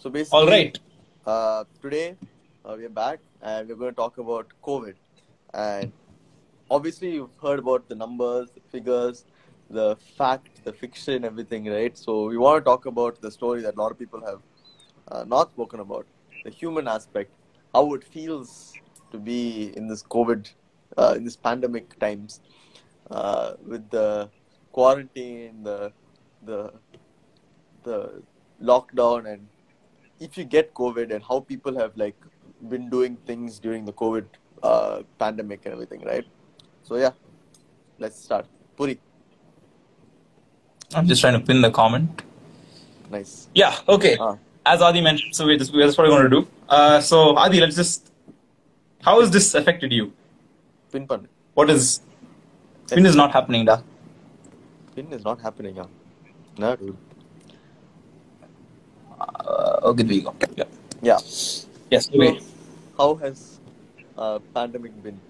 So basically, All right. Uh, today uh, we're back and we're going to talk about COVID. And obviously, you've heard about the numbers, the figures, the fact, the fiction, everything, right? So we want to talk about the story that a lot of people have uh, not spoken about, the human aspect, how it feels to be in this COVID, uh, in this pandemic times, uh, with the quarantine, the the the lockdown, and if you get COVID and how people have like been doing things during the COVID uh, pandemic and everything, right? So yeah, let's start. Puri, I'm just trying to pin the comment. nice. Yeah. Okay. Ah. As Adi mentioned, so we're just, we're just probably going to do. Uh, so Adi, let's just. How has this affected you? Pin pan. What is? Pin is not happening, da. Pin is not happening, huh? No, dude. Uh, okay, there you go. Yeah. Yeah. Yes. So, Wait. how has uh, pandemic been?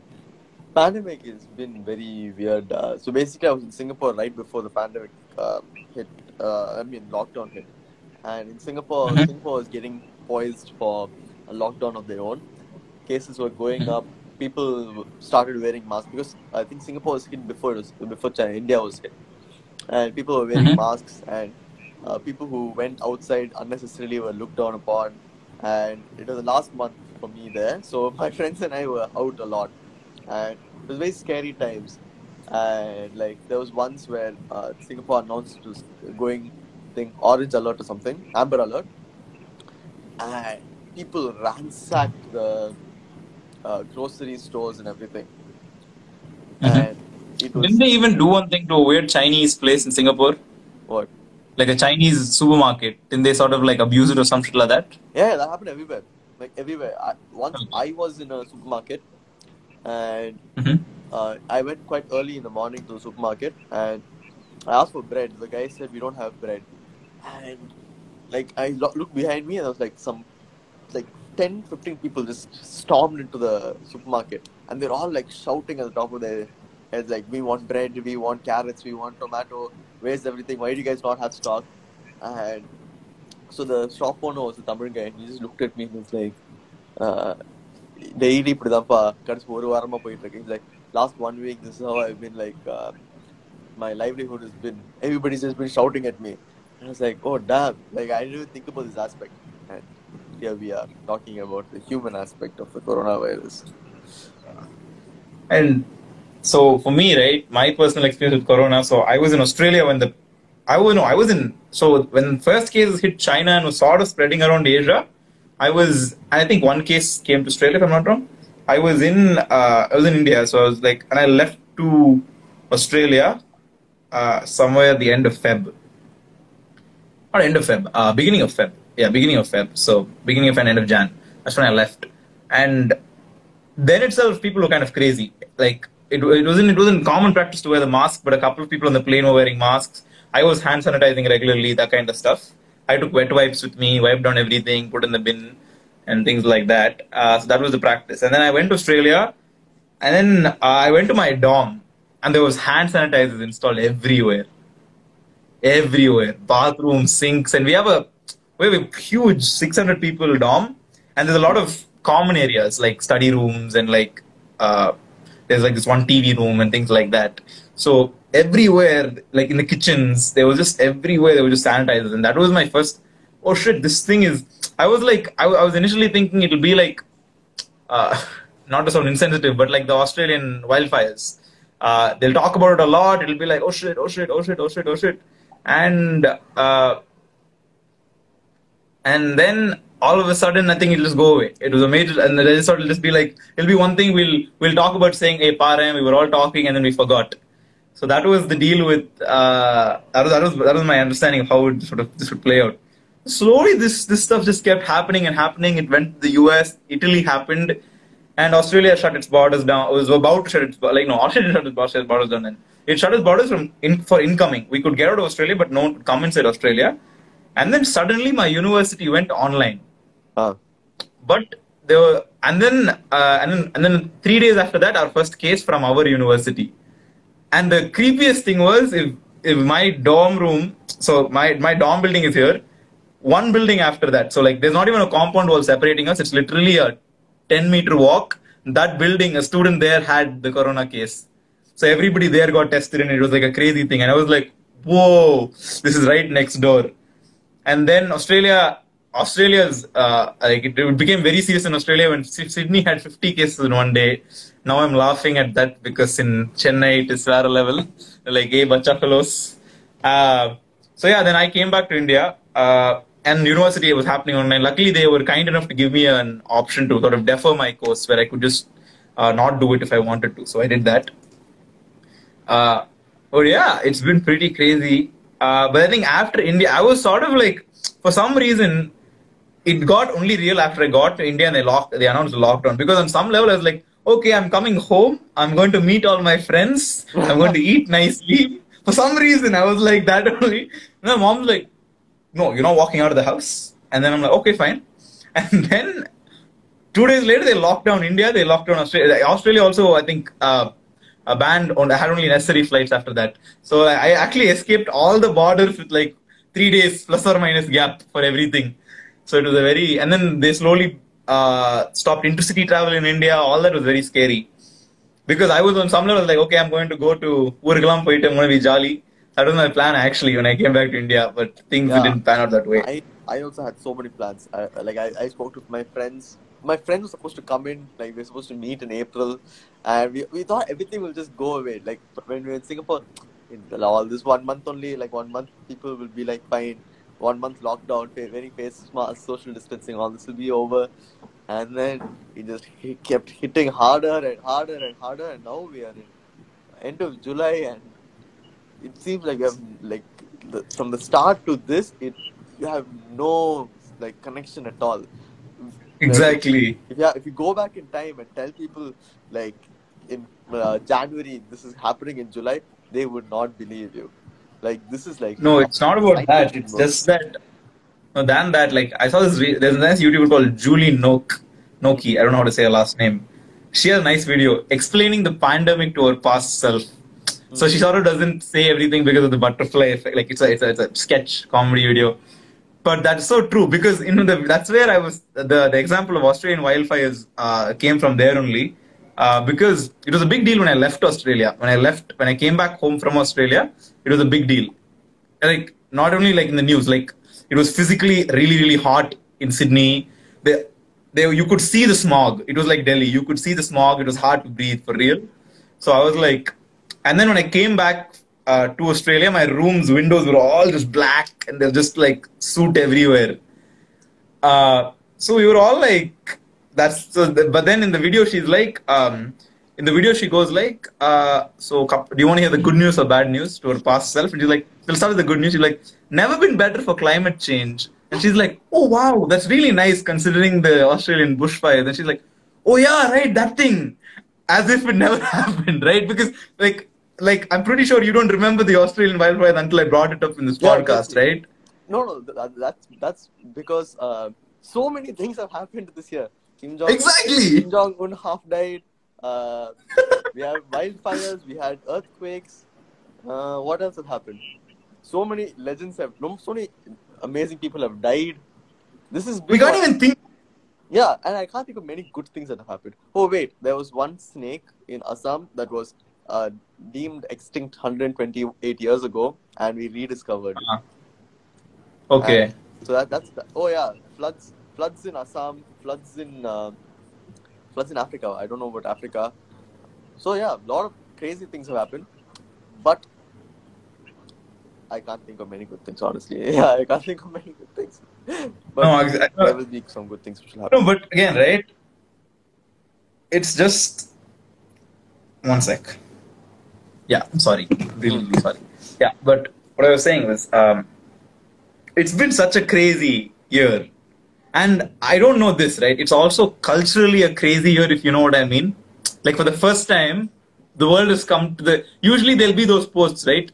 Pandemic has been very weird. Uh, so basically, I was in Singapore right before the pandemic uh, hit. Uh, I mean, lockdown hit, and in Singapore, Mhm. Singapore was getting poised for a lockdown of their own. Cases were going Mhm. up. People started wearing masks because I think Singapore was hit before it was, before China, India was hit, and people were wearing Mhm. masks and uh, people who went outside unnecessarily were looked down upon. And it was the last month for me there, so my friends and I were out a lot, and it was very scary times. And like there was once where uh, Singapore announced it was going, I think orange alert or something, amber alert, and people ransacked the uh, grocery stores and everything. Mhm. And it was Didn't they even do one thing to a weird Chinese place in Singapore? what? Like a Chinese supermarket? Didn't they sort of like abuse it or some shit like that? Yeah, that happened everywhere. Like everywhere. I, once I was in a supermarket, and Mm-hmm. uh, I went quite early in the morning to the supermarket, and I asked for bread. The guy said we don't have bread, and like I lo- looked behind me, and there was like some, like 10, 15 people just stormed into the supermarket, and they're all like shouting at the top of their heads, like we want bread, we want carrots, we want tomato. Where's everything? Why do you guys not have stock? And so the shop owner was a Tamil guy. He just looked at me and was like, uh, daily இப்படிதான்ப்பா கடைசி ஒரு வாரமா போயிட்டு இருக்கு He's like last one week this is how I've been like uh, my livelihood has been everybody's just been shouting at me and I was like oh damn like I didn't even think about this aspect and here we are talking about the human aspect of the coronavirus And so for me, right, my personal experience with Corona. So I was in Australia when the, I was no, I was in. So when first cases hit China and was sort of spreading around Asia, I was. I think one case came to Australia, if I'm not wrong. I was in. Uh, I was in India, so I was like, and I left to Australia uh, somewhere at the end of Feb. Or end of Feb, uh, beginning of Feb. Yeah, beginning of Feb. So beginning of and end of Jan. That's when I left, and then itself people were kind of crazy. Like it, it wasn't it wasn't common practice to wear the mask, but a couple of people on the plane were wearing masks. I was hand sanitizing regularly, that kind of stuff. I took wet wipes with me, wiped down everything, put in the bin, and things like that. Uh, so that was the practice. And then I went to Australia, and then uh, I went to my dorm, and there was hand sanitizers installed everywhere, everywhere, bathrooms, sinks, and we have a we have a huge 600 people dorm, and there's a lot of common areas like study rooms and like uh, there's like this one TV room and things like that. So everywhere, like in the kitchens, there was just everywhere there was just sanitizers, and that was my first. Oh shit! This thing is. I was like, I, I was initially thinking it'll be like, uh, not to sound insensitive, but like the Australian wildfires. Uh, they'll talk about it a lot. It'll be like, oh shit, oh shit, oh shit, oh shit, oh shit, and uh, and then all of a sudden, I think it'll just go away. It was a major, and then sort of just be like, it'll be one thing we'll we'll talk about saying, "Hey, Param, we were all talking," and then we forgot. So that was the deal with uh, that was that was that was my understanding of how it sort of this would play out. Slowly, this this stuff just kept happening and happening. It went to the U.S., Italy happened, and Australia shut its borders down. It was about to shut its like no, Australia shut its borders, down. Then it shut its borders from in, for incoming. We could get out of Australia, but no one could come inside Australia. And then suddenly, my university went online but there were and then uh, and then and then three days after that our first case from our university and the creepiest thing was if if my dorm room so my my dorm building is here one building after that. So like there's not even a compound wall separating us. It's literally a 10 meter walk. That building, a student there had the corona case. So everybody there got tested and it was like a crazy thing. And I was like, whoa, this is right next door. And then Australia, Australia's uh, like it, it became very serious in Australia when Sydney had 50 cases in one day. Now I'm laughing at that because in Chennai it is வேற level. Like, hey, bacha fellows. Uh, so yeah, then I came back to India. Uh, and university was happening online. Luckily, they were kind enough to give me an option to sort of defer my course where I could just uh, not do it if I wanted to. So I did that. Uh, but yeah, it's been pretty crazy. Uh, but I think after India, I was sort of like, for some reason, it got only real after I got to India and they locked, they announced the lockdown. Because on some level, I was like, okay, I'm coming home. I'm going to meet all my friends. I'm going to eat nicely. For some reason, I was like that only. And my mom's like, no, you're not walking out of the house. And then I'm like, okay, fine. And then two days later, they locked down India. They locked down Australia. Australia also, I think, uh, a banned on had only necessary flights after that. So I actually escaped all the borders with like three days plus or minus gap for everything. So it was a very, and then they slowly uh, stopped intercity travel in India. All that was very scary. Because I was on some level like, okay, I'm going to go to Urgalam Poite, I'm going to be jolly. That was my plan actually when I came back to India, but things yeah. didn't pan out that way. I, I also had so many plans. I, like, I, I spoke to my friends my friend was supposed to come in, like we are supposed to meet in April, and we, we thought everything will just go away. Like when we were in Singapore, in all this one month only, like one month, people will be like fine. One month lockdown, very face mask, social distancing, all this will be over. And then he just it kept hitting harder and harder and harder, and now we are in end of July, and it seems like we have like the, from the start to this, it you have no like connection at all. Exactly. If you, if you go back in time and tell people like in uh, January this is happening in July, they would not believe you. Like this is like No, it's not about that. It's just that. No, than that, like I saw this. Re- there's a nice YouTuber called Julie Nolke. Noki. I don't know how to say her last name. She has a nice video explaining the pandemic to her past self. So she sort of doesn't say everything because of the butterfly effect. Like it's a it's a, it's a sketch comedy video. But that's so true because you know the, that's where I was. The the example of Australian wildfires uh, came from there only. Uh, because it was a big deal when I left Australia. When I left, when I came back home from Australia, it was a big deal. Like not only like in the news, like it was physically really really hot in Sydney. They, they, you could see the smog. It was like Delhi. You could see the smog. It was hard to breathe for real. So I was like, and then when I came back uh, to Australia, my room's windows were all just black and they're just like soot everywhere. Uh, so we were all like, that's so. The, but then in the video, she's like, um, in the video, she goes like, uh, so do you want to hear the good news or bad news to her past self? And she's like, we'll start with the good news. She's like, never been better for climate change. And she's like, oh wow, that's really nice considering the Australian bushfires. And she's like, oh yeah, right, that thing, as if it never happened, right? Because like, like I'm pretty sure you don't remember the Australian wildfires until I brought it up in this Yeah, podcast, right? no no that, that's that's because uh, so many things have happened this year. Kim Jong Exactly. Kim Jong Un half died. Uh, we have wildfires. We had earthquakes. Uh, what else has happened? So many legends have. So many amazing people have died. This is We can't one. even think. Yeah, and I can't think of many good things that have happened. Oh wait, there was one snake in Assam that was uh, deemed extinct 128 years ago, and we rediscovered it. Uh-huh. Okay. So that that's the, oh yeah, floods floods in Assam, floods in uh, floods in Africa. I don't know about Africa. So yeah, a lot of crazy things have happened, but I can't think of many good things. Honestly, yeah, I can't think of many good things. But No, ex- I- there will be some good things which will happen. No, but again, right? It's just one sec. Yeah, I'm sorry. Really, really sorry. Yeah, but what I was saying was, um, it's been such a crazy year, and I don't know this, right? It's also culturally a crazy year, if you know what I mean. Like for the first time, the world has come to the. Usually there'll be those posts, right?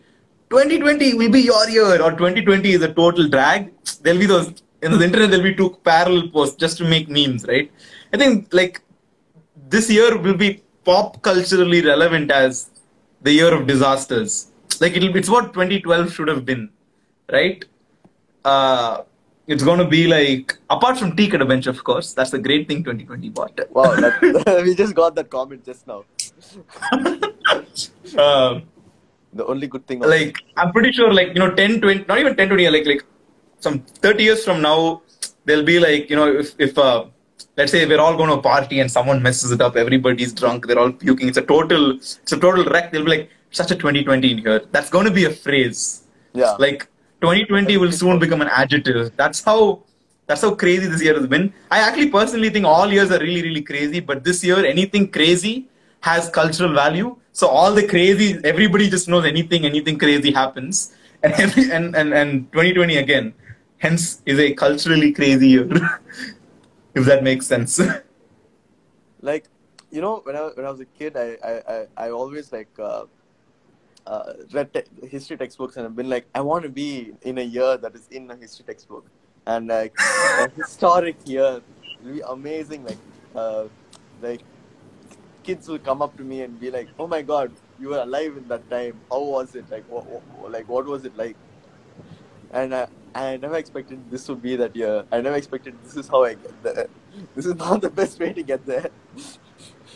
2020 will be your year, or 2020 is a total drag. There'll be those in the internet. There'll be two parallel posts just to make memes, right? I think like this year will be pop culturally relevant as the year of disasters. Like it'll, it's what 2012 should have been, right? Uh, it's going to be like apart from Teak at a bench, of course. That's the great thing 2020 bought. Wow, that, we just got that comment just now. Um, The only good thing. like I'm pretty sure like you know 10 20 not even 10 20 like like some 30 years from now there'll be like you know if if uh, let's say we're all going to a party and someone messes it up everybody's drunk they're all puking it's a total it's a total wreck they'll be like such a 2020 in here that's going to be a phrase yeah. like 2020 will soon become an adjective. That's how that's how crazy this year has been. I actually personally think all years are really really crazy but this year anything crazy has cultural value. So all the crazy everybody just knows anything anything crazy happens. And every and and, and 2020 again hence is a culturally crazy year if that makes sense. Like you know when I when I was a kid I I, I, I always like uh, uh, read te- history textbooks and I've been like I want to be in a year that is in a history textbook. And like a historic year. Will be amazing like uh, like kids will come up to me and be like oh my god you were alive in that time. How was it? Like what, what like what was it like? And I, I never expected this would be that year. I never expected this is how I get there. This is not the best way to get there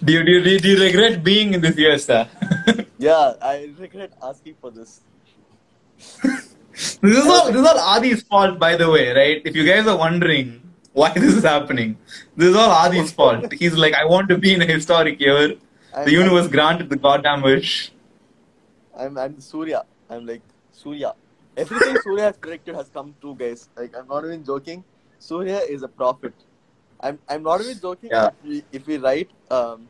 do, you, do, you, do you regret being in this year sir Yeah, I regret asking for this. This is all this is all Adi's fault, by the way, right? If you guys are wondering why this is happening, this is all Adi's fault. He's like, I want to be in a historic year. I'm, The universe granted the goddamn wish. I'm, I'm Surya. I'm like Surya. Everything Surya has predicted has come true, guys. Like I'm not even joking. Surya is a prophet. I'm I'm not even joking. Yeah. If, we, if we write um,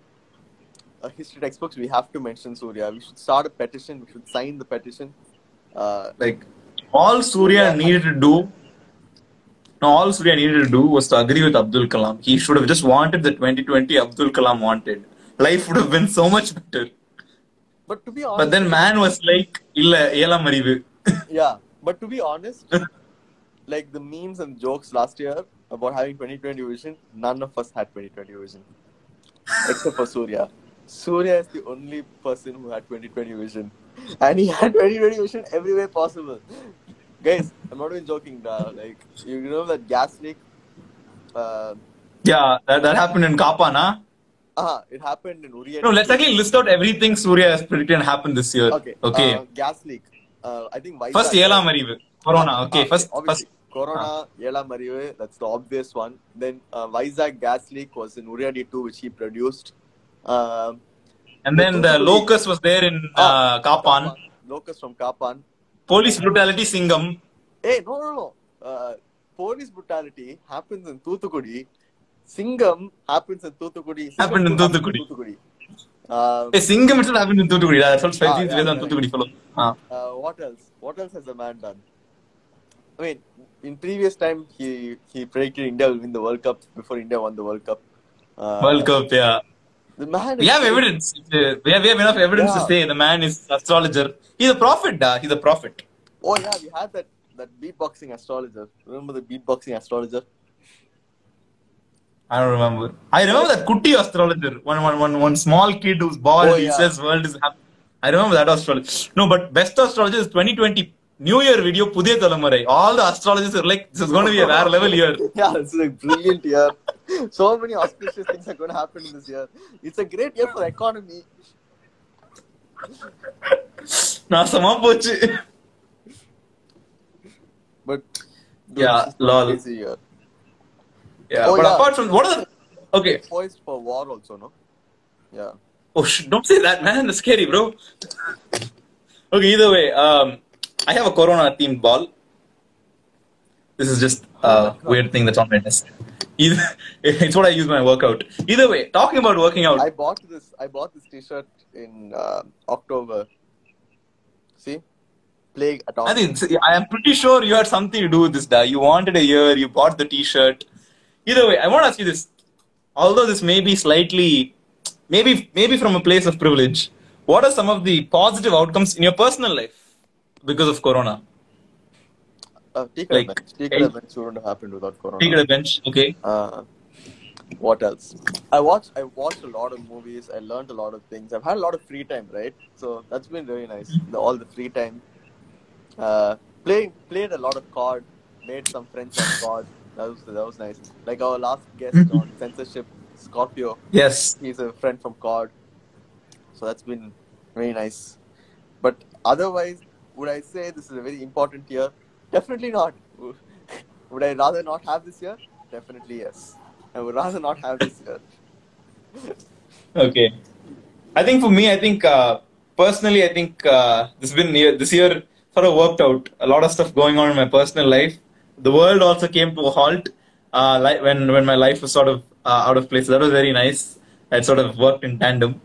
a history textbooks, we have to mention Surya. We should start a petition. We should sign the petition. Uh, like all Surya, needed to do. No, all Surya needed to do was to agree with Abdul Kalam. He should have just wanted the 2020 Abdul Kalam wanted. Life would have been so much better. But to be honest, but then man was like, "Illa, yeah, but to be honest, like the memes and jokes last year about having 2020 vision, none of us had 2020 vision, except for Surya. Surya is the only person who had 2020 vision, and he had 2020 vision every way possible. Guys, I'm not even joking. Da. Like you know that gas leak. Uh, yeah, that, that happened in Kapa, Nah? Uh-huh, it happened in Uri. No, let's actually list out everything Surya has predicted and happened this year. Okay. Okay. Uh, gas leak. Uh, I think. Vizag, first, Yelam Corona. Okay, okay, first, obviously. first. Corona, Yelam Marive, that's the obvious one. Then uh, Vizag gas leak was in Uriyadi 2, which he produced. Um, And then the locust was there in uh, Kaappaan. Locust from Kaappaan. Police brutality, Singam. Hey, no, no, no. Uh, police brutality happens in Thuthukudi. Singam happens in Thuthukudi. Singam Happened in two happens Thuthukudi. Thuthukudi. Uh, Hey, Singam itself happened in Thuthukudi. That's I mean, in previous time, he he predicted India will win the World Cup before India won the World Cup. Uh, World Cup, yeah. The man We have evidence. We have, we have enough evidence to say the man is astrologer. He's a prophet, da. He's a prophet. Oh yeah, we had that that beatboxing astrologer. Remember the beatboxing astrologer? I don't remember. I remember that Kutti astrologer. One, one, one, one small kid who's bald. Oh, He yeah. says world is happy. I remember that astrologer. No, but best astrologer is 2020 New Year video. Pudhiya Thalamarai. All the astrologers are like, this is going to be a rare level year. Yeah, it's a brilliant year. So many auspicious things are going to happen in this year. It's a great year for economy. நாசமா போச்சு But dude, Yeah, this is a lol. crazy year. Yeah, Oh, but yeah. apart from what are the okay? Poised for war also, no? Yeah. Oh, sh- don't say that, man. That's scary, bro. okay, either way, um, I have a Corona themed ball. This is just a weird thing that's on my desk. Either, it's what I use when I work. Either way, talking about working out. I bought this. I bought this T-shirt in uh, October. See, plague at all. I think I am pretty sure you had something to do with this, da. You wanted a year, you bought the T-shirt. Either way, I want to ask you this. Although this may be slightly, maybe maybe from a place of privilege, what are some of the positive outcomes in your personal life because of Corona? Uh, take like, a bench. Take a bench wouldn't have happened without Corona. Take a bench, okay? Uh, what else? I watched. I watched a lot of movies. I learned a lot of things. I've had a lot of free time, right? So that's been really nice. The, all the free time. Uh, playing played a lot of COD, made some friends on COD. That was that was nice. Like our last guest on censorship, Scorpio. Yes. He's a friend from card. So that's been very nice. But otherwise, would I say this is a very important year? Definitely not. Would I rather not have this year? Definitely yes. I would rather not have this year. Okay. I think for me, I think uh, personally, I think uh, this been year, this year sort of worked out. A lot of stuff going on in my personal life. The world also came to a halt uh, like when when my life was sort of uh, out of place. That was very nice. It sort of worked in tandem,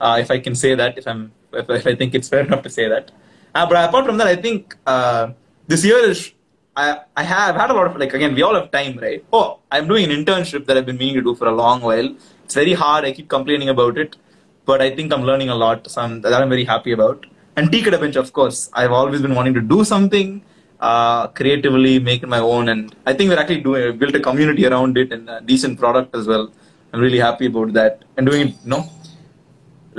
uh, if I can say that. If I'm if, if I think it's fair enough to say that. Uh, but apart from that, I think uh, this year is I, I have had a lot of like again we all have time right? Oh i'm doing an internship that i've been meaning to do for a long while. It's very hard. I keep complaining about it but i think i'm learning a lot so I'm, that i'm very happy about. And tea a bench of course i've always been wanting to do something uh, creatively make it my own and i think we're actually doing built a community around it and a decent product as well. I'm really happy about that. And doing it you know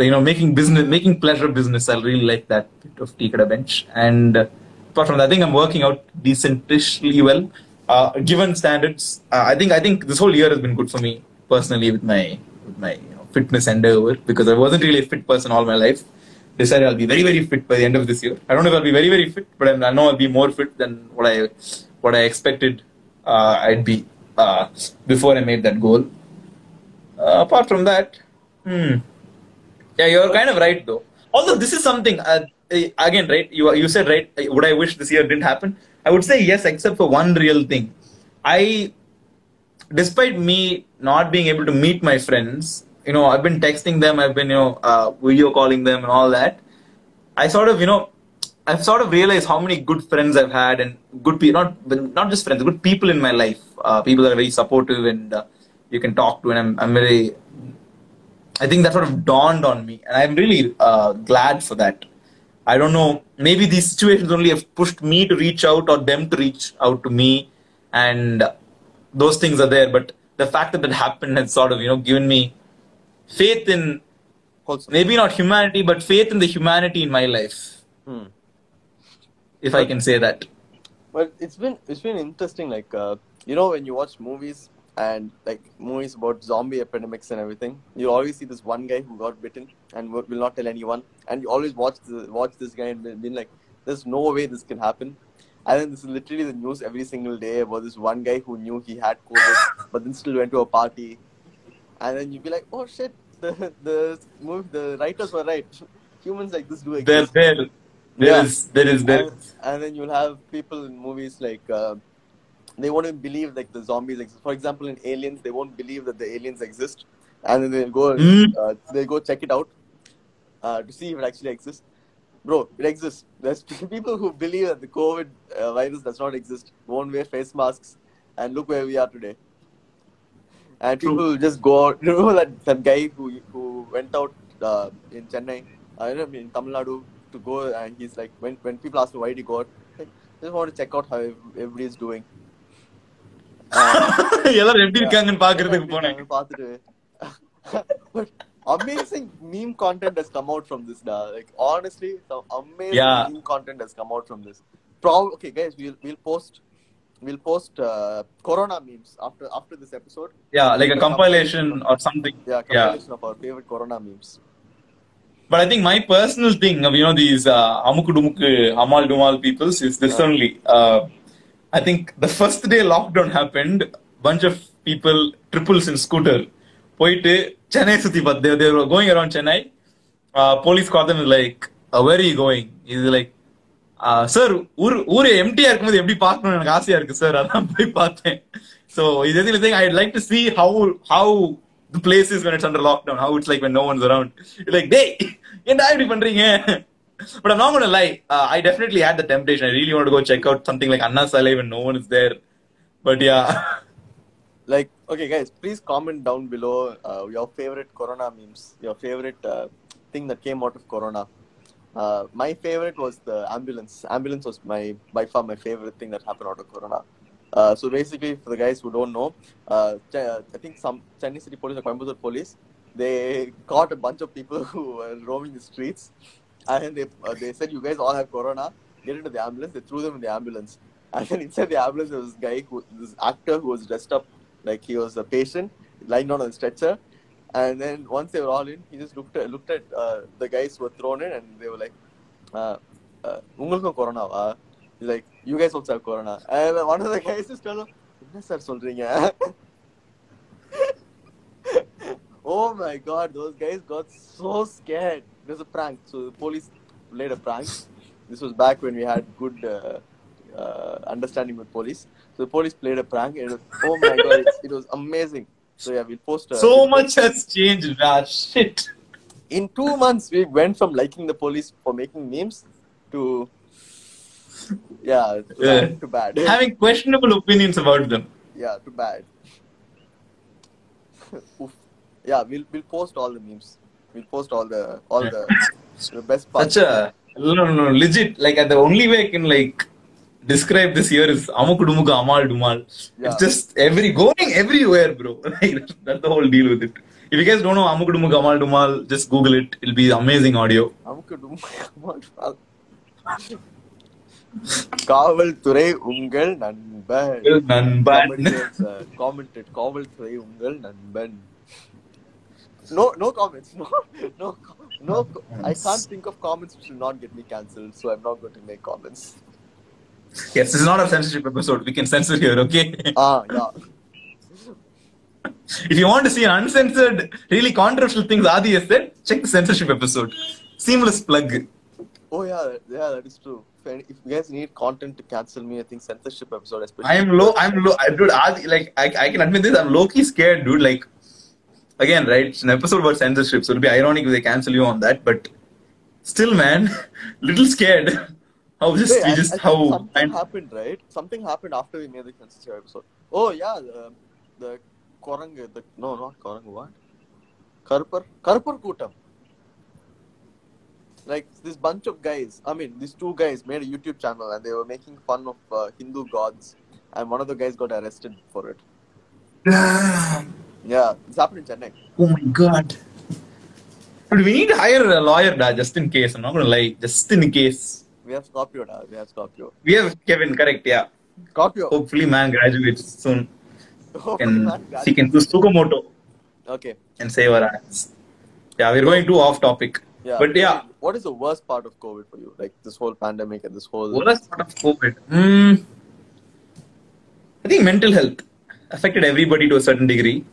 you know making business making pleasure business i really like that bit of tea bench and uh, apart from that, I think I'm working out decently well. Uh, given standards, uh, I think I think this whole year has been good for me personally with my with my you know, fitness endeavor because I wasn't really a fit person all my life. Decided I'll be very very fit by the end of this year. I don't know if I'll be very very fit, but I know I'll be more fit than what I what I expected uh, I'd be uh, before I made that goal. Uh, apart from that, hmm, yeah, you're kind of right though. Although this is something uh, uh, again, right? You you said right. uh, Would I wish this year didn't happen? I would say yes, except for one real thing. I, despite me not being able to meet my friends, you know, I've been texting them. I've been you know uh, video calling them and all that. I sort of you know. I've sort of realized how many good friends I've had and good people, not not just friends, good people in my life. Uh, people that are very supportive and uh, you can talk to, and I'm I'm very. I think that sort of dawned on me, and I'm really uh, glad for that. I don't know. Maybe these situations only have pushed me to reach out or them to reach out to me, and those things are there. But the fact that it happened has sort of you know given me faith in Also, maybe not humanity, but faith in the humanity in my life, hmm. if I can say that. But it's been it's been interesting. Like uh, you know, when you watch movies and like movies about zombie epidemics and everything, you always see this one guy who got bitten and will not tell anyone, and you always watch the, watch this guy and been been like, "There's no way this can happen." And then this is literally the news every single day about this one guy who knew he had COVID, but then still went to a party, and then you'd be like, "Oh shit, the the movie, the writers were right. Humans like this do There, exist." there, there Yeah. is, there is, there. and, and then you'll have people in movies like uh, they won't even believe like the zombies exist. For example, in Aliens, they won't believe that the aliens exist, and then they'll go Mm. uh, they go check it out uh, to see if it actually exists. Bro, it exists. There's people who believe that the COVID uh, virus does not exist, won't wear face masks, and look where we are today. And True. people just go out. You know that, that guy who who went out uh, in Chennai, I don't know, in Tamil Nadu to go, and he's like, when, when people ask him why did he go out, like, just want to check out how everybody's doing. எல்லாரும் எப்படி இருக்காங்கன்னு பாக்குறதுக்கு போனேன் பார்த்துட்டு but amazing meme content has come out from this da. like honestly some amazing Yeah. meme content has come out from this Prob- okay guys we'll we'll post we'll post uh, corona memes after after this episode yeah like a compilation or something yeah yeah compilation of our favorite corona memes But I think my personal thing of you know these uh, amuku dumuku amal dumal peoples is this Yeah. only. Uh, I think the first day lockdown happened, bunch of people triples in scooter போயிட்டு சென்னை சுத்தி பார்த்து there going around Chennai police Kadam like very going இது like sir ஊர் ஊரு எம்டியா இருக்கும்போது எப்படி பார்க்கணும்னு எனக்கு ஆசையா இருக்கு சார் அதான் போய் பார்த்தேன். ஸோ இது எதில் thing I like to see how how the place is when it's under lockdown how it's like when no one's around like டேய் என்ன இப்படி பண்றீங்க? But I'm not gonna lie uh, I definitely had the temptation. I really want to go check out something like Anna Salai when no one is there. But yeah. Like okay guys please comment down below uh, your favorite corona memes your favorite uh, thing that came out of corona. Uh, my favorite was the ambulance. Ambulance was my by far my favorite thing that happened out of corona. Uh, so basically for the guys who don't know uh, i think some chennai city police or coimbatore police they caught a bunch of people who were roaming the streets and they, uh, they said, You guys all have corona. Get into the ambulance. They threw them in the ambulance. And then inside the ambulance, there was this guy, who, this actor who was dressed up like he was a patient, lying down on a stretcher. And then once they were all in, he just looked at, looked at uh, the guys who were thrown in and they were like, uh, uh, corona. He's like, You guys also have corona. And one of the guys just told him, What oh my god, those guys got so scared. It was a prank. So the police played a prank. This was back when we had good uh, uh, understanding with police. So the police played a prank. And it was, oh my god, it, it was amazing. So yeah, we'll post. Uh, So we'll much has changed, Raj. Shit. in two months we went from liking the police for making memes to yeah to, Yeah. bad, to bad Having questionable opinions about them. yeah too bad Oof. yeah we'll we'll post all the memes we'll post all the all the the best parts Such a no, no, no, legit. Like the only way I can like describe this year is amukudumuka amal dumal. Yeah. It's just every going everywhere, bro. Like that's, that's the whole deal with it. If you guys don't know amukudumuka amal dumal, just Google it. It'll be amazing audio. நமக்கு காவல்துறை உங்கள் நண்பன் நண்பன். commented காவல்துறை உங்கள் நண்பன் no no comments no no no I can't think of comments which will not get me cancelled so I'm not going to make comments Yes, this is not a censorship episode. We can censor here, okay? ah yeah if you want to see an uncensored, really controversial things Adi has said, check the censorship episode. Seamless plug. oh yeah yeah that is true if, you guys need content to cancel me I think censorship episode especially I am low. I'm low. I, dude, Adi, like I, I can admit this. I'm low key scared, dude. Like again, right? It's an episode about censorship, so it'll be ironic if they cancel you on that. But still, man, little scared. How just Wait, we just I think how something and- happened, right? Something happened after we made the censorship episode. Oh yeah, the the Korangu, the no, not Korangu, what? Karuppar, Karuppar Koottam. Like this bunch of guys, I mean, these two guys made a YouTube channel and they were making fun of uh, Hindu gods, and one of the guys got arrested for it. Damn. Yeah, this happened in Chennai. Oh my god. But we need to hire a lawyer, da, just in case. I'm not gonna lie, just in case. We have Scorpio now. We have Scorpio. We have Kevin, correct? Yeah. Scorpio. Hopefully, man graduates soon. Oh, Can he can do Sukamoto Okay. and save our ass. Yeah, we're going too off topic. Yeah. But yeah, What is the worst part of COVID for you? Like this whole pandemic and this whole. worst part of COVID. Hmm. I think mental health affected everybody to a certain degree.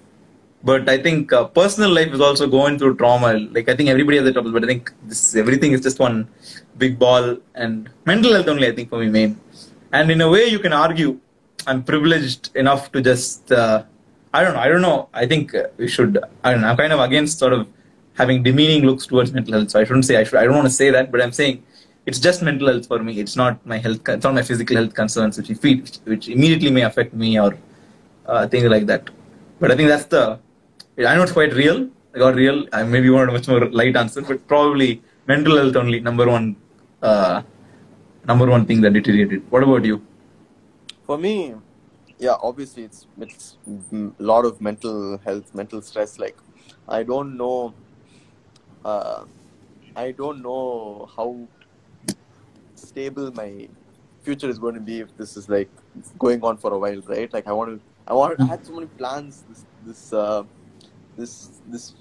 But I think uh, personal life is also going through trauma. Like I think everybody has the trouble, but I think this everything is just one big ball. And mental health only, I think, for me main. And in a way, you can argue I'm privileged enough to just. Uh, I don't know. I don't know. I think uh, we should. I don't know. I'm kind of against sort of having demeaning looks towards mental health. So I shouldn't say. I should. I don't want to say that, but I'm saying it's just mental health for me. It's not my health. It's not my physical health concerns, which which immediately may affect me or uh, things like that. But I think that's the. I know it's quite real. I got real. I maybe wanted a much more light answer, but probably mental health only number one. Uh, number one thing that deteriorated. What about you? For me, yeah, obviously it's it's a lot of mental health, mental stress. Like, I don't know, uh, I don't know how stable my future is going to be if this is like going on for a while, right? Like, I want to, I want, I had so many plans this this uh, this this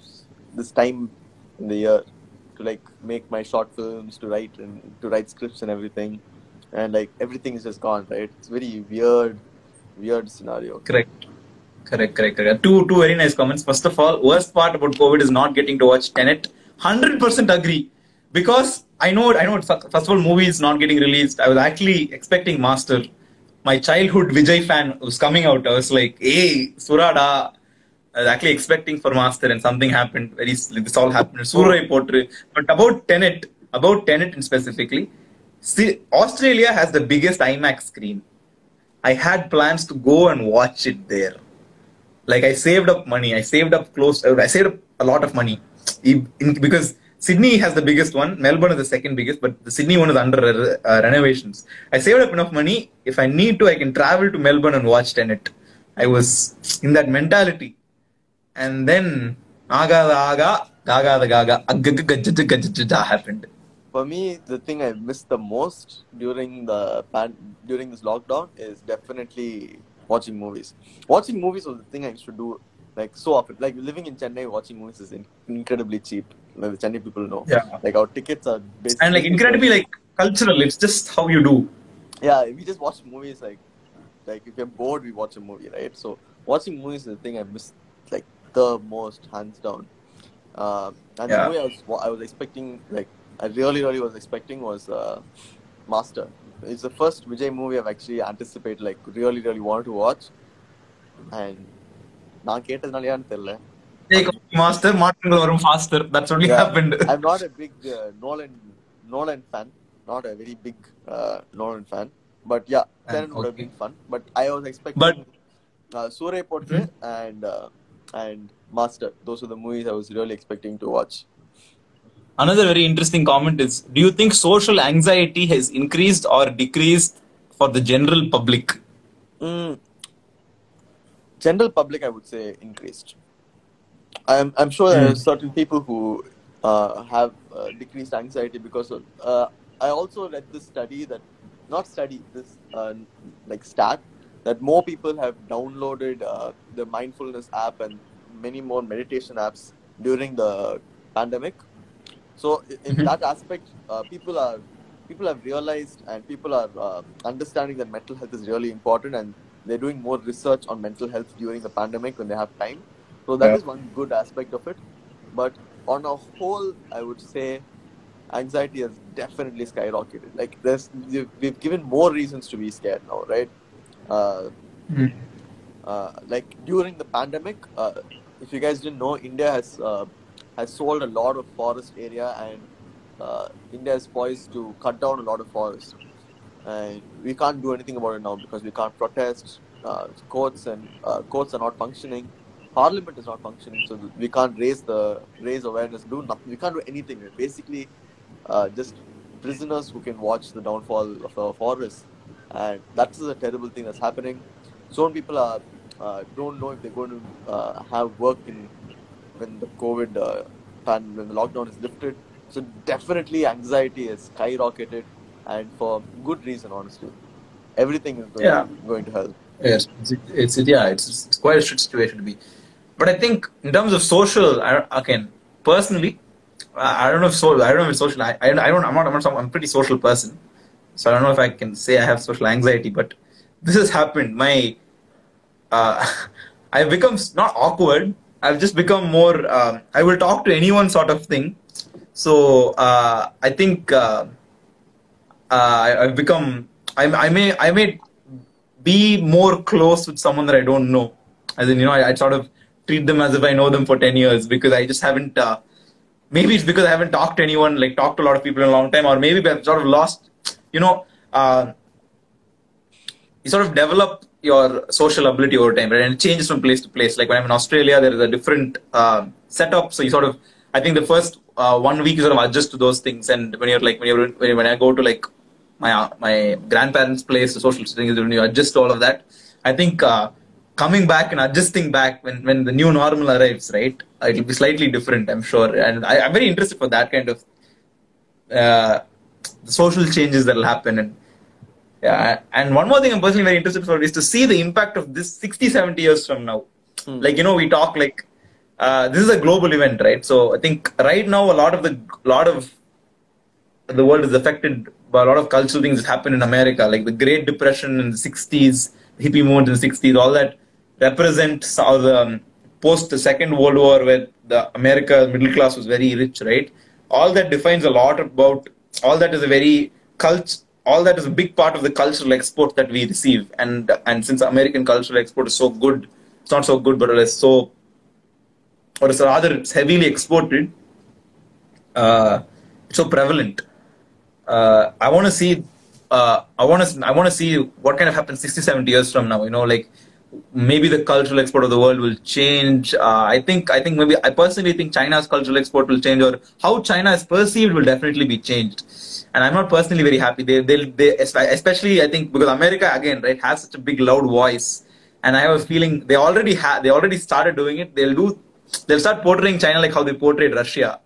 this time in the year to like make my short films, to write and to write scripts and everything, and like everything is just gone, right? It's very weird, weird scenario. Correct. Correct, correct, correct. Two, two very nice comments. First of all, worst part about COVID is not getting to watch Tenet. Hundred percent agree, because I know, I know. First of all, movie is not getting released. I was actually expecting Master. My childhood Vijay fan was coming out. I was like, "Hey, Surada." Was actually expecting for Master, and something happened. Very, this all happened. Soorarai Pottru. But about Tenet, about Tenet specifically, see, Australia has the biggest IMAX screen. I had plans to go and watch it there. Like I saved up money. I saved up close. uh, I saved up a lot of money because Sydney has the biggest one. Melbourne is the second biggest, but the Sydney one is under uh, renovations. I saved up enough money. If I need to, I can travel to Melbourne and watch Tenet. I was in that mentality, and then aga the aga gaga the gaga agga gajja gajja happened. for me, the thing I missed the most during the pan- during this lockdown is definitely watching movies. Watching movies was the thing I used to do like so often. Like living in Chennai, watching movies is in- incredibly cheap. Like the Chennai people know. Yeah. Like our tickets are basically And like incredibly like cultural. It's just how you do. yeah. We just watch movies like like if you're bored, we watch a movie, right? So watching movies is the thing I miss like the most hands down. Um, and the movie I was, what I was expecting, like I really, really was expecting, was uh, Master. It's the first Vijay movie I've actually anticipated, like really, really wanted to watch. And Naaketa Nalia and Tille. Master, Martin Gorum faster. That's only happened. I'm not a big uh, Nolan Nolan fan. Not a very big uh, Nolan fan. But yeah, ah, Tenet would have been fun. But I was expecting but... uh, Soorarai Pottru and. But- Soorarai Pottru and Master. Those are the movies I was really expecting to watch. Another very interesting comment is: Do you think social anxiety has increased or decreased for the general public? Mm. General public, I would say, increased. I'm I'm sure there are Mm. certain people who uh, have uh, decreased anxiety because of. Uh, I also read this study that, not study this uh, like stat that more people have downloaded uh, the mindfulness app and many more meditation apps during the pandemic. So in Mhm. that aspect, uh, people are people have realized and people are uh, understanding that mental health is really important and they're doing more research on mental health during the pandemic when they have time. So that is Yeah. one good aspect of it. But on a whole, I would say anxiety has definitely skyrocketed. Like there's we've given more reasons to be scared now, right? Uh, uh, like during the pandemic, uh, if you guys didn't know, India has uh, has sold a lot of forest area, and India is poised to cut down a lot of forest. And we can't do anything about it now because we can't protest. Courts and courts are not functioning. Parliament is not functioning, so we can't raise the raise awareness. Do nothing. We can't do anything. We're basically uh, just prisoners who can watch the downfall of our forests, and that's a terrible thing that's happening. Some people are uh, don't know if they're going to uh, have work in when the COVID uh, pan when the lockdown is lifted. So definitely anxiety has skyrocketed, and for good reason, honestly. Everything is going, Yeah. going to hell. Yes, it's, it's yeah, it's, it's quite a shit situation to be. But I think in terms of social, I, don't- again, personally, I I don't know if so. I don't know if social. I, I, I don't. I'm not. I'm not. Some, I'm a pretty social person, so I don't know if I can say I have social anxiety. But this has happened. My, uh, I've become not awkward. I've just become more. Um, I will talk to anyone, sort of thing. So uh, I think uh, uh, I, I've become. I, I may. I may be more close with someone that I don't know. As in, you know, I, I sort of treat them as if I know them for 10 years because I just haven't, uh, maybe it's because I haven't talked to anyone, like talked to a lot of people in a long time, or maybe I've sort of lost, you know, uh, you sort of develop your social ability over time, right? And it changes from place to place. Like when I'm in Australia, there is a different uh, setup. So you sort of, I think the first uh, one week you sort of adjust to those things. And when you're like, when you're, when, when I go to like my uh, my grandparents' place, the social setting is when you adjust to all of that. I think uh, coming back and adjusting back when, when the new normal arrives, right? uh, It'll be slightly different, I'm sure. And I, I'm very interested for that kind of uh, social changes that will happen. And yeah, and one more thing I'm personally very interested for is to see the impact of this 60, 70 years from now. Hmm. Like, you know, we talk like uh, this is a global event, right? So I think right now a lot of the lot of the world is affected by a lot of cultural things that happened in America, like the Great Depression in the 60s, hippie movement in the 60s, all that represents how the um, post the Second World War, where the America middle class was very rich, right? All that defines a lot about, all that is a very cult, all that is a big part of the cultural export that we receive. And and since American cultural export is so good, it's not so good, but it is so, or it's rather it's heavily exported, uh, so prevalent. Uh, I want to see. Uh, I want to. I want to see what kind of happens 60, 70 years from now. You know, like maybe the cultural export of the world will change. Uh, I think. I think maybe. I personally think China's cultural export will change, or how China is perceived will definitely be changed. And I'm not personally very happy. They, they, they, especially I think because America again, right, has such a big loud voice, and I have a feeling they already have. They already started doing it. They'll do. They'll start portraying China like how they portrayed Russia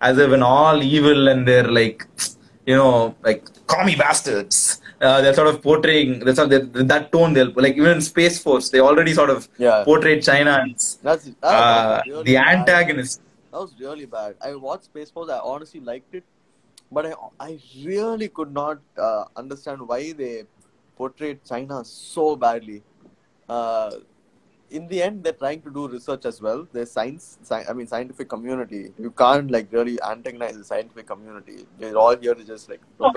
as if an all evil and they're like, you know, like commie bastards. Uh, they're sort of portraying that's how they, that tone. They'll like even in Space Force, they already sort of Yeah. portrayed China as That's that uh, really the bad. antagonist. That was really bad. I watched Space Force. I honestly liked it, but I I really could not uh, understand why they portrayed China so badly. In the end, they're trying to do research as well. There's science, sci- I mean, scientific community. You can't like really antagonize the scientific community. They're all here to just like No,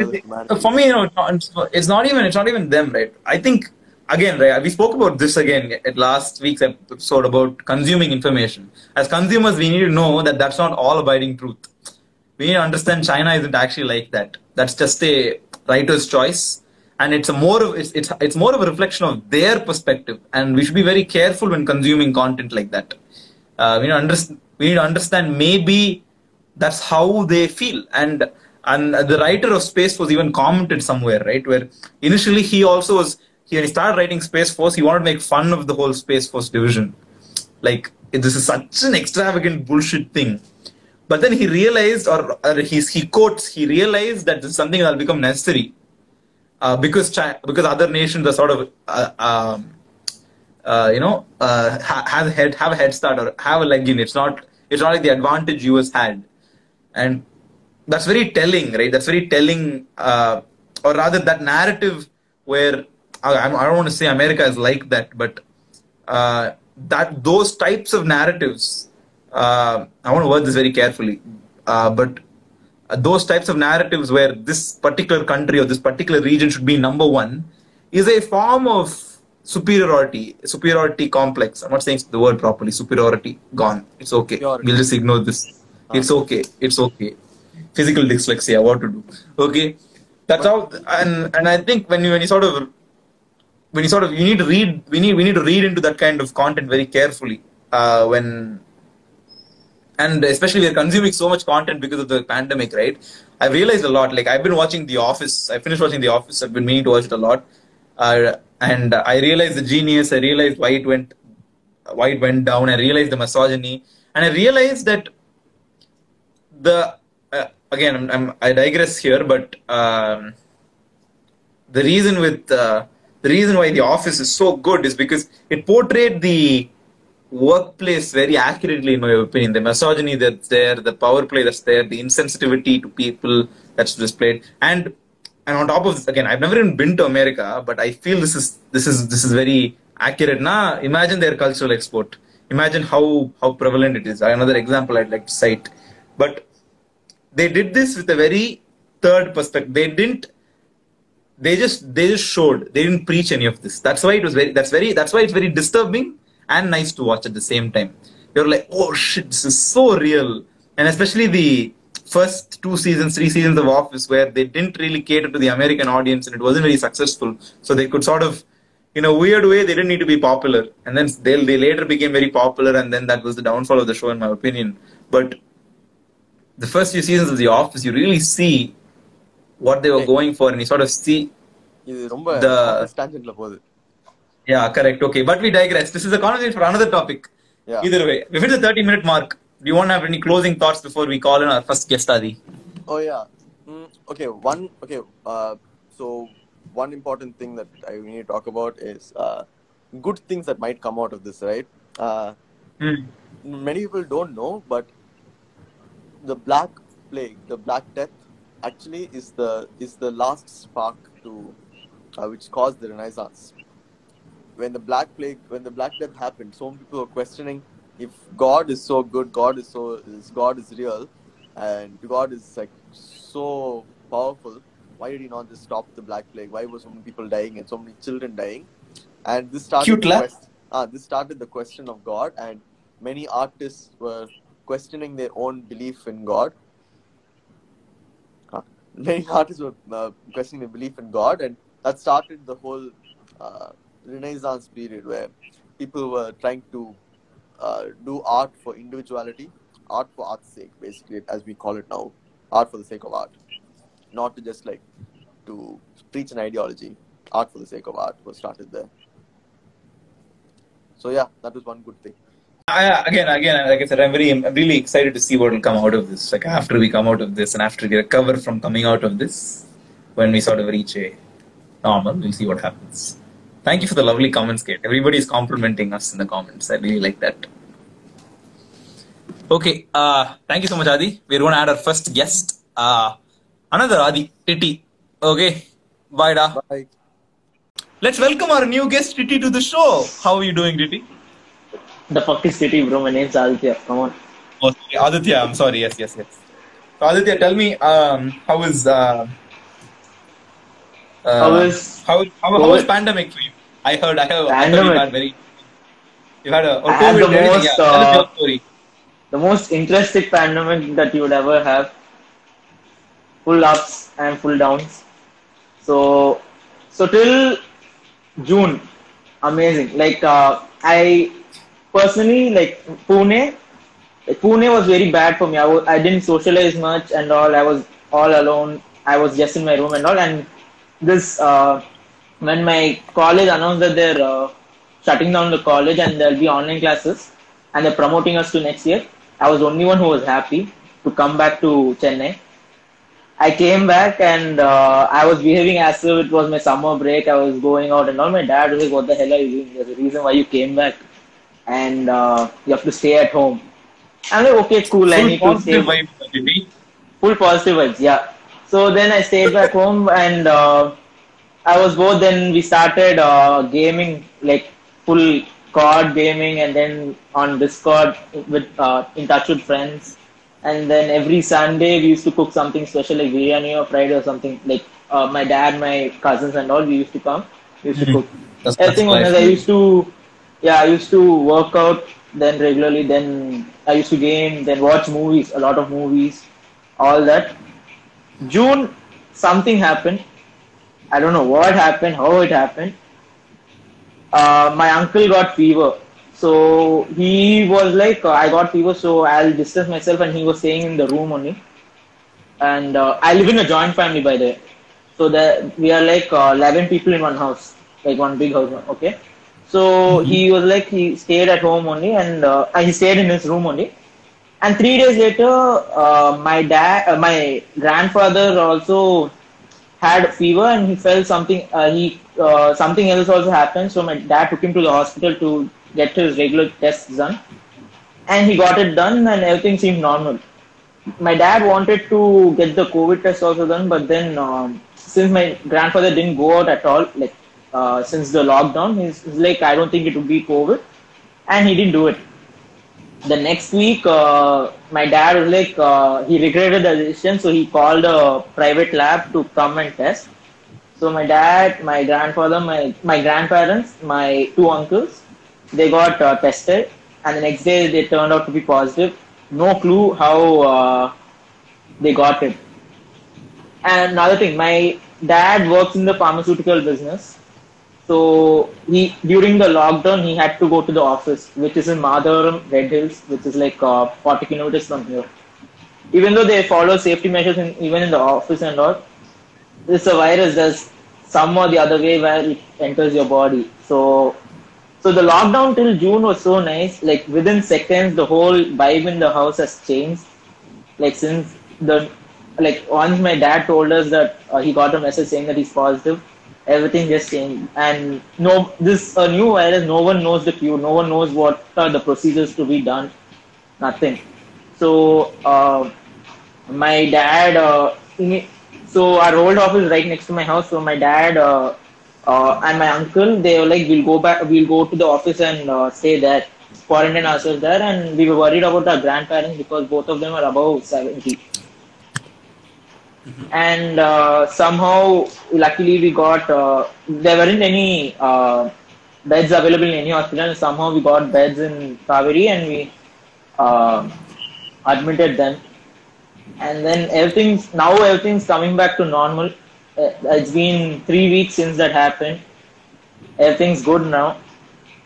for me, you know, it's not, it's not even it's not even them, right? I think again, right? We spoke about this again at last week's episode about consuming information. As consumers, we need to know that that's not all abiding truth. We need to understand China isn't actually like that. That's just a writer's choice, and it's a more of it's it's it's more of a reflection of their perspective. And we should be very careful when consuming content like that. Uh, we need to understand. We need to understand maybe that's how they feel and and the writer of space force even commented somewhere right where initially he also was he, started writing space force he wanted to make fun of the whole space force division like this is such an extravagant bullshit thing but then he realized or, or he, he quotes he realized that this is something that will become necessary uh, because China, because other nations are sort of uh, um, uh, you know uh, ha- have a head have a head start or have a leg in. It's not it's not like the advantage US had, and that's very telling, right? That's very telling, uh, or rather that narrative where I, I don't want to say America is like that, but uh, that those types of narratives. I want to word this very carefully, but those types of narratives where this particular country or this particular region should be number one is a form of superiority, superiority complex. I'm not saying the word properly. Superiority gone. It's okay. Superiority. We'll just ignore this. It's okay. It's okay. Physical dyslexia. What to do? Okay. That's how. And and I think when you when you sort of when you sort of you need to read we need we need to read into that kind of content very carefully uh, when and especially we're consuming so much content because of the pandemic right? I've realized a lot. Like i've been watching the office. I finished watching the office. I've been meaning to watch it a lot. Uh, and i realized the genius. I realized why it went why it went down. I realized the misogyny. And i realized that the uh, again I'm, I'm, i digress here but um, the reason with uh, the reason why the office is so good is because it portrayed the workplace very accurately in my opinion. The misogyny that's there the power play that's there the insensitivity to people that's displayed. And and on top of this again i've never even been to america but i feel this is this is this is very accurate. Now imagine their cultural export. Imagine how how prevalent it is. Another example i'd like to cite. But they did this with a very third perspective. They didn't they just they just showed. They didn't preach any of this. That's why it was very that's very that's why it's very disturbing and nice to watch at the same time. You're like, oh shit, this is so real. And especially the first two seasons, three seasons of Office, where they didn't really cater to the American audience and it wasn't very successful. So they could sort of, in a weird way, they didn't need to be popular. And then they, they later became very popular, and then that was the downfall of the show, in my opinion. But the first few seasons of The Office, you really see what they were going for, and you sort of see the yeah correct okay but we digress this is a conversation for another topic Yeah. either way we've hit the 30 minute mark do you want to have any closing thoughts before we call in our first guest adi Oh yeah. Mm, okay. One. Okay. Uh, so one important thing that I need to talk about is uh, good things that might come out of this, right? Uh, Hmm. many people don't know, but the Black Plague, the Black Death, actually is the is the last spark to uh, which caused the Renaissance. When the Black Plague, when the Black Death happened, so many people were questioning if God is so good, God is so is God is real, and God is like so powerful. Why did He not just stop the Black Plague? Why were so many people dying and so many children dying? And this started Cute the quest- ah, this started the question of God, and many artists were questioning their own belief in God. Ah, many artists were uh, questioning their belief in God, and that started the whole uh, Renaissance period where people were trying to uh, do art for individuality, art for art's sake, basically, as we call it now, art for the sake of art, not to just like to preach an ideology. Art for the sake of art was started there. So yeah, that was one good thing. I, again, again, like I said, I'm very, I'm really excited to see what will come out of this. Like after we come out of this, and after we recover from coming out of this, when we sort of reach a normal, we'll see what happens. Thank you for the lovely comments, Kate. Everybody is complimenting us in the comments. I really like that. Okay, uh, thank you so much, Adi. We're going to add our first guest, uh, another Adi, Titi. Okay, bye, da. Bye. Let's welcome our new guest, Titi, to the show. How are you doing, Titi? The fuck is city, bro? My name's Aditya. Come on. Oh, sorry, Aditya, I'm sorry. Yes, yes, yes. So, Aditya, tell me, um, how is uh, How is how how, how was pandemic for you? I heard, I heard, I heard you had very. You had a or I had COVID, the anything, most, yeah. Uh, story. The most interesting pandemic that you would ever have. Full ups and full downs. So, so till June, amazing. Like uh, I personally like Pune. Like, Pune was very bad for me. I w- I didn't socialize much and all. I was all alone. I was just in my room and all. And this uh, when my college announced that they're uh, shutting down the college and there'll be online classes and they're promoting us to next year. I was the only one who was happy to come back to Chennai. I came back and uh, I was behaving as if it was my summer break. I was going out and all. My dad was like, "What the hell are you doing? There's a reason why you came back, and uh, you have to stay at home." I'm like, "Okay, cool. I need to stay." vibe, full positive vibes yeah so then i stayed back home and uh, i was bored then we started uh, gaming like full card gaming and then on discord with uh, in touch with friends and then every sunday we used to cook something special like biryani or fried or something like uh, my dad my cousins and all we used to come we used to Mhm. cook That's, that's everything nice. I used to, yeah, I used to work out then regularly. Then I used to game, then watch movies, a lot of movies, all that. June, something happened. I don't know what happened, how it happened. Uh, my uncle got fever. So he was like, uh, I got fever, so I'll distance myself, and he was staying in the room only. And uh, I live in a joint family, by the way. So that we are like uh, 11 people in one house, like one big house. Okay. So he was like he stayed at home only, and uh, he stayed in his room only. And three days later, uh, my dad, uh, my grandfather also had fever, and he felt something. Uh, he uh, something else also happened. So my dad took him to the hospital to get his regular tests done, and he got it done, and everything seemed normal my dad wanted to get the COVID test also done, but then um, since my grandfather didn't go out at all, like uh, since the lockdown, he's, he's like, I don't think it would be COVID, and he didn't do it. The next week, uh, my dad was like, uh, he regretted the decision, so he called a private lab to come and test. So my dad, my grandfather, my my grandparents, my two uncles, they got uh, tested, and the next day they turned out to be positive. No clue how uh, they got it. And another thing, my dad works in the pharmaceutical business. So he during the lockdown he had to go to the office, which is in Madhavaram, Red Hills, which is like uh, 40 kilometers from here. Even though they follow safety measures in, even in the office and all, it's a virus. There's some or the other way where it enters your body. So so the lockdown till June was so nice. Like within seconds, the whole vibe in the house has changed. Like since the like once my dad told us that uh, he got a message saying that he's positive, everything just changed. And no, this a new virus. No one knows the cure. No one knows what are the procedures to be done. Nothing. So uh, my dad. Uh, imme- so our old office right next to my house. So my dad. Uh, uh, and my uncle, they were like, we'll go back, we'll go to the office and uh, stay there, quarantine ourselves there. And we were worried about our grandparents because both of them are above 70. And uh, somehow, luckily, we got, uh, there weren't any uh, beds available in any hospital. Somehow, we got beds in Kauvery and we uh, admitted them. And then everything's, now everything's coming back to normal uh, it's been three weeks since that happened. Everything's good now.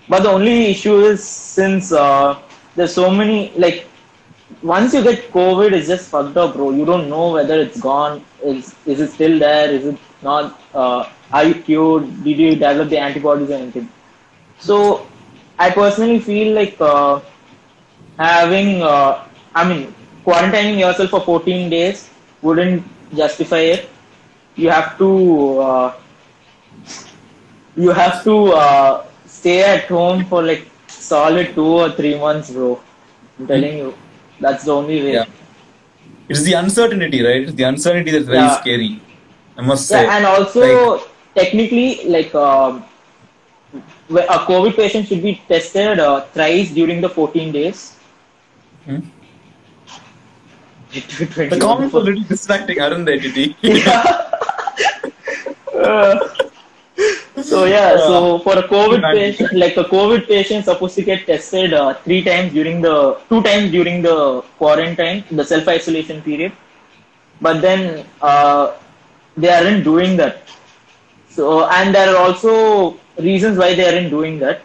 But the only issue is since uh, there's so many like once you get COVID, it's just fucked up, bro. You don't know whether it's gone. Is is it still there? Is it not? Uh, are you cured? Did you develop the antibodies or anything? So I personally feel like uh, having uh, I mean quarantining yourself for 14 days wouldn't justify it. You have to uh, you have to uh, stay at home for like solid two or three months, bro. I'm telling you, that's the only way. Yeah. It's the uncertainty, right? It's the uncertainty that's very Yeah. scary. I must say. Yeah, and also Like- technically, like um, a COVID patient should be tested uh, thrice during the 14 days. Hmm? the comments were a little distracting, aren't they, Titi? Uh, so yeah, so for a COVID patient, like a COVID patient, supposed to get tested uh, three times during the two times during the quarantine, the self isolation period. But then uh, they aren't doing that. So and there are also reasons why they aren't doing that,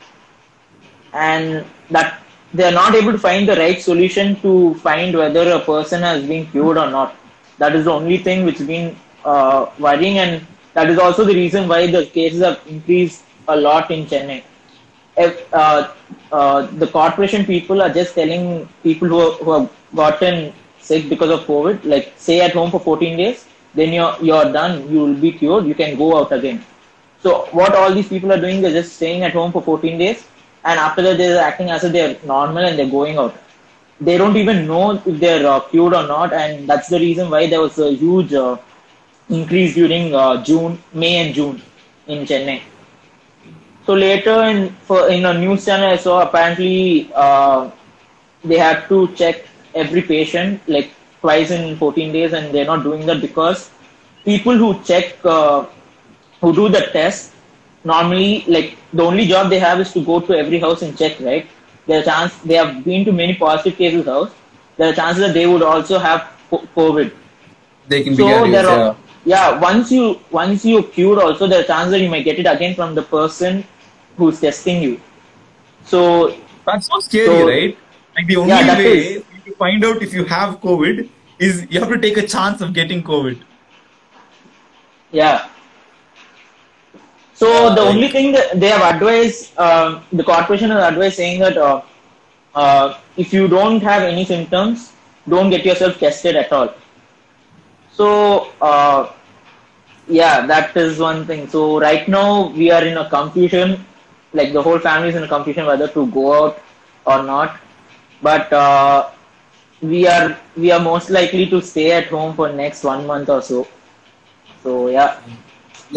and that they are not able to find the right solution to find whether a person has been cured or not. That is the only thing which has been uh, worrying, and that is also the reason why the cases have increased a lot in Chennai. If, uh, uh, the corporation people are just telling people who, who have gotten sick because of COVID, like stay at home for 14 days, then you're you're done. You will be cured. You can go out again. So what all these people are doing, they're just staying at home for 14 days, and after that they're acting as if they're normal and they're going out. They don't even know if they're uh, cured or not, and that's the reason why there was a huge uh, increase during uh, June, May and June in Chennai. So later in for in a news channel I saw apparently uh, they had to check every patient like twice in 14 days and they're not doing that because people who check uh, who do the test normally like the only job they have is to go to every house and check right there are chance they have been to many positive cases house there are chances that they would also have covid they can be so carriers, there yeah. Yeah once you once you cured also there are chances that you might get it again from the person who's testing you so That's so scary, So- right? Like the only Yeah, way is. to find out if you have COVID is you have to take a chance of getting COVID. yeah so Yeah, the like- only thing that they have advised um, the corporation has advised saying that uh, uh, if you don't have any symptoms don't get yourself tested at all so uh, yeah that is one thing so right now we are in a confusion like the whole family is in a confusion whether to go out or not but uh, we are we are most likely to stay at home for next one month or so so yeah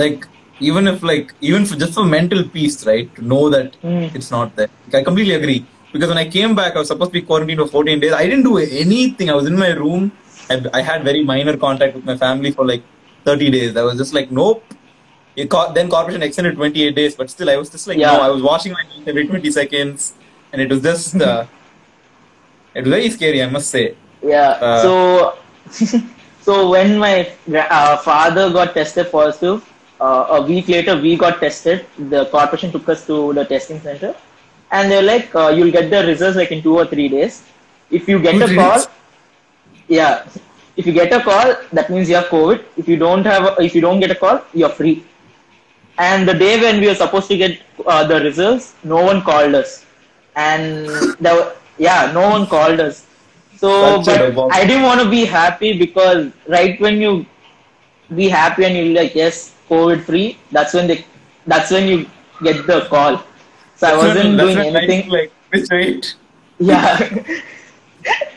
Like even if like even for just for mental peace, right? To know that Mm. it's not there. Like, I completely agree. Because when I came back, I was supposed to be quarantined for 14 days. I didn't do anything. I was in my room. I, I had very minor contact with my family for like 30 days. I was just like, nope. Co- then corporation extended 28 days, but still, I was just like, Yeah. no. I was washing my hands every 20 seconds, and it was just, uh, it was very scary, I must say. Yeah. Uh, so, so when my uh, father got tested positive, uh, a week later we got tested. The corporation took us to the testing center, and they're like, uh, "You'll get the results like in two or three days. If you get a call, days? Yeah, if you get a call, that means you have COVID. If you don't have, a, if you don't get a call, you're free." And the day when we were supposed to get uh, the results, no one called us, and there, yeah, no one called us. So, Such but. I didn't want to be happy because right when you be happy and you're like, yes, COVID free, that's when they, that's when you get the call. So I wasn't That's doing anything. Like, which wait. Yeah.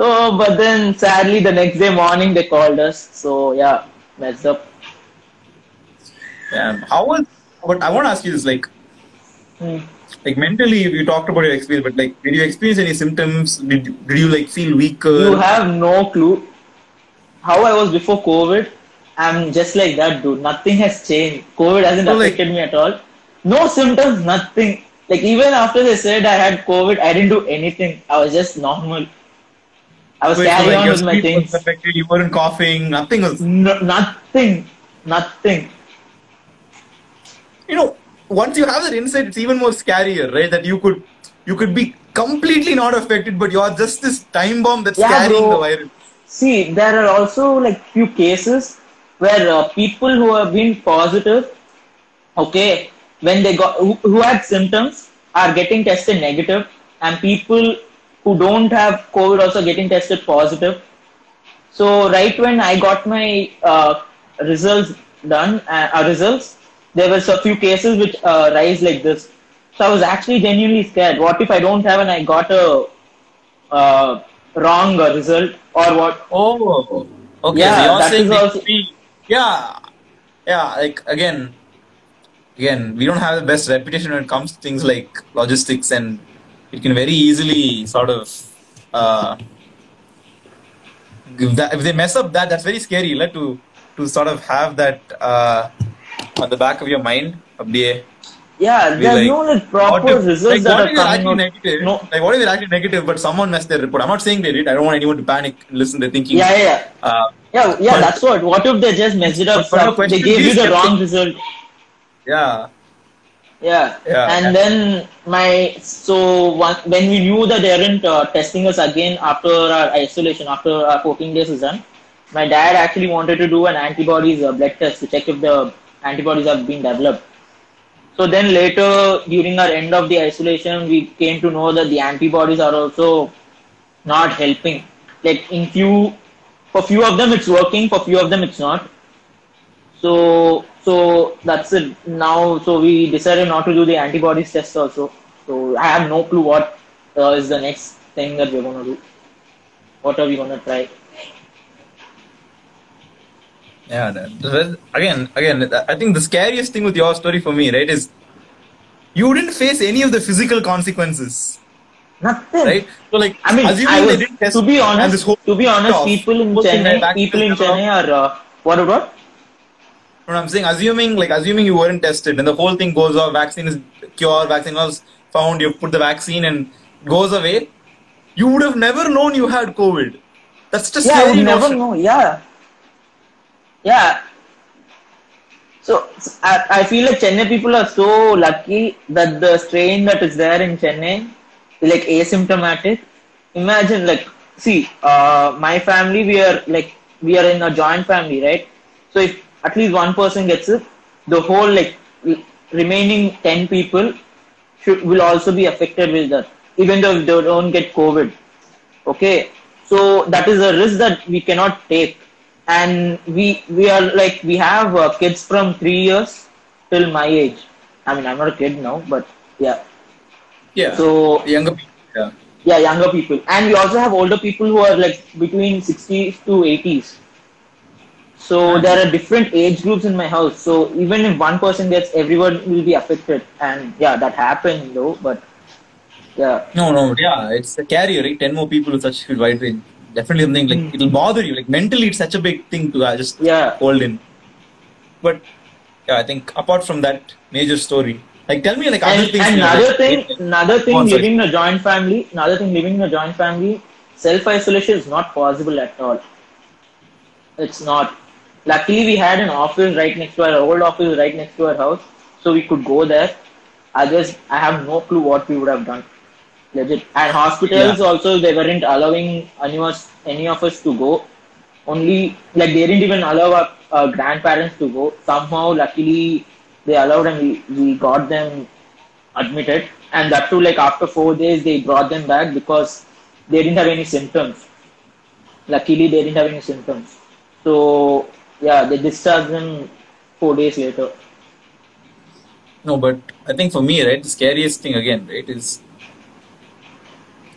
so, but then sadly the next day morning they called us. So yeah, messed up. Yeah. How was? But I want to ask you this, like, Hmm. like mentally, you talked about your experience, but like, did you experience any symptoms? Did did you like feel weaker? You have no clue how I was before COVID. I'm just like that, dude. Nothing has changed. COVID hasn't So, like- affected me at all. No symptoms, nothing. Like even after they said I had COVID, I didn't do anything. I was just normal. I was so, carrying like, on with my things. affected, you weren't coughing, nothing was. No, nothing, nothing. You know, once you have that insight, it's even more scarier, right? That you could, you could be completely not affected, but you're just this time bomb that's Yeah, carrying bro. the virus. See, there are also like few cases where uh, people who have been positive, okay, when they got who, who had symptoms are getting tested negative, and people who don't have COVID also getting tested positive. So right when I got my uh, results done, uh, uh, results, there was a few cases which uh, rise like this. So I was actually genuinely scared. What if I don't have and I got a uh, wrong result or what? Oh, okay. Yeah, so you're that saying is that also- yeah, yeah. Like again, again, we don't have the best reputation when it comes to things like logistics, and it can very easily sort of uh, if, that, if they mess up that that's very scary like, to to sort of have that uh, on the back of your mind yeah yeah, like, no like proper if, results like, that are coming out. negative? No. like what if they're actually negative but someone messed their report? I'm not saying they did. I don't want anyone to panic listen to thinking. Yeah yeah yeah. Uh, yeah, yeah but, that's what what if they just messed it up? but, but they gave you the wrong result. Yeah. Yeah. Yeah. And then my so one, when we knew that they aren't uh, testing us again after our isolation, after our 14 days is done, my dad actually wanted to do an antibodies uh, blood test to check if the antibodies have been developed. So then later during our end of the isolation, we came to know that the antibodies are also not helping. Like in few, for few of them it's working, for few of them it's not. So so that's it. Now so we decided not to do the antibodies test also. So I have no clue what uh, is the next thing that we're gonna do. What are we gonna try? yeah. that- again, again, I think the scariest thing with your story for me, right, is you didn't face any of the physical consequences, Nothing. right? So, like, I mean, I they was, didn't test to be honest, to be honest, people in Chennai, went back to people in Chennai are uh, what about? What I'm saying, assuming like assuming you weren't tested and the whole thing goes off, vaccine is cure, vaccine was found, you put the vaccine and goes away, you would have never known you had COVID. That's just Yeah, you never know. Yeah, yeah. So I, I feel like Chennai people are so lucky that the strain that is there in Chennai is like asymptomatic. Imagine like see, uh, my family we are like we are in a joint family, right? So if at least one person gets it, the whole like remaining ten people should will also be affected with that, even though they don't get COVID. Okay, so that is a risk that we cannot take, and we we are like we have uh, kids from three years till my age. I mean, I'm not a kid now, but yeah. Yeah. So younger people. Yeah. yeah, younger people, and we also have older people who are like between 60s to 80s. So there are different age groups in my house. So even if one person gets, everyone will be affected, and yeah, that happened though. But yeah, No, no, yeah, it's a carrier, right? Ten more people with such a wide range. Definitely something like it'll bother you. Like mentally, it's such a big thing to uh, just yeah. hold in. But yeah, I think apart from that major story, like tell me like other and, things. and another like- thing, another thing, sorry. living in a joint family, another thing, living in a joint family, self isolation is not possible at all. It's not. Luckily, we had an office right next to our old office, right next to our house, so we could go there. I just, I have no clue what we would have done. Legit. And hospitals Yeah. also, they weren't allowing any of us, any of us to go. Only, like, they didn't even allow our, our grandparents to go. Somehow, luckily, they allowed and we, we got them admitted. And that too, like, after four days, they brought them back because they didn't have any symptoms. Luckily, they didn't have any symptoms. So, yeah, they discharged them four days later. No, but I think for me, right, the scariest thing again, right, is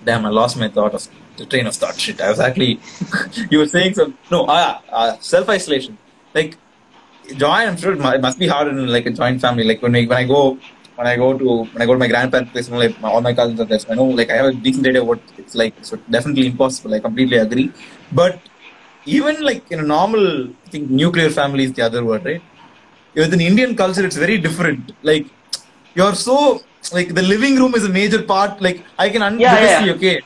damn, I lost my thought of the train of thought. Shit, I was actually you were saying some no, uh, uh, self isolation. Like joint, I'm sure it must be hard in like a joint family. Like when I, when I go when I go to when I go to my grandparents' place, you know, like my, all my cousins are there. So I know like I have a decent idea what it's like. So definitely impossible. I completely agree. But even like in a normal, I think nuclear family is the other word, right? with an Indian culture, it's very different. Like you're so like the living room is a major part. Like I can un- Yeah, yeah. see, okay.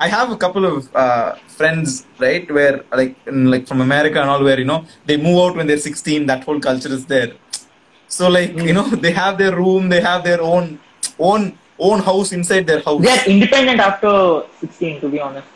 I have a couple of uh, friends, right, where like in, like from America and all, where you know they move out when they're 16. That whole culture is there. So like Hmm. you know they have their room, they have their own own own house inside their house. They are independent after 16, to be honest.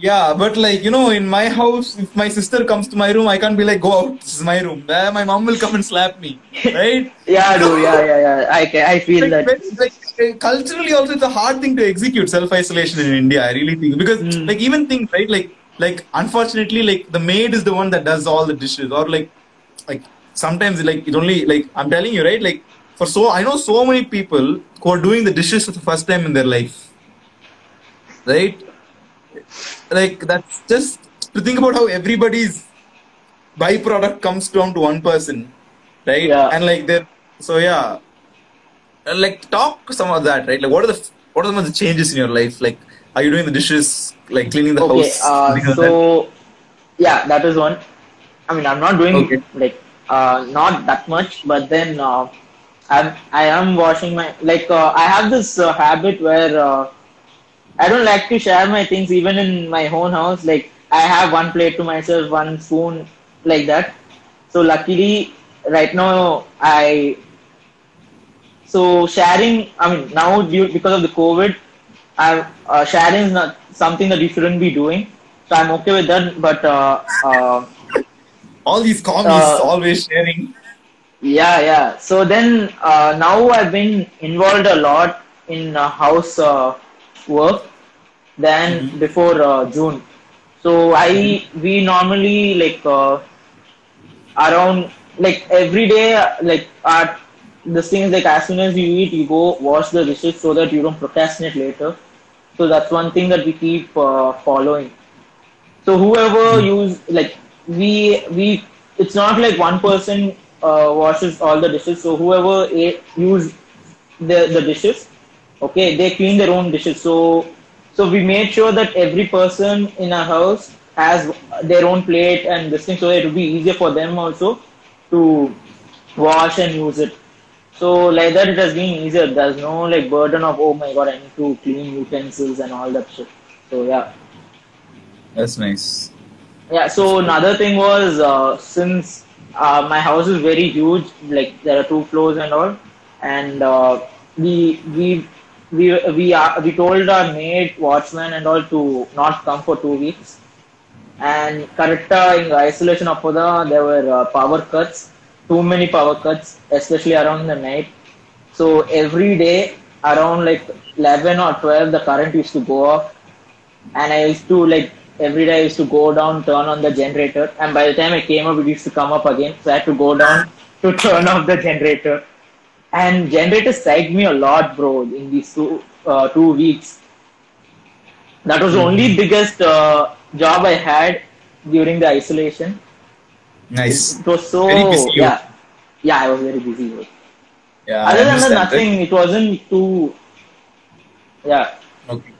Yeah, but like you know, in my house, if my sister comes to my room, I can't be like, "Go out, this is my room." There, my mom will come and slap me, right? Yeah, dude, yeah, yeah, yeah. I, I feel like, that. like uh, culturally also it's a hard thing to execute self isolation in India. I really think because Mm. like even think right like like unfortunately like the maid is the one that does all the dishes or like like sometimes like it only like I'm telling you right like for so I know so many people who are doing the dishes for the first time in their life, right? Like that's just to think about how everybody's byproduct comes down to one person, right? Yeah. And like they're so yeah uh, like talk some of that right like what are the what are some of the changes in your life like are you doing the dishes like cleaning the okay, house uh, so yeah, that is one. I mean, I'm not doing Okay. like uh, not that much, but then uh, I'm I am washing my like uh, I have this uh, habit where uh, I don't like to share my things even in my own house. Like I have one plate to myself, one spoon, like that. So luckily, right now I so sharing. I mean, now due because of the COVID, I uh, sharing is not something that you shouldn't be doing. So I'm okay with that. But uh, uh, all these commies uh, always sharing yeah, yeah. So then uh, now I've been involved a lot in uh, house uh, work than before uh, June. So I we normally like uh, around like every day uh, like at the thing is like as soon as you eat you go wash the dishes so that you don't procrastinate later. So that's one thing that we keep uh, following. So whoever use like we we it's not like one person uh, washes all the dishes. So whoever ate, use the the dishes, okay, they clean their own dishes. So so we made sure that every person in our house has their own plate and this thing, so it will be easier for them also to wash and use it. So like that, it has been easier. There's no like burden of oh my god, I need to clean utensils and all that shit. So yeah. that's nice Yeah, so another thing was uh, since uh, my house is very huge, like there are two floors and all, and uh, we we we we uh, we told our maid watchman and all to not come for two weeks, and correcta in isolation of appoda there were uh, power cuts, too many power cuts, especially around the night. So every day around like eleven or twelve, the current used to go off and I used to like every day I used to go down, turn on the generator, and by the time I came up, it used to come up again. So I had to go down to turn off the generator. And generator psyched me a lot, bro, in these two uh, two weeks. That was the only biggest uh, job I had during the isolation. nice It was so busy, yeah, yeah. I was very busy. Bro. yeah I Other than that, nothing. It wasn't too. Yeah. okay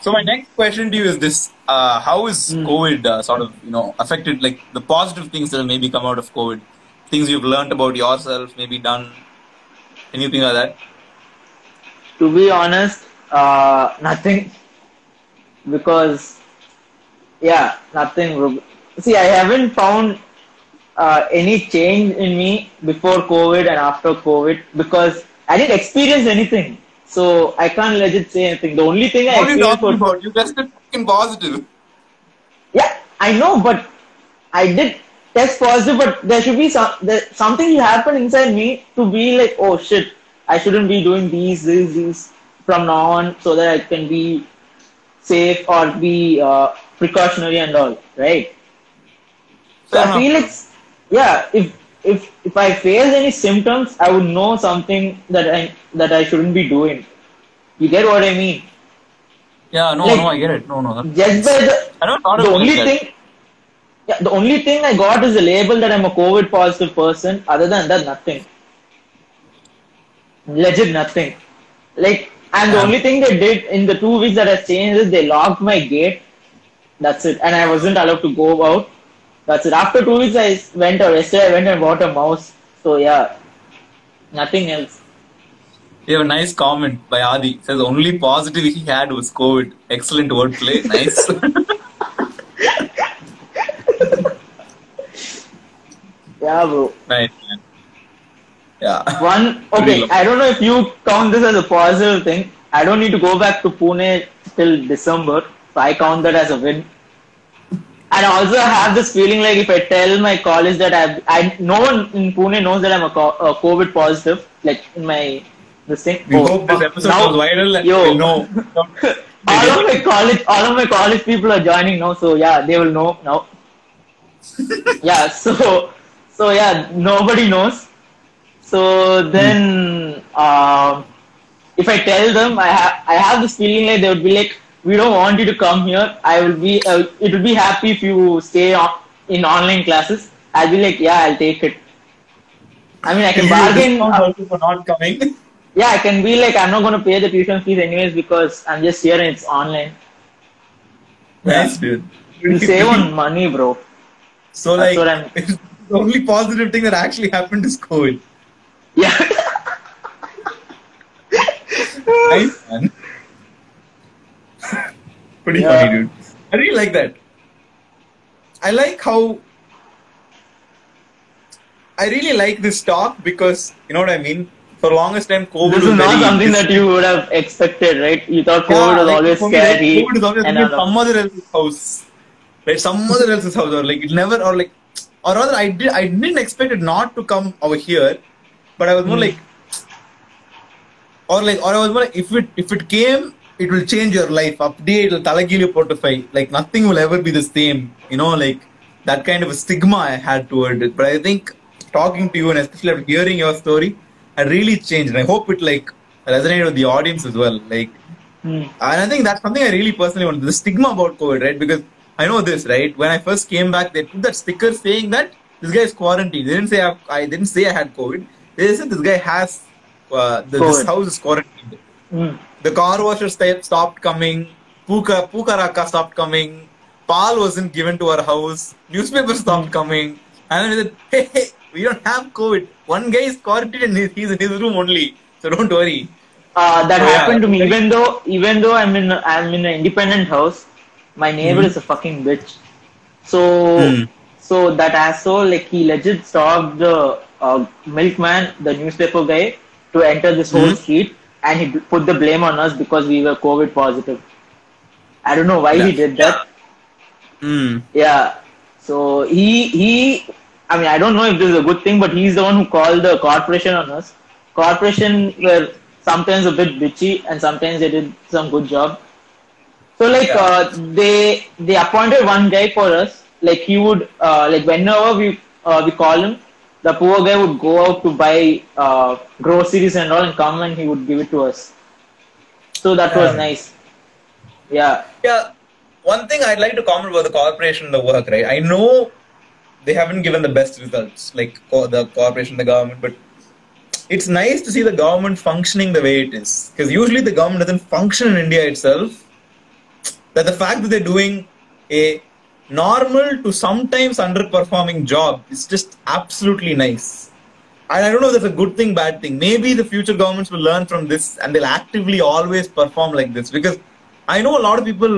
so my next question to you is this uh, how is Hmm. covid uh, sort of you know affected like the positive things that have maybe come out of covid things you've learned about yourself maybe done anything like that To be honest, uh, nothing. Because, yeah, nothing. See, I haven't found uh, any change in me before COVID and after COVID because I didn't experience anything. So I can't legit say anything. The only thing I what are you experienced talking was about you tested fucking positive Yeah, I know, but I did test positive, but there should be some there, something happen inside me to be like, oh shit, I shouldn't be doing these, these, these from now on, so that I can be safe or be uh, precautionary and all, right? So Fair I feel it's yeah. If if if I face any symptoms, I would know something that I that I shouldn't be doing. You get what I mean? yeah no Like- no i get it no no Just by the i don't the only thing yeah, the only thing I got is a label that I'm a COVID positive person. Other than that, nothing. Legit nothing. Like, and the Yeah. only thing they did in the two weeks that has changed is they locked my gate. That's it. And I wasn't allowed to go out. That's it. After two weeks, I went out. Yesterday, I went and bought a mouse. So, yeah, nothing else. You have a nice comment by Adi. It says only positive he had was COVID. Excellent wordplay. Nice. Yeah, bro. nice, man. Yeah. One, okay. I don't know if you count this as a positive thing. I don't need to go back to Pune till December, so I count that as a win. And also, I have this feeling like if I tell my college that I've, I, no one in Pune knows that I'm a, co- a COVID positive, like in my this thing. We Oh, hope this episode Now- goes viral and Yo. we'll know. all of my college, all of my college people are joining now, so yeah, they will know now. yeah, so so yeah, nobody knows. So then, um, if I tell them, I have I have this feeling like they would be like, we don't want you to come here. I will be, uh, it would be happy if you stay on, in online classes. I'll be like, yeah, I'll take it. I mean, I can Give you a bargain. uh, for not coming. yeah, I can be like, I'm not going to pay the tuition fees anyways because I'm just here and it's online. nice, dude. You save on money, bro. So That's like, the only positive thing that actually happened is COVID. Yeah. Nice, man. Pretty Yeah. funny, dude. I really like that. I like how. I really like this talk because you know what I mean. For the longest time, COVID this was is not something that you would have expected, right? You thought COVID Yeah, was like, always for me, like, scary. COVID is always and some other else's house, like some other else's house, or like it never, or like, or rather, I did, I didn't expect it not to come over here, but I was more Hmm. like, or like, or I was more like, if it, if it came, it will change your life. Update, it'll talagili portify. Like nothing will ever be the same. You know, like that kind of a stigma I had toward it. But I think talking to you and especially after hearing your story, I really changed, and I hope it like resonated with the audience as well. Like. Hmm. And I think that's something I really personally want. The stigma about COVID, right? Because I know this, right? When I first came back, they put that sticker saying that this guy is quarantined. They didn't say I, I didn't say I had COVID. They said this guy has uh, the, this house is quarantined. Hmm. The car washer sta- stopped coming. Puka Pukaraka stopped coming. Pal wasn't given to our house. Newspaper stopped coming. And then we said, hey, hey, we don't have COVID. One guy is quarantined and he's- he's in his room only. So don't worry. Uh, that Oh, yeah. happened to me. Even though, even though I'm in, I'm in an independent house, my neighbor is a fucking bitch. So, Hmm. so that asshole, like he legit stopped the uh, milkman, the newspaper guy, to enter this whole Hmm. street, and he put the blame on us because we were COVID positive. I don't know why he did that. Mm. Yeah. So he he I mean I don't know if this is a good thing, but he's the one who called the corporation on us. Corporation were sometimes a bit bitchy and sometimes they did some good job. So like Yeah. uh, they they appointed one guy for us. Like he would uh, like whenever we uh, we call him, the poor guy would go out to buy uh, groceries and all and come and he would give it to us. So that was Yeah. nice. Yeah. Yeah, one thing I'd like to comment about the corporation, the work, right? I know they haven't given the best results, like co- the corporation, the government, but it's nice to see the government functioning the way it is. Because usually the government doesn't function in India itself. That the fact that they're doing a normal to sometimes underperforming job is just absolutely nice. And I don't know if that's a good thing, bad thing. Maybe the future governments will learn from this and they'll actively always perform like this. Because I know a lot of people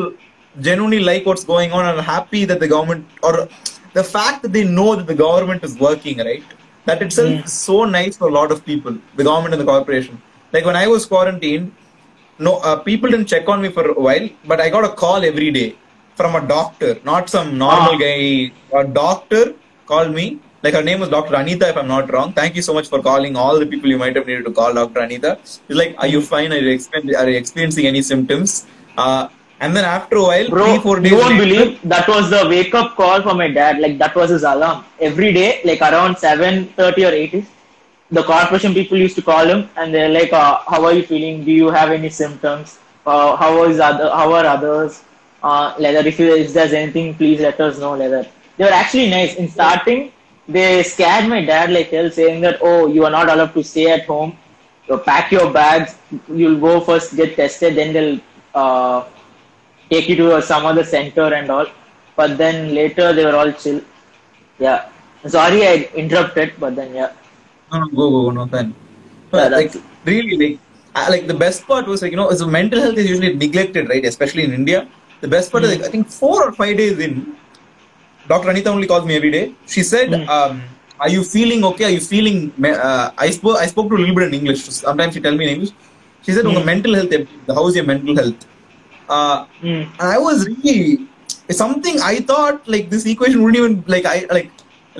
genuinely like what's going on and are happy that the government or the fact that they know that the government is working, right? That itself Mm. is so nice for a lot of people, the government and the corporation. Like when I was quarantined, no, uh, people didn't check on me for a while, but I got a call every day from a doctor, not some normal Ah. guy. A doctor called me. Like her name was Dr. Anita, if I'm not wrong. Thank you so much for calling all the people you might have needed to call Dr. Anita. He's like, Are you fine? Are you, are you experiencing any symptoms? Uh, and then after a while, Bro, three, four days you won't later, believe that was the wake up call for my dad. Like that was his alarm every day. Like around seven thirty or eight, the corporation people used to call him and they're like, uh, "How are you feeling? Do you have any symptoms? Uh, how is other? How are others? Uh, that. If, you, if there's anything, please let us know." That. They were actually nice. In starting, they scared my dad like hell, saying that, "Oh, you are not allowed to stay at home. You pack your bags. You'll go first get tested, then they'll." Uh, take you to uh, some other center and all. But then later they were all chill. Yeah. Sorry I interrupted, but then yeah. No, no, go, go, go, no, fine. Yeah, But like, really, like, I, like the best part was like, you know, so mental health is usually neglected, right? Especially in India. The best part is like, I think four or five days in, Dr. Anita only calls me every day. She said, Mm. um, "Are you feeling okay? Are you feeling?" Uh, I spoke. I spoke to a little bit in English. Sometimes she tell me in English. She said, Mm. "Unga mental health. How's your mental health?" Uh, Mm. and I was really something I thought like this equation wouldn't even like I like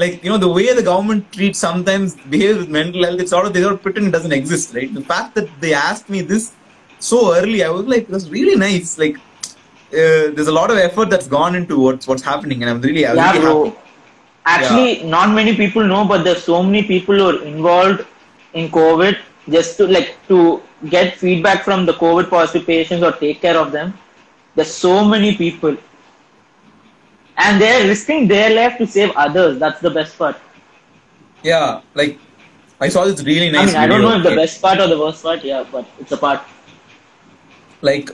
like you know the way the government treats sometimes behaves with mental health. It's sort of they don't pretend it doesn't exist, right? The fact that they asked me this so early, I was like, it was really nice. Like uh, there's a lot of effort that's gone into what's what's happening, and I'm really, I'm yeah, really bro. happy. Actually, not many people know, but there's so many people who are involved in COVID just to like to get feedback from the COVID positive patients or take care of them. There's so many people, and they're risking their life to save others. That's the best part. Yeah, like I saw this really nice. I mean, I don't know if the best part or the worst part. Yeah, but it's a part. like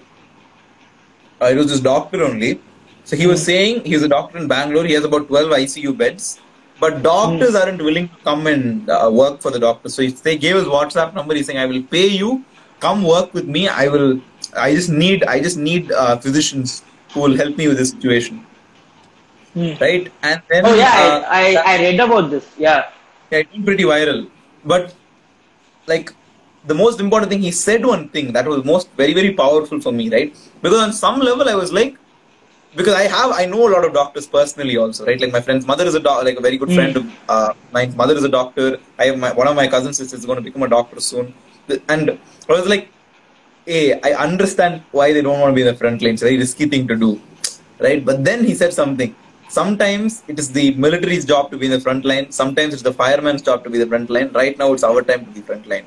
uh, it was this doctor only. So he was saying he's a doctor in Bangalore. He has about 12 ICU beds, but doctors aren't willing to come and uh, work for the doctor. So they gave his WhatsApp number, he's saying, "I will pay you. Come work with me. I will. I just need. I just need uh, physicians who will help me with this situation." Hmm. Right? And then Oh yeah, uh, I, I I read about this. Yeah. yeah, it went pretty viral. But like the most important thing, he said one thing that was most very very powerful for me, right? Because on some level, I was like, because I have I know a lot of doctors personally also, right? Like my friend's mother is a doc, like a very good Mm. friend of uh, my mother is a doctor. I have my one of my cousins is, is going to become a doctor soon, and I was like, hey, I understand why they don't want to be in the front lines. It's a very risky thing to do, right? But then he said something. Sometimes it is the military's job to be in the front line. Sometimes it's the fireman's job to be the front line. Right now, it's our time to be front line.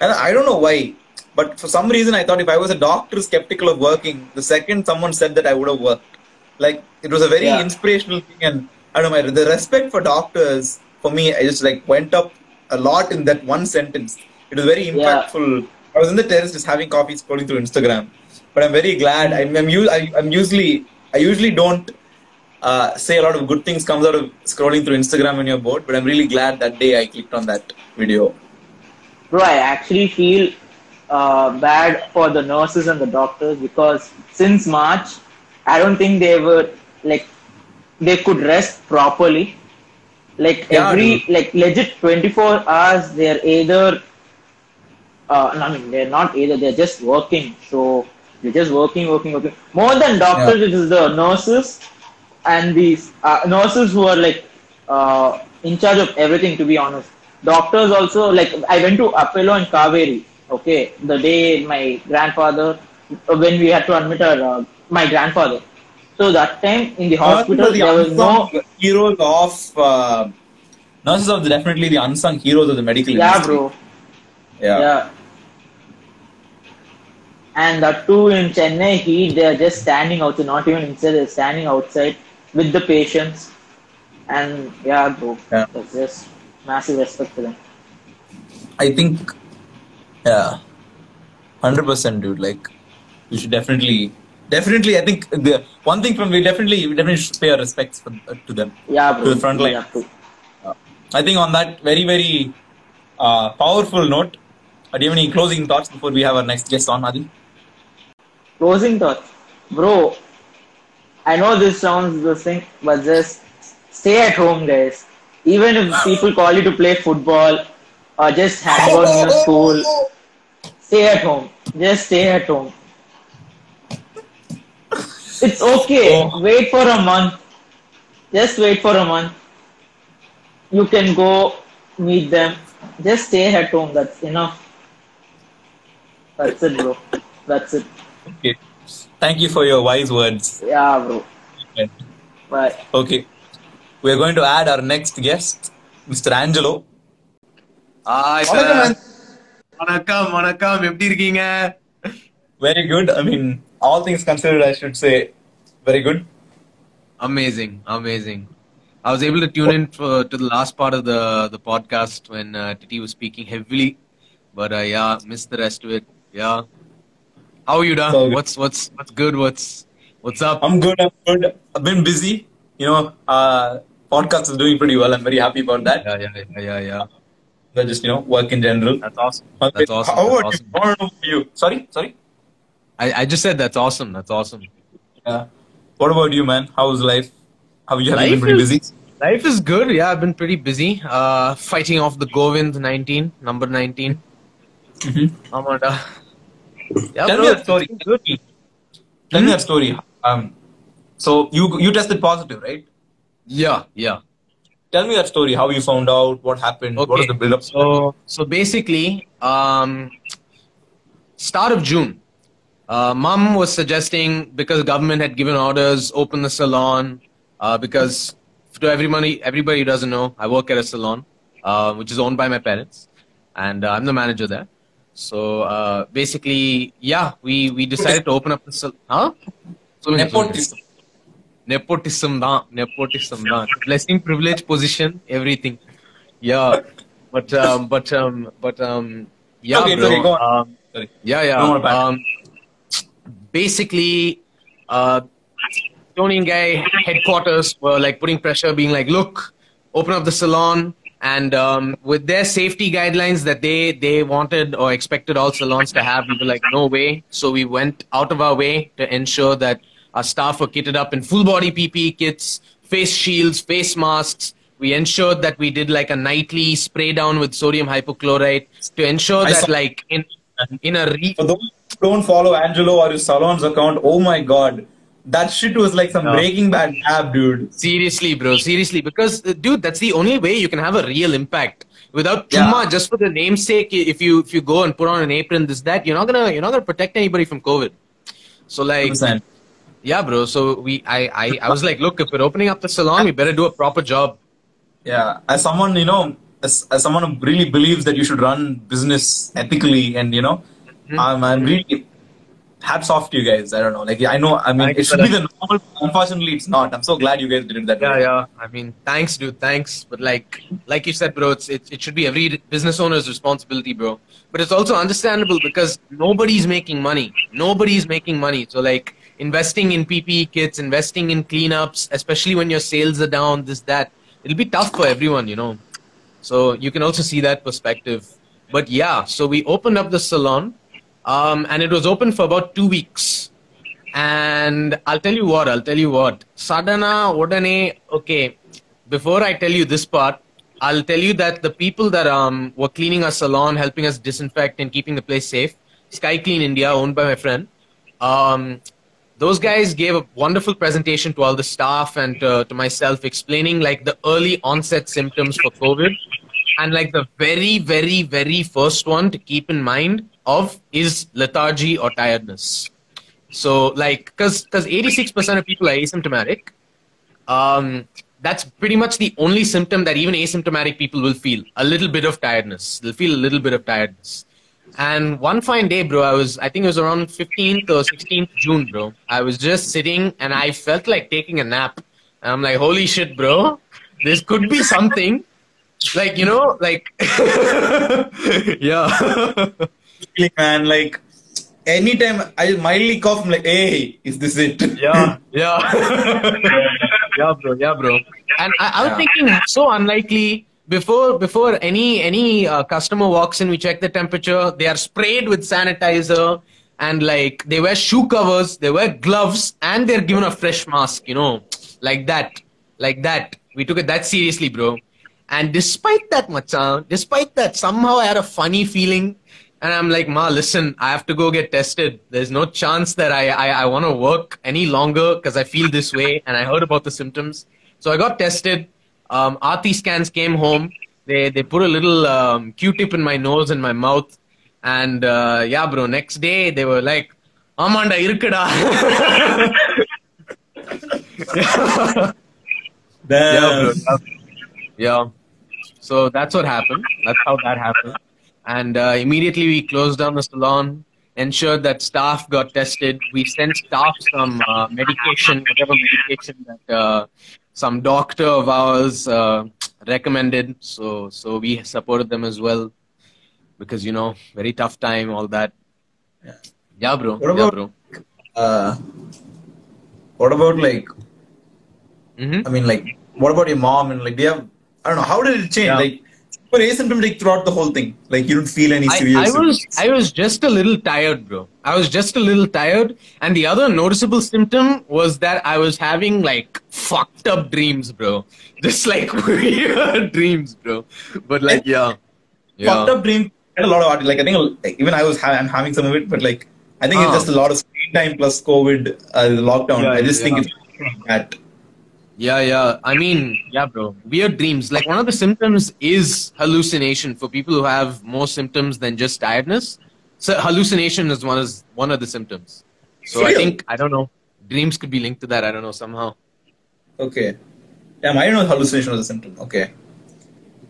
And I don't know why, but for some reason, I thought if I was a doctor skeptical of working, the second someone said that, I would have worked. Like it was a very Yeah. inspirational thing, and I don't know. The respect for doctors for me, I just like went up a lot in that one sentence. It was very impactful. I was in the terrace just having coffee, scrolling through Instagram. But I'm very glad. I'm, I'm, I'm usually I usually don't uh, say a lot of good things comes out of scrolling through Instagram when you're bored. But I'm really glad that day I clicked on that video. Bro, I actually feel uh, bad for the nurses and the doctors because since March, I don't think they were like they could rest properly. Like Yeah, every dude. like legit 24 hours, they're either uh, no, I mean they're not either they're just working. So they're just working, working, working. More than doctors, it is the nurses and these uh, nurses who are like uh, in charge of everything. To be honest, doctors also like I went to Apollo and Kauvery. Okay, the day my grandfather when we had to admit our uh, my grandfather. So that time in the hospital the there was no heroes of uh, nurses are definitely the unsung heroes of the medical yeah industry. bro Yeah. Yeah. And that too in Chennai heat, they are just standing outside, not even inside, they're standing outside with the patients. And yeah, bro, Yeah. that's just massive respect to them. I think, yeah, hundred percent, dude. Like, you should definitely, definitely. I think the one thing from we definitely, we definitely should pay our respects for, uh, to them. Yeah, bro. To the front line. have to. I think on that very very uh, powerful note, uh, do you have any closing thoughts before we have our next guest on, Adi? Closing thoughts. Bro, I know this sounds the thing, but just stay at home, guys. Even if people call you to play football or just hang out in your school, stay at home. Just stay at home. It's okay. Oh. Wait for a month. Just wait for a month. You can go meet them. Just stay at home. That's enough. That's it, bro. That's it. Okay. Thank you for your wise words. Yeah, bro. Bye. Okay. We are going to add our next guest, Mr. Angelo. Hi வணக்கம், man. வணக்கம் வணக்கம் எப்படி இருக்கீங்க Very good. I mean, all things considered, I should say, very good. amazing amazing i was able to tune in for, to the last part of the the podcast when uh, titi was speaking heavily but uh, yeah missed the rest of it yeah how are you all good. what's what's what's good what's what's up I'm good. I'm good. I've been busy. You know, uh, podcast is doing pretty well. I'm very happy about that. yeah yeah yeah yeah yeah But just you know, work in general. that's awesome that's awesome How that's about awesome. you? I wanna know about you? Sorry, sorry. I, I just said that's awesome that's awesome Yeah. What about you, man? How's life? Have you, have you been pretty is- busy? Life is good. Yeah, I've been pretty busy. Uh, fighting off the Govind 19, number 19. Mhm. Amada. Yeah, Tell bro, me that story. good. Tell me Hmm? that story. Um, so you you tested positive, right? Yeah, yeah. tell me that story. How you found out? What happened? What was the build up? So, so basically, um, start of June, uh, mom was suggesting because government had given orders, open the salon. Uh, because to everybody, everybody who doesn't know, I work at a salon, uh, which is owned by my parents, and uh, I'm the manager there. So uh, basically, yeah, we, we decided to open up the salon. Huh? Nepotism. Nepotism, da, nepotism, da. blessing, privilege, position, everything. Yeah, but um, but um, but um, yeah, okay, bro. Go on. Um, yeah, yeah. No um, basically, uh, Toni and Guy headquarters were like putting pressure, being like, "Look, open up the salon and um, with their safety guidelines that they they wanted or expected all salons to have we were like no way. So we went out of our way to ensure that our staff were kitted up in full body PPE kits face shields face masks. We ensured that we did like a nightly spray down with sodium hypochlorite to ensure I that saw- like in in a re- For those who don't follow Angelo or his salon's account, oh my god, that shit was like some Yeah. Breaking Bad app, dude. Seriously, bro. Seriously, because uh, dude, that's the only way you can have a real impact. Without Yeah. chumma, just for the namesake, if you if you go and put on an apron, this that, you're not gonna you're not gonna protect anybody from COVID. So like, 100%. yeah, bro. So we I I I was like, look, if we're opening up the salon, we better do a proper job. Yeah, as someone you know, as, as someone who really believes that you should run business ethically, and you know, Hmm. I'm, I'm really hats off to you guys. I don't know, like I know, I mean, Thanks it should be the normal. Unfortunately, it's not. I'm so glad you guys did it that Yeah, way. yeah. I mean, thanks, dude. Thanks. But like, like you said, bro, it's it, it should be every business owner's responsibility, bro. But it's also understandable because nobody's making money. Nobody's making money. So like, investing in PPE kits, investing in cleanups, especially when your sales are down, this that, it'll be tough for everyone, you know. So you can also see that perspective. But yeah, so we opened up the salon, um, and it was open for about two weeks. And I'll tell you what, I'll tell you what. Sadhana, Odane, okay, before I tell you this part, I'll tell you that the people that um, were cleaning our salon, helping us disinfect and keeping the place safe, Sky Clean India, owned by my friend, um, those guys gave a wonderful presentation to all the staff and uh, to myself explaining like the early onset symptoms for COVID. And like the very, very, very first one to keep in mind of is lethargy or tiredness. So like, cause, cause 86% of people are asymptomatic. Um, that's pretty much the only symptom that even asymptomatic people will feel. A little bit of tiredness. They'll feel a little bit of tiredness. And one fine day, bro, I was, I think it was around 15th or 16th June, bro. I was just sitting and I felt like taking a nap. And I'm like, holy shit, bro. This could be something. Like, you know, like, yeah. Man, like anytime I mildly cough, I'm like, hey, is this it? Yeah, yeah, yeah, bro, yeah, bro. And I, I was Yeah. thinking, so unlikely. Before before any any uh, customer walks in, we check the temperature. They are sprayed with sanitizer, and like they wear shoe covers, they wear gloves, and they're given a fresh mask. You know, like that, like that. We took it that seriously, bro. And despite that, machan, despite that, somehow I had a funny feeling. And I'm like, Ma, listen, I have to go get tested. There's no chance that I, I, I want to work any longer because I feel this way. And I heard about the symptoms. So I got tested. Um, RT scans came home. They, they put a little um, Q-tip in my nose and my mouth. And uh, yeah, bro, next day they were like, ஆமாண்டா இருக்குடா yeah, bro. Yeah. So that's what happened. That's how that happened. And uh, immediately we closed down the salon, ensured that staff got tested. We sent staff some uh, medication, whatever medication that uh, some doctor of ours uh, recommended. So, so we supported them as well because you know, very tough time, all that. Yeah. Yeah, bro. What yeah, bro. Uh, what about like? hmm I mean, like, what about your mom and like, do you have? I don't know. How did it change? Yeah. Like, you were asymptomatic throughout the whole thing. Like, you didn't feel any I, serious. I was symptoms. I was just a little tired, bro. I was just a little tired, and the other noticeable symptom was that I was having like fucked up dreams, bro. Just like weird dreams, bro. But like, yeah, yeah, fucked up dreams. I had a lot of art. Like I think like, even I was ha- I'm having some of it, but like I think Ah. it's just a lot of screen time plus COVID, uh, lockdown. Yeah, I just think it's that. Yeah, yeah. I mean, yeah, bro. Weird dreams. Like one of the symptoms is hallucination for people who have more symptoms than just tiredness. So hallucination is one is one of the symptoms. So I think I don't know. Dreams could be linked to that. I don't know somehow. Okay. Damn, I didn't know hallucination was a symptom. Okay.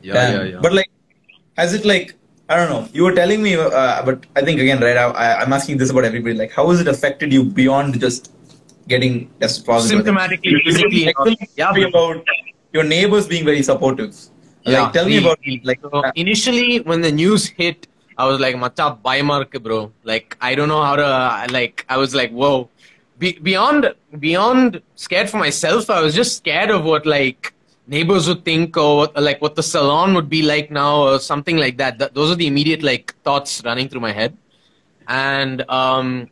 Yeah, Damn. yeah, yeah. But like, has it like I don't know. You were telling me, uh, but I think again, right? I, I, I'm asking this about everybody. Like, how has it affected you beyond just getting positive? Symptomatically, physically, like, tell me Yeah, about your neighbors being very supportive. Yeah, like, tell me about like. So initially, when the news hit, I was like, "Macha biomark, bro." Like, I don't know how to. Like, I was like, "Whoa." Be- beyond beyond scared for myself, I was just scared of what like neighbors would think or what, like what the salon would be like now or something like that. Th- those are the immediate like thoughts running through my head. And um,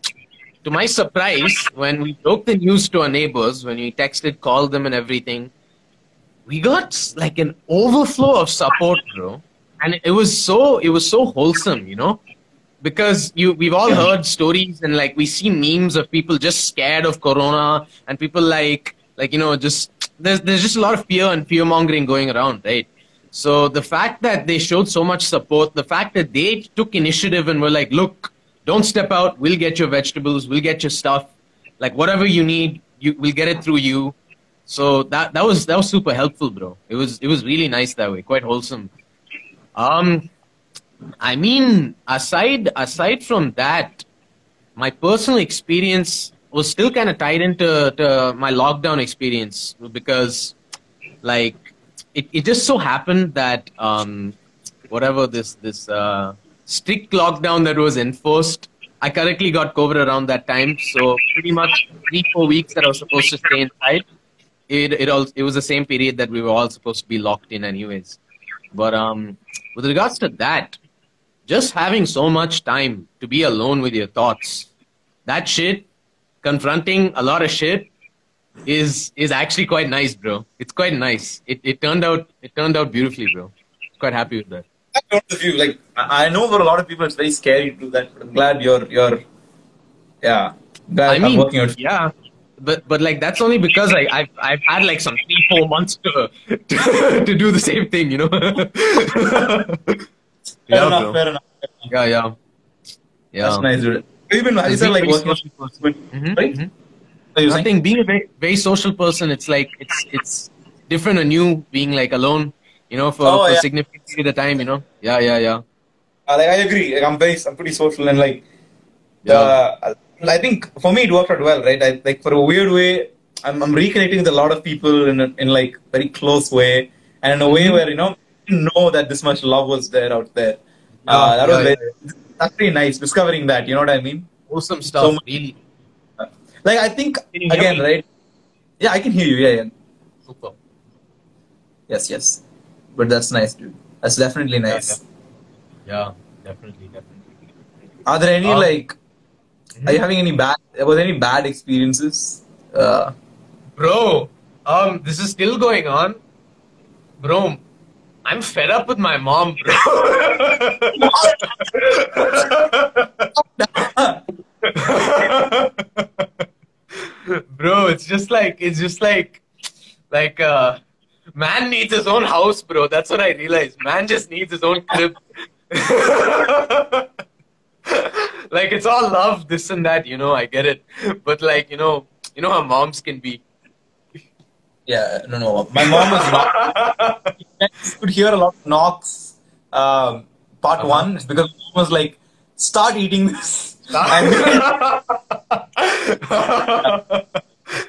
to my surprise, when we broke the news to our neighbors, when we texted, called them, and everything, we got like an overflow of support, bro. And it was so it was so wholesome, you know, because you we've all heard stories and like we see memes of people just scared of corona and people like like you know just there's there's just a lot of fear and fear mongering going around, right? So the fact that they showed so much support, the fact that they took initiative and were like, look, don't step out, we'll get your vegetables, we'll get your stuff, like whatever you need, you we'll get it through you. So that that was that was super helpful, bro. It was it was really nice that way, quite wholesome. Um, I mean, aside aside from that, my personal experience was still kind of tied into to my lockdown experience because, like, it, it just so happened that um, whatever this this uh, strict lockdown that was enforced, I correctly got COVID around that time. So pretty much three four weeks that I was supposed to stay inside it it all it was the same period that we were all supposed to be locked in anyways. But um, with regards to that, just having so much time to be alone with your thoughts, that shit, confronting a lot of shit, is is actually quite nice, bro. It's quite nice. It it turned out it turned out beautifully, bro. Quite happy with that. I don't know if like. I I know for a lot of people it's very scary to do that, but I'm glad you're you're. Yeah, glad I I'm working out. yeah, but but like that's only because I I've I've had like some three four months to to, to do the same thing, you know. Fair yeah, enough. bro. Fair enough. Yeah, yeah, yeah. That's nice, dude. Have you been? Have you Being said like very working? social person. Right? So you're saying? Nothing. Being a very, very social person, it's like it's it's different and new. Being like alone, you know, for, Oh, for yeah. significant period of time, you know. Yeah, yeah, yeah. Uh, like, I agree. Like, I'm very, I'm pretty social and like, Yeah. uh, I think for me it worked out well, right? I, like for a weird way, I'm, I'm reconnecting with a lot of people in a, in like very close way, and in a Mm-hmm. way where you know, I didn't know that this much love was there out there. Uh, that yeah, was very, yeah, that's pretty nice discovering that. You know what I mean? Awesome stuff. So much- really Like I think Can you hear again, me? right? Yeah, I can hear you. Yeah, yeah. super. Yes, yes. But that's nice, dude. That's definitely nice. Yeah, definitely, definitely. Are there any Um, like? Are you having any bad? Was there any bad experiences? Uh, Bro, um, this is still going on. Bro, I'm fed up with my mom, bro. bro, it's just like it's just like like uh man needs his own house, bro. That's what I realized. Man just needs his own crib. like it's all love, this and that, you know, I get it. But like, you know, you know how moms can be. yeah, no, no. My mom was not. you could hear a lot of knocks. Um, part Uh-huh. one because mom was like, "Start eating this." and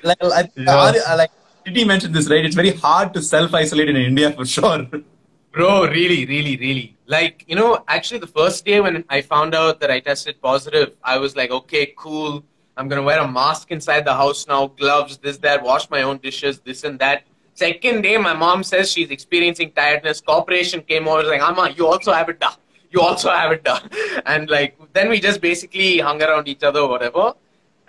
like, I. I, like, did he mention this right? It's very hard to self isolate in India for sure. Bro, really, really, really. Like, you know, actually, the first day when I found out that I tested positive, I was like, okay, cool. I'm going to wear a mask inside the house now, gloves, this, that, wash my own dishes, this and that. Second day, my mom says she's experiencing tiredness. Corporation came over, like, Amma, you also have it, da. You also have it, da. And like, then we just basically hung around each other, or whatever.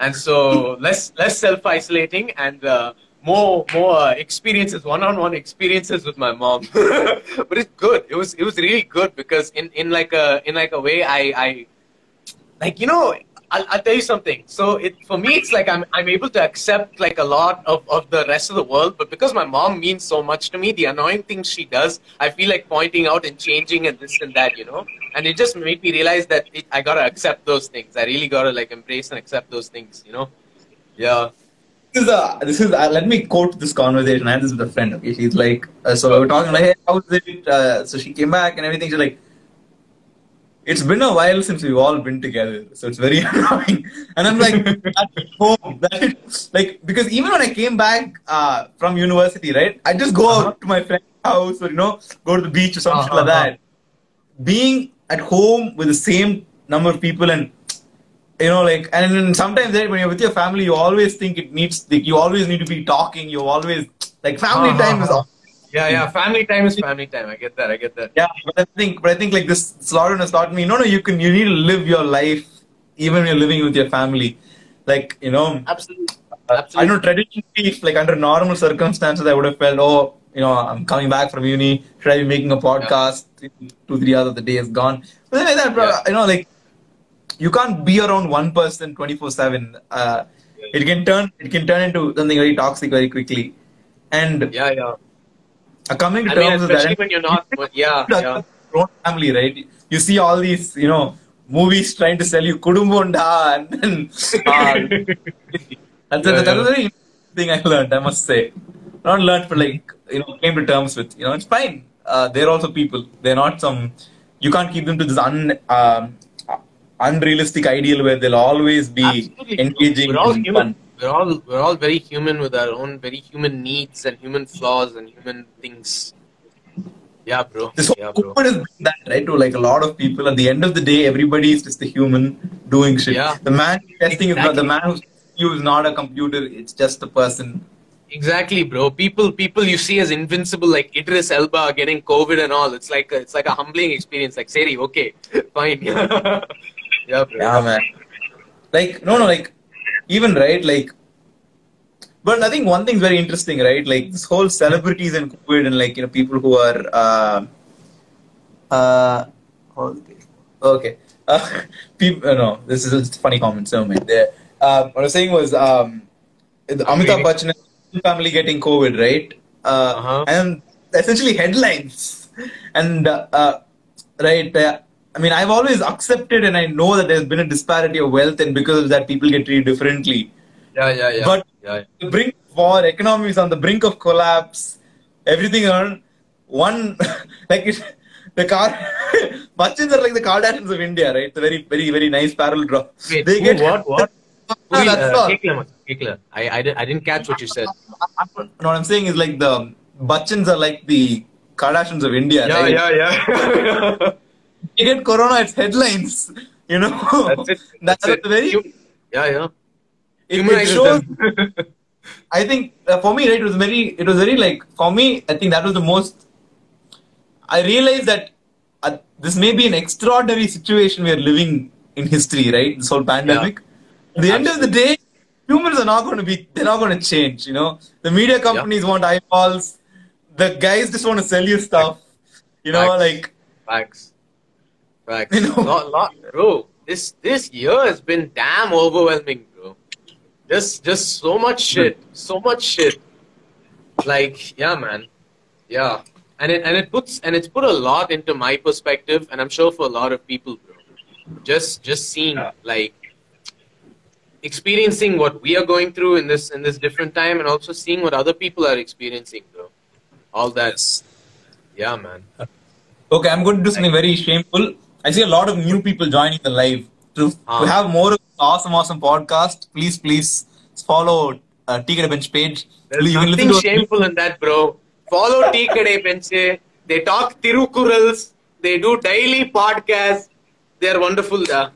And so less less self isolating and uh, more more uh, experiences, one on one experiences with my mom. but it's good. It was it was really good because in, in like a in like a way I I like you know I'll, I'll tell you something. So it for me, it's like I'm I'm able to accept like a lot of, of the rest of the world, but because my mom means so much to me, the annoying things she does, I feel like pointing out and changing and this and that, you know. And it just made me realize that it, I gotta accept those things. I really gotta like embrace and accept those things, you know. Yeah. This is a, this is uh, let me quote this conversation. I had this with a friend. Okay, she's like, uh, so we we're talking like, hey, how's it? Uh, so she came back and everything. She's like, it's been a while since we've all been together, so it's very annoying. And I'm like, at home, that like because even when I came back uh, from university, right, I just go Uh-huh. out to my friend's house or you know go to the beach or something Uh-huh. like that. Being at home with the same number of people and you know like and sometimes right, when you're with your family, you always think it needs like you always need to be talking. You always like family Uh-huh. time is. al- Yeah, yeah. Family time is family time. I get that. I get that. yeah, but I think, but I think like this Slaughter has taught me, no, no, you can, you need to live your life even when you're living with your family. Like, you know, Absolutely. uh, I know traditionally, if, like under normal circumstances, I would have felt, oh, you know, I'm coming back from uni. Should I be making a podcast? Two, three hours of the day is gone. But then like that, bro, Yeah. you know, like you can't be around one person 24 seven. Uh, it can turn, it can turn into something very toxic very quickly. And Yeah, yeah. uh, coming to I mean, terms with especially that, when you're not. yeah, yeah. own family, right? You see all these, you know, movies trying to sell you Kudumbonda and then uh, that's, Yeah, a, that's yeah. a very thing I learned, I must say. Not learned, but like, you know, came to terms with, you know, it's fine. Uh, they're also people. They're not some, you can't keep them to this un, um, unrealistic ideal where they'll always be Absolutely. engaging We're all human. fun. We're all we're all very human with our own very human needs and human flaws and human things. Yeah, bro. This whole Yeah, bro. been that, right? To like a lot of people. At the end of the day, everybody is just a human doing shit. Yeah. The man testing is not the man who's you is not a computer. It's just a person. Exactly, bro. People people you see as invincible, like Idris Elba getting COVID and all. It's like a, it's like a humbling experience. Like, Seri, okay, fine. yeah, bro. Yeah, man. Like no, no, like even right, like. But I think one thing's very interesting, right? Like this whole celebrities and COVID and like you know people who are. Uh, uh, okay. okay. Uh, people, uh, no, this is a funny comment. So man, there. Uh, what I was saying was um, the Amitabh Bachchan family getting COVID, right? Uh, Uh-huh. And essentially headlines, and uh, uh, right. I mean, I've always accepted, and I know that there's been a disparity of wealth, and because of that, people get treated differently. Yeah, yeah, yeah. But yeah. the brink of war, economy is on the brink of collapse, everything on one like it, the car Bachchans are like the Kardashians of India, right? It's a very, very, very nice parallel draw. Wait, they who, get what, what? No, that's uh, all. Kekla, man, Kekla. I, I, didn't, I didn't catch what you said. No, what I'm saying is like the Bachchans are like the Kardashians of India, Yeah, right? yeah, yeah. You get Corona, it's headlines. You know, That's it. That's, That's it. very. Hum- yeah, yeah. It, it shows. I think uh, for me, right, it was very, it was very like for me. I think that was the most. I realized that uh, this may be an extraordinary situation we are living in history, right? This whole pandemic. At the end of the day, humans are not going to be. They're not going to change. You know, the media companies want eyeballs. The guys just want to sell you stuff. You know, Facts. like Facts. Facts. You know? Lot, lot, bro. This this year has been damn overwhelming, bro. Just just so much hmm. shit. So much shit. Like, yeah, man. Yeah. And it and it puts and it's put a lot into my perspective, and I'm sure for a lot of people, bro. Just just seeing Yeah. like experiencing what we are going through in this in this different time and also seeing what other people are experiencing, bro. All that. Yeah, man. Okay, I'm going to do something very shameful. I see a lot of new people joining the live. To, Ah. to have more awesome, awesome podcast, please, please follow uh, Tea Bench page. There's you nothing shameful in that, bro. Follow Kade Benche. They talk Tirukurals. They do daily podcasts. They're wonderful. Yeah,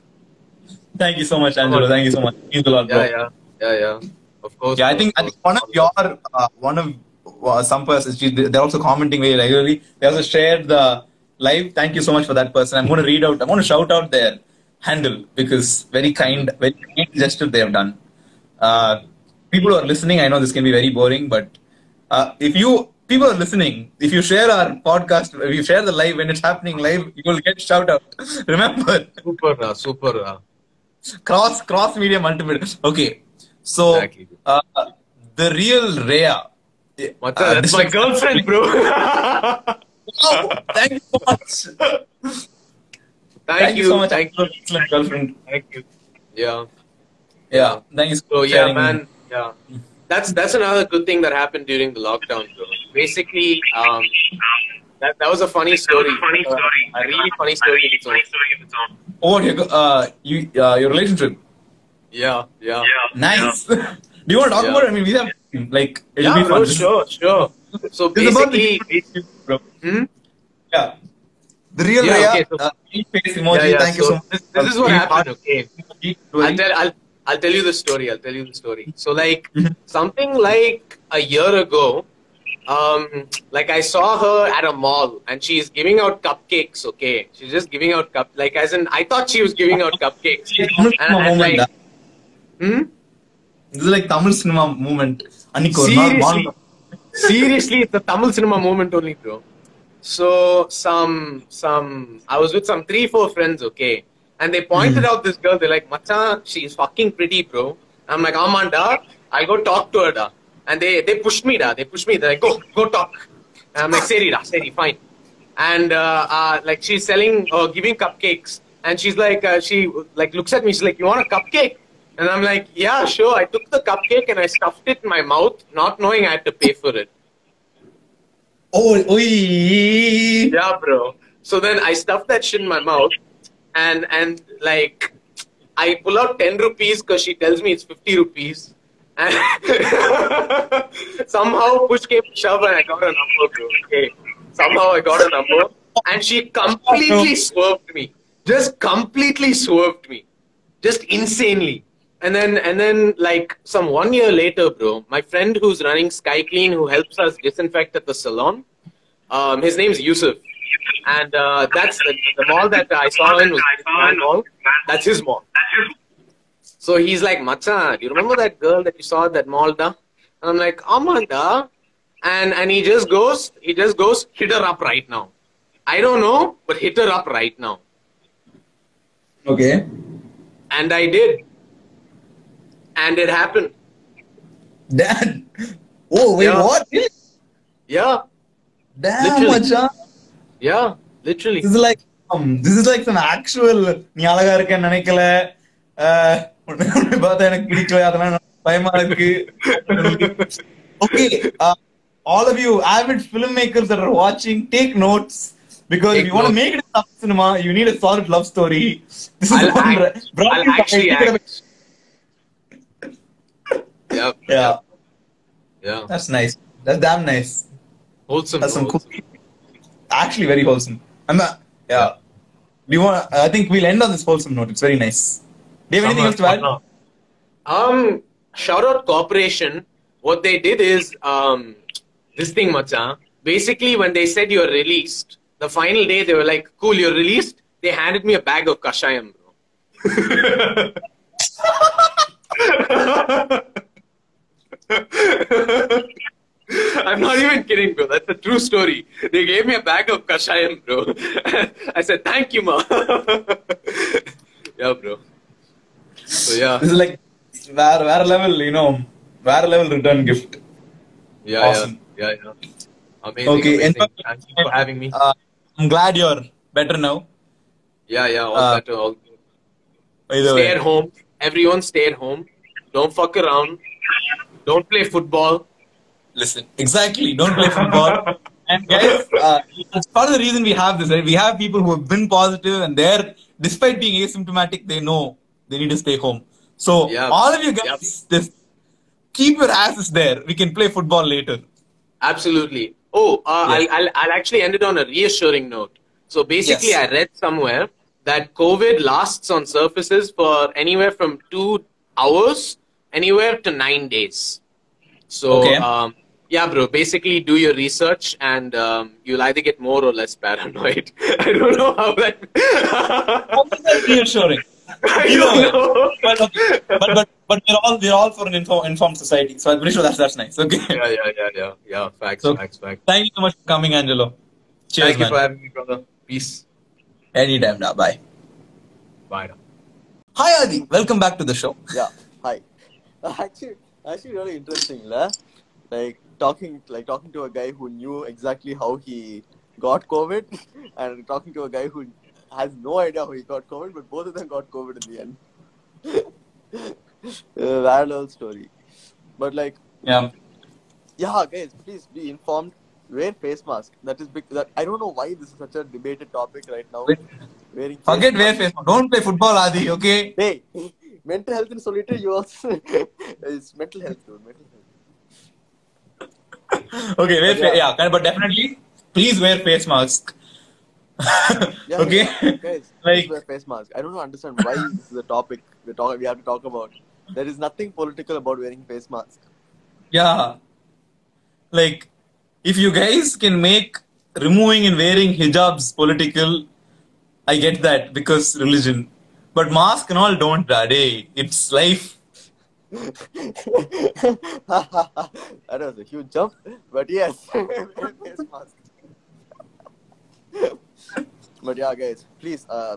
Thank you so much, Angelo. Thank you so much. Means a lot, bro. yeah, yeah, yeah, yeah. Of course. Yeah, I think I think one of your uh, one of uh, some persons they're also commenting very regularly. They also shared the live. Thank you so much for that person. I'm going to read out. I'm going to shout out their handle because very kind, very kind gesture they have done. Uh, people who are listening, I know this can be very boring, but uh, if you people are listening, if you share our podcast, if you share the live when it's happening live, you will get shout out. Remember. super, uh, super. Uh. cross cross media multiple. Okay, so Exactly. uh, the real Rhea. What's uh, that? That's my girlfriend, bro. Oh, thank you so much. thank, you. so much. Thank you. excellent girlfriend. Thank you. Yeah. Yeah, thank you. So yeah, sharing. man. Yeah. That's that's another good thing that happened during the lockdown, bro. Basically, um, that that was a funny story. Uh, a really funny story. in its own. Oh, your uh, you uh, your relationship. Yeah, yeah. Nice. Do you want to talk Yeah. about it? I mean, we have like it'll Yeah, be bro, fun. sure, sure. So This is about the- basically, bro. Hmm? Yeah. The real yeah, Raya. Okay, so, uh, face emoji. Yeah, yeah, thank so, you so much. This, this is what happened. Okay. I'll tell, I'll, I'll tell you the story. I'll tell you the story. So, like, something like a year ago, um, like I saw her at a mall and she's giving out cupcakes. Okay, she's just giving out cup like as in I thought she was giving out cupcakes. and, and like, hmm? This is like Tamil cinema movement. Seriously, seriously, it's the Tamil cinema movement only, bro. So some some I was with some three four friends, okay, and they pointed out this girl. They're like, "Macha, she's fucking pretty, bro." I'm like, "Amanda, I go talk to her, da." And they they pushed me, da. They pushed me. They're like, "Go go talk." And I'm like, "Seri, da, seri, fine." And uh, uh, like she's selling or giving cupcakes, and she's like, uh, she like looks at me. She's like, "You want a cupcake?" And I'm like, "Yeah, sure." I took the cupcake and I stuffed it in my mouth, not knowing I had to pay for it. Oh, oi. Yeah, bro. So then I stuff that shit in my mouth, and and like I pull out ten rupees because she tells me it's fifty rupees, and somehow push came to shove and I got a number, bro. Okay, somehow I got a number, and she completely swerved me, just completely swerved me, just insanely. And then and then like some one year later, bro, my friend who's running Sky Clean, who helps us disinfect at the salon, um, his name's Yusuf. And uh, that's the, the mall that I saw in was Grand Mall. That's his mall. So he's like, Macha, do you remember that girl that you saw at that mall, da? And I'm like, Amanda. And and he just goes, he just goes, hit her up right now. I don't know, but hit her up right now. Okay. And I did And it happened. Dad. Oh, wait, Yeah. what? Yeah, Damn, Literally. மச்சான். yeah, literally. This is like um, this is like some actual நீ அழகா இருக்கேன்னு நினைக்கல அஹ், உன்னை உன்னை பார்த்தா எனக்கு பிடிக்கல அதெல்லாம் எனக்கு பயமா இருக்கு okay uh, all of you avid filmmakers that are watching take notes because if Take you want to notes. make it in Tamil cinema you need a solid love story this is I'll one act. ra- brought I'll to you by actually Ticket act. Yeah, yeah yeah. that's nice that's damn nice Wholesome. That's some cool. Actually, very wholesome. I'm not, yeah. Do you want? I think we'll end on this wholesome note. It's very nice. Do you have anything else to add? Um, shout out corporation. What they did is um, this thing, macha. Basically, when they said you're released, the final day they were like, "Cool, you're released." They handed me a bag of kashayam, bro. I'm not even kidding, bro. That's a true story. They gave me a bag of kashayam, bro. I said, "Thank you, ma." yeah, bro. So yeah. This is like where where level, you know, where level return gift. Yeah, Awesome. yeah, yeah, yeah. Amazing. Okay, amazing. and- Thank you for having me. Uh, I'm glad you're better now. Yeah, yeah. All uh, better. All good. Stay way. at home. Everyone, stay at home. Don't fuck around. Don't play football. Listen, exactly. Don't play football. and guys, uh, it's part of the reason we have this. Right? We have people who have been positive, and they're, despite being asymptomatic, they know they need to stay home. So Yeah. all of you guys, just keep your asses there. We can play football later. Absolutely. Oh, uh, Yeah. I'll, I'll, I'll actually end it on a reassuring note. So basically, Yes. I read somewhere that COVID lasts on surfaces for anywhere from two hours, anywhere to nine days. So, Okay. um, yeah, bro. Basically, do your research, and um, you'll either get more or less paranoid. I don't know how that. reassuring. I don't know. but, but but but we're all we're all for an info, informed society. So I'm pretty sure that's that's nice. Okay. Yeah, yeah, yeah, yeah, yeah. Facts, So- facts, facts. Thank you so much for coming, Angelo. Cheers, Thank you for having me, brother. Peace. Anytime now. Bye. Bye. now. Hi Adi, welcome back to the show. Yeah. Hi. Actually, actually, really interesting, la. Like talking, like talking to a guy who knew exactly how he got COVID, and talking to a guy who has no idea how he got COVID, but both of them got COVID in the end. that little story. But like, Yeah. yeah, guys, please be informed. Wear face mask. That is big. That I don't know why this is such a debated topic right now. Wait. Wearing Forget wear face. mask. Don't play football, Adi. Okay. Hey, mental health in solitary, you also. it's mental health, dude. Mental health. Okay, wear yeah. yeah, but definitely, please wear face mask. Yeah, okay. yeah, guys, Like- like wear face mask. I don't understand why this is a topic we talk we have to talk about. There is nothing political about wearing face mask. Yeah. Like, if you guys can make removing and wearing hijabs political, I get that because religion. But mask and all don't, daddy. It's life. that was a huge jump, but yes, wear face mask. but yeah, guys, please. Uh,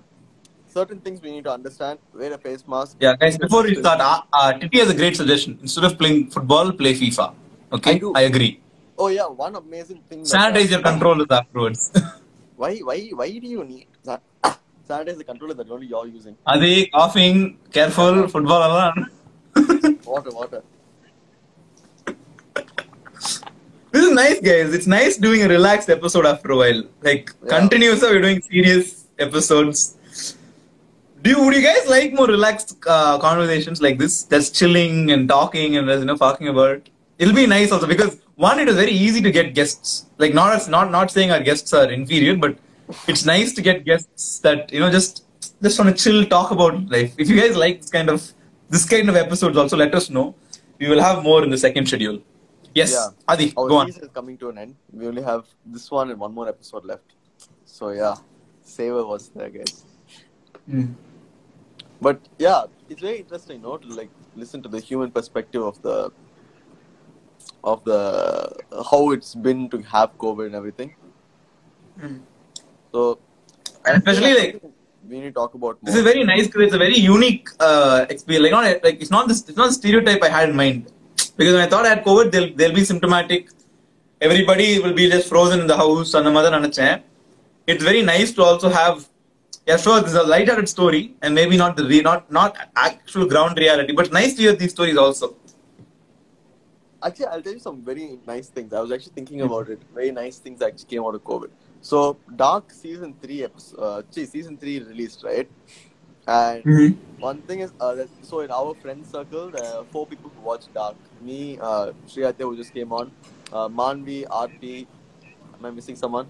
certain things we need to understand. Wear a face mask. Yeah, guys, before we start, uh, uh, Titi has a great suggestion. Instead of playing football, play FIFA. Okay? I do. I agree. Oh yeah, one amazing thing. Sanitize your controllers afterwards. Why, why, why do you need that? Sanitize the controller that only you're using. Adi, coughing, careful, football alarm. Water, water. This is nice, guys. It's nice doing a relaxed episode after a while. Like, Yeah. continuously, we're doing serious episodes. Do you, would you guys like more relaxed uh, conversations like this? Just chilling and talking and you know talking about. It'll be nice also because one, it is very easy to get guests. Like not not not saying our guests are inferior, but it's nice to get guests that you know just just want to chill, talk about life. If you guys like this kind of this kind of episodes, also let us know. We will have more in the second schedule. Yes, Yeah. Adi, Our go on. is coming to an end. We only have this one and one more episode left. So yeah, savor was there, guys. Mm. But yeah, it's very interesting, you know, to like listen to the human perspective of the of the how it's been to have COVID and everything. Mm. So, and especially like we need to talk about. More. This is very nice it's a very unique uh, experience. Like not like it's not this it's not the stereotype I had in mind because when I thought I had COVID, they'll they'll be symptomatic. Everybody will be just frozen in the house and the mother and It's very nice to also have. Yeah, sure. This is a light-hearted story, and maybe not the re- not not actual ground reality, but nice to hear these stories also actually i'll tell you some very nice things i was actually thinking about it very nice things actually came out of covid so, Dark season three episode, uh, season three released, right? And one thing is, uh, that, so in our friend circle, there are four people who watch Dark. Me, uh, Shriyate, who just came on, uh, Manvi, RP. Am I missing someone?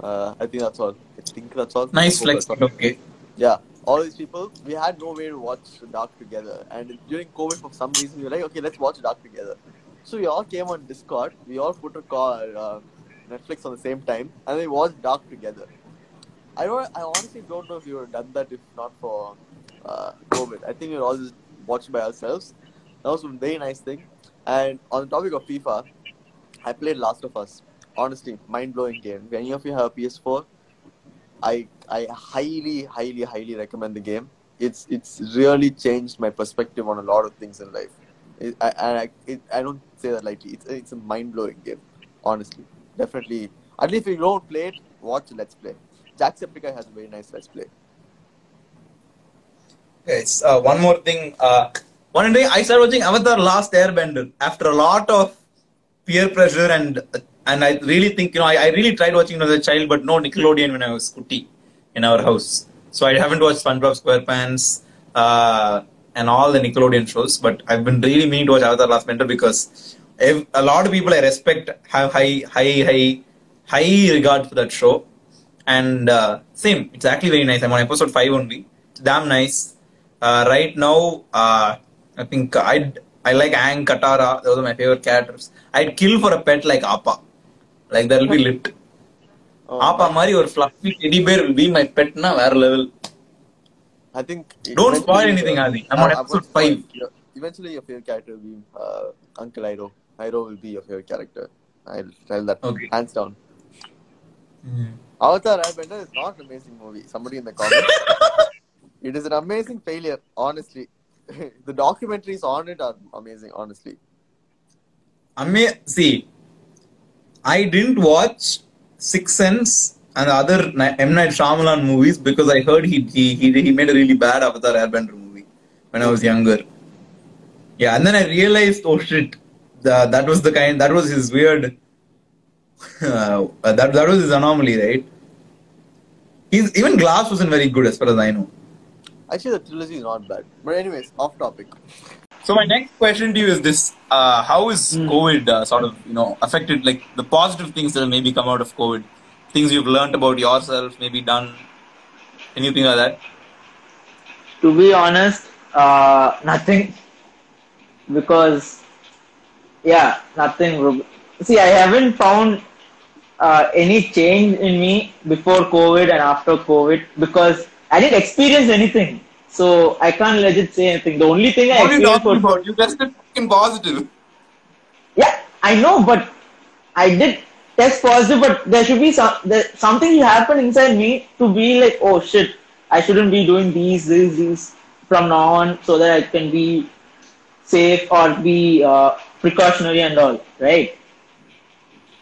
Uh, I think that's all. I think that's all. Nice flex. all. Okay. Yeah, all these people, we had no way to watch Dark together. And during COVID, for some reason, we were like, okay, let's watch Dark together. So we all came on Discord. We all put a call, uh, Netflix on the same time, and we watched Dark together. I don't. I honestly don't know if we would have done that if not for uh, COVID. I think we were all just watching by ourselves. That was a very nice thing. And on the topic of FIFA, I played Last of Us. Honestly, mind blowing game. If any of you have a PS4, I I highly, highly, highly recommend the game. It's it's really changed my perspective on a lot of things in life. It, I I, it, I don't say that lightly. It's it's a mind blowing game. Honestly, definitely. At least if you don't play it, watch Let's Play. Jacksepticeye has a very nice Let's Play. Yes. Uh, one more thing. Uh, one day I started watching Avatar: Last Airbender after a lot of peer pressure and and I really think you know I, I really tried watching as a child, but no Nickelodeon when I was kuti in our house. So I haven't watched SpongeBob SquarePants uh, and all the Nickelodeon shows, but I've been really meaning to watch Avatar: Last Airbender because a lot of people I respect have high, high, high, high regard for that show. And uh, same, it's actually very nice. I'm on episode five only. It's damn nice. Uh, right now, uh, I think I'd I like Aang Katara. Those are my favorite characters. I'd kill for a pet like Appa. Like that'll be lit. Oh, Appa Mari or fluffy teddy bear will be my pet now, where level. I think. Don't spoil anything, uh, Ali. I'm on episode five. Eventually, your favorite character will be uh, Uncle Iroh. Iroh will be your favorite character. I'll tell that Okay. hands down. Mm-hmm. Avatar Airbender is not an amazing movie. Somebody in the comments. It is an amazing failure, honestly. the documentaries on it are amazing, honestly. I mean, see, I didn't watch Six Sense and the other M Night Shyamalan movies because I heard he he he, he made a really bad Avatar Airbender movie when I was younger. Yeah, and then I realized, oh shit, the, that was the kind that was his weird. Uh, that that was his anomaly, right? He's even Glass wasn't very good as far as I know. Actually, the trilogy is not bad. But anyways, off topic. So my next question to you is this: uh, How is COVID uh, sort of you know affected like the positive things that have maybe come out of COVID, things you've learned about yourself, maybe done, anything like that? To be honest, uh, nothing. Because, yeah, nothing. See, I haven't found uh, any change in me before COVID and after COVID because I didn't experience anything. So I can't legit say anything. The only thing I What are you experienced talking was about? You tested fucking positive. Yeah, I know, but I did test positive, but there should be some there, something should happen inside me to be like, oh shit, I shouldn't be doing these, these, these from now on, so that I can be safe or be uh, precautionary and all, right?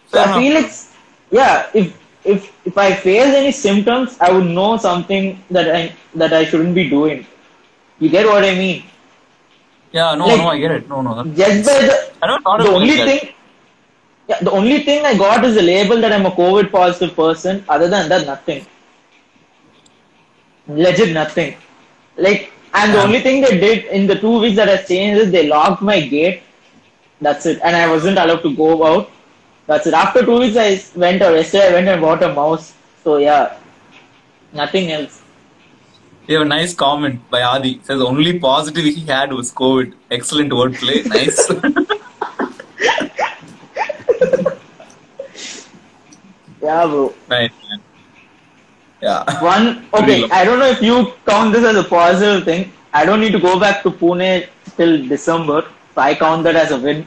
So Fair I feel it's yeah. If if if I face any symptoms, I would know something that I that I shouldn't be doing. You get what I mean? Yeah, no, Like- no, I get it. No, no. Just by the I don't the only that. thing yeah the only thing i got is the label that i'm a covid positive person other than that nothing legit nothing like and the only thing they did in the two weeks that I changed is they locked my gate that's it and i wasn't allowed to go out that's it after two weeks i went or yesterday i went and bought a mouse so yeah nothing else You have a nice comment by Adi. It says only positive he had was COVID. Excellent wordplay. Nice. yeah bro nice. Man. Yeah. One, okay, I don't know if you count this as a positive thing. I don't need to go back to Pune till December, so I count that as a win.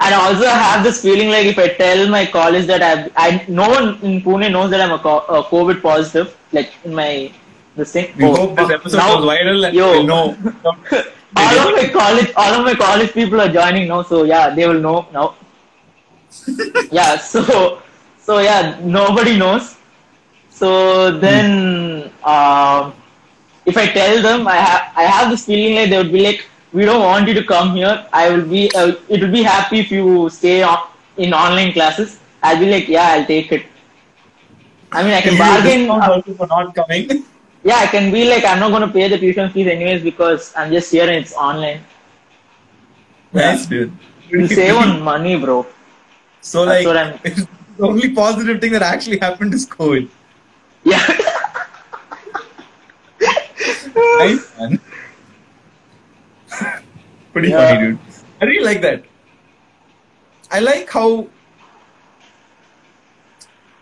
And also, I have this feeling like if I tell my college that I've, I, no one in Pune knows that I'm a, co- a COVID positive, like in my, this thing. We Oh, hope this episode now- goes viral and yo. we'll know. all of my college, all of my college people are joining now, so yeah, they will know now. yeah, so, so yeah, nobody knows. So then, um, if I tell them, I have, I have this feeling like they would be like, we don't want you to come here. I will be, uh, it will be happy if you stay on, in online classes. I'll be like, yeah, I'll take it. I mean, I can bargain. Uh, for not coming. yeah, I can be like, I'm not going to pay the tuition fees anyways because I'm just here and it's online. Nice, dude. You save on money, bro. So That's like, the only positive thing that actually happened is COVID. Yeah. Nice, man. Pretty Yeah. funny, dude. I really like that. I like how.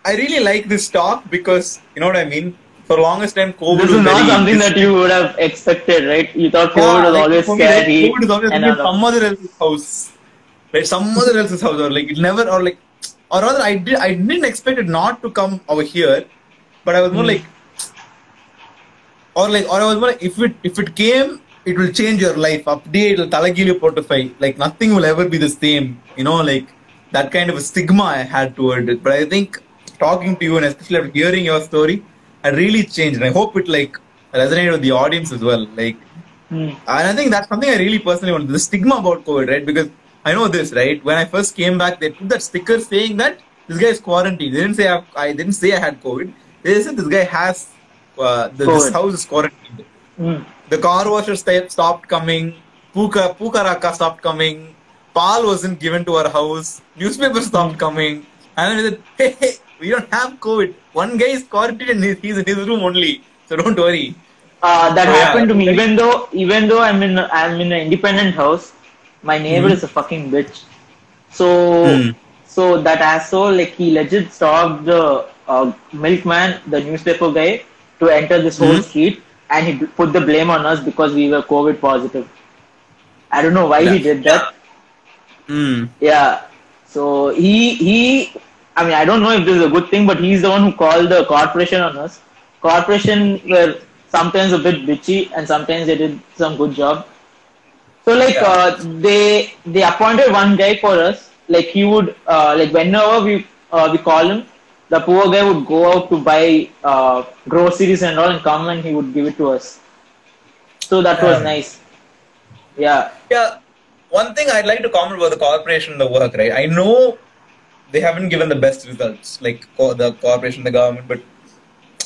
I really like this talk because you know what I mean. For longest time, COVID this was is not very something dis- that you would have expected, right? You thought Yeah, COVID was like, always for me, like, scary. COVID is always and like all some other else's house, right? Some other else's house, or like it never, or like, or rather, I did, I didn't expect it not to come over here, but I was more Hmm. like, or like, or I was more like, if it if it came, it will change your life. Update, it'll talagili portify. Like nothing will ever be the same. You know, like that kind of a stigma I had toward it. But I think talking to you and especially after hearing your story, I really changed, and I hope it like resonated with the audience as well. Like. Hmm. And I think that's something I really personally want. The stigma about COVID, right? Because I know this, right? When I first came back, they put that sticker saying that this guy is quarantined. They didn't say I, I didn't say I had COVID. They said this guy has uh, the, this house is quarantined. Hmm. The car washer sta- stopped coming. Puka Pukaraka stopped coming. Pal wasn't given to our house. Newspaper stopped coming. And then they said, hey, hey, we don't have COVID. One guy is quarantined and he's in his room only. So don't worry. Uh, that Oh, yeah. happened to me. Even though, even though I'm in, I'm in an independent house, my neighbor Mhm. is a fucking bitch. So, Hmm. so that asshole, like he legit stopped the uh, milkman, the newspaper guy, to enter this whole Mhm. street, and he put the blame on us because we were COVID positive. I don't know why he did that. Hmm. Yeah. So he he I mean I don't know if this is a good thing, but he's the one who called the corporation on us. Corporation were sometimes a bit bitchy, and sometimes they did some good job. So like Yeah. uh, they they appointed one guy for us. Like he would uh, like whenever we uh, we call him, the poor guy would go out to buy uh, groceries and all, and come and he would give it to us. So that was nice. Yeah. Yeah, one thing I'd like to comment about the corporation, and the work, right? I know they haven't given the best results, like co- the corporation, the government, but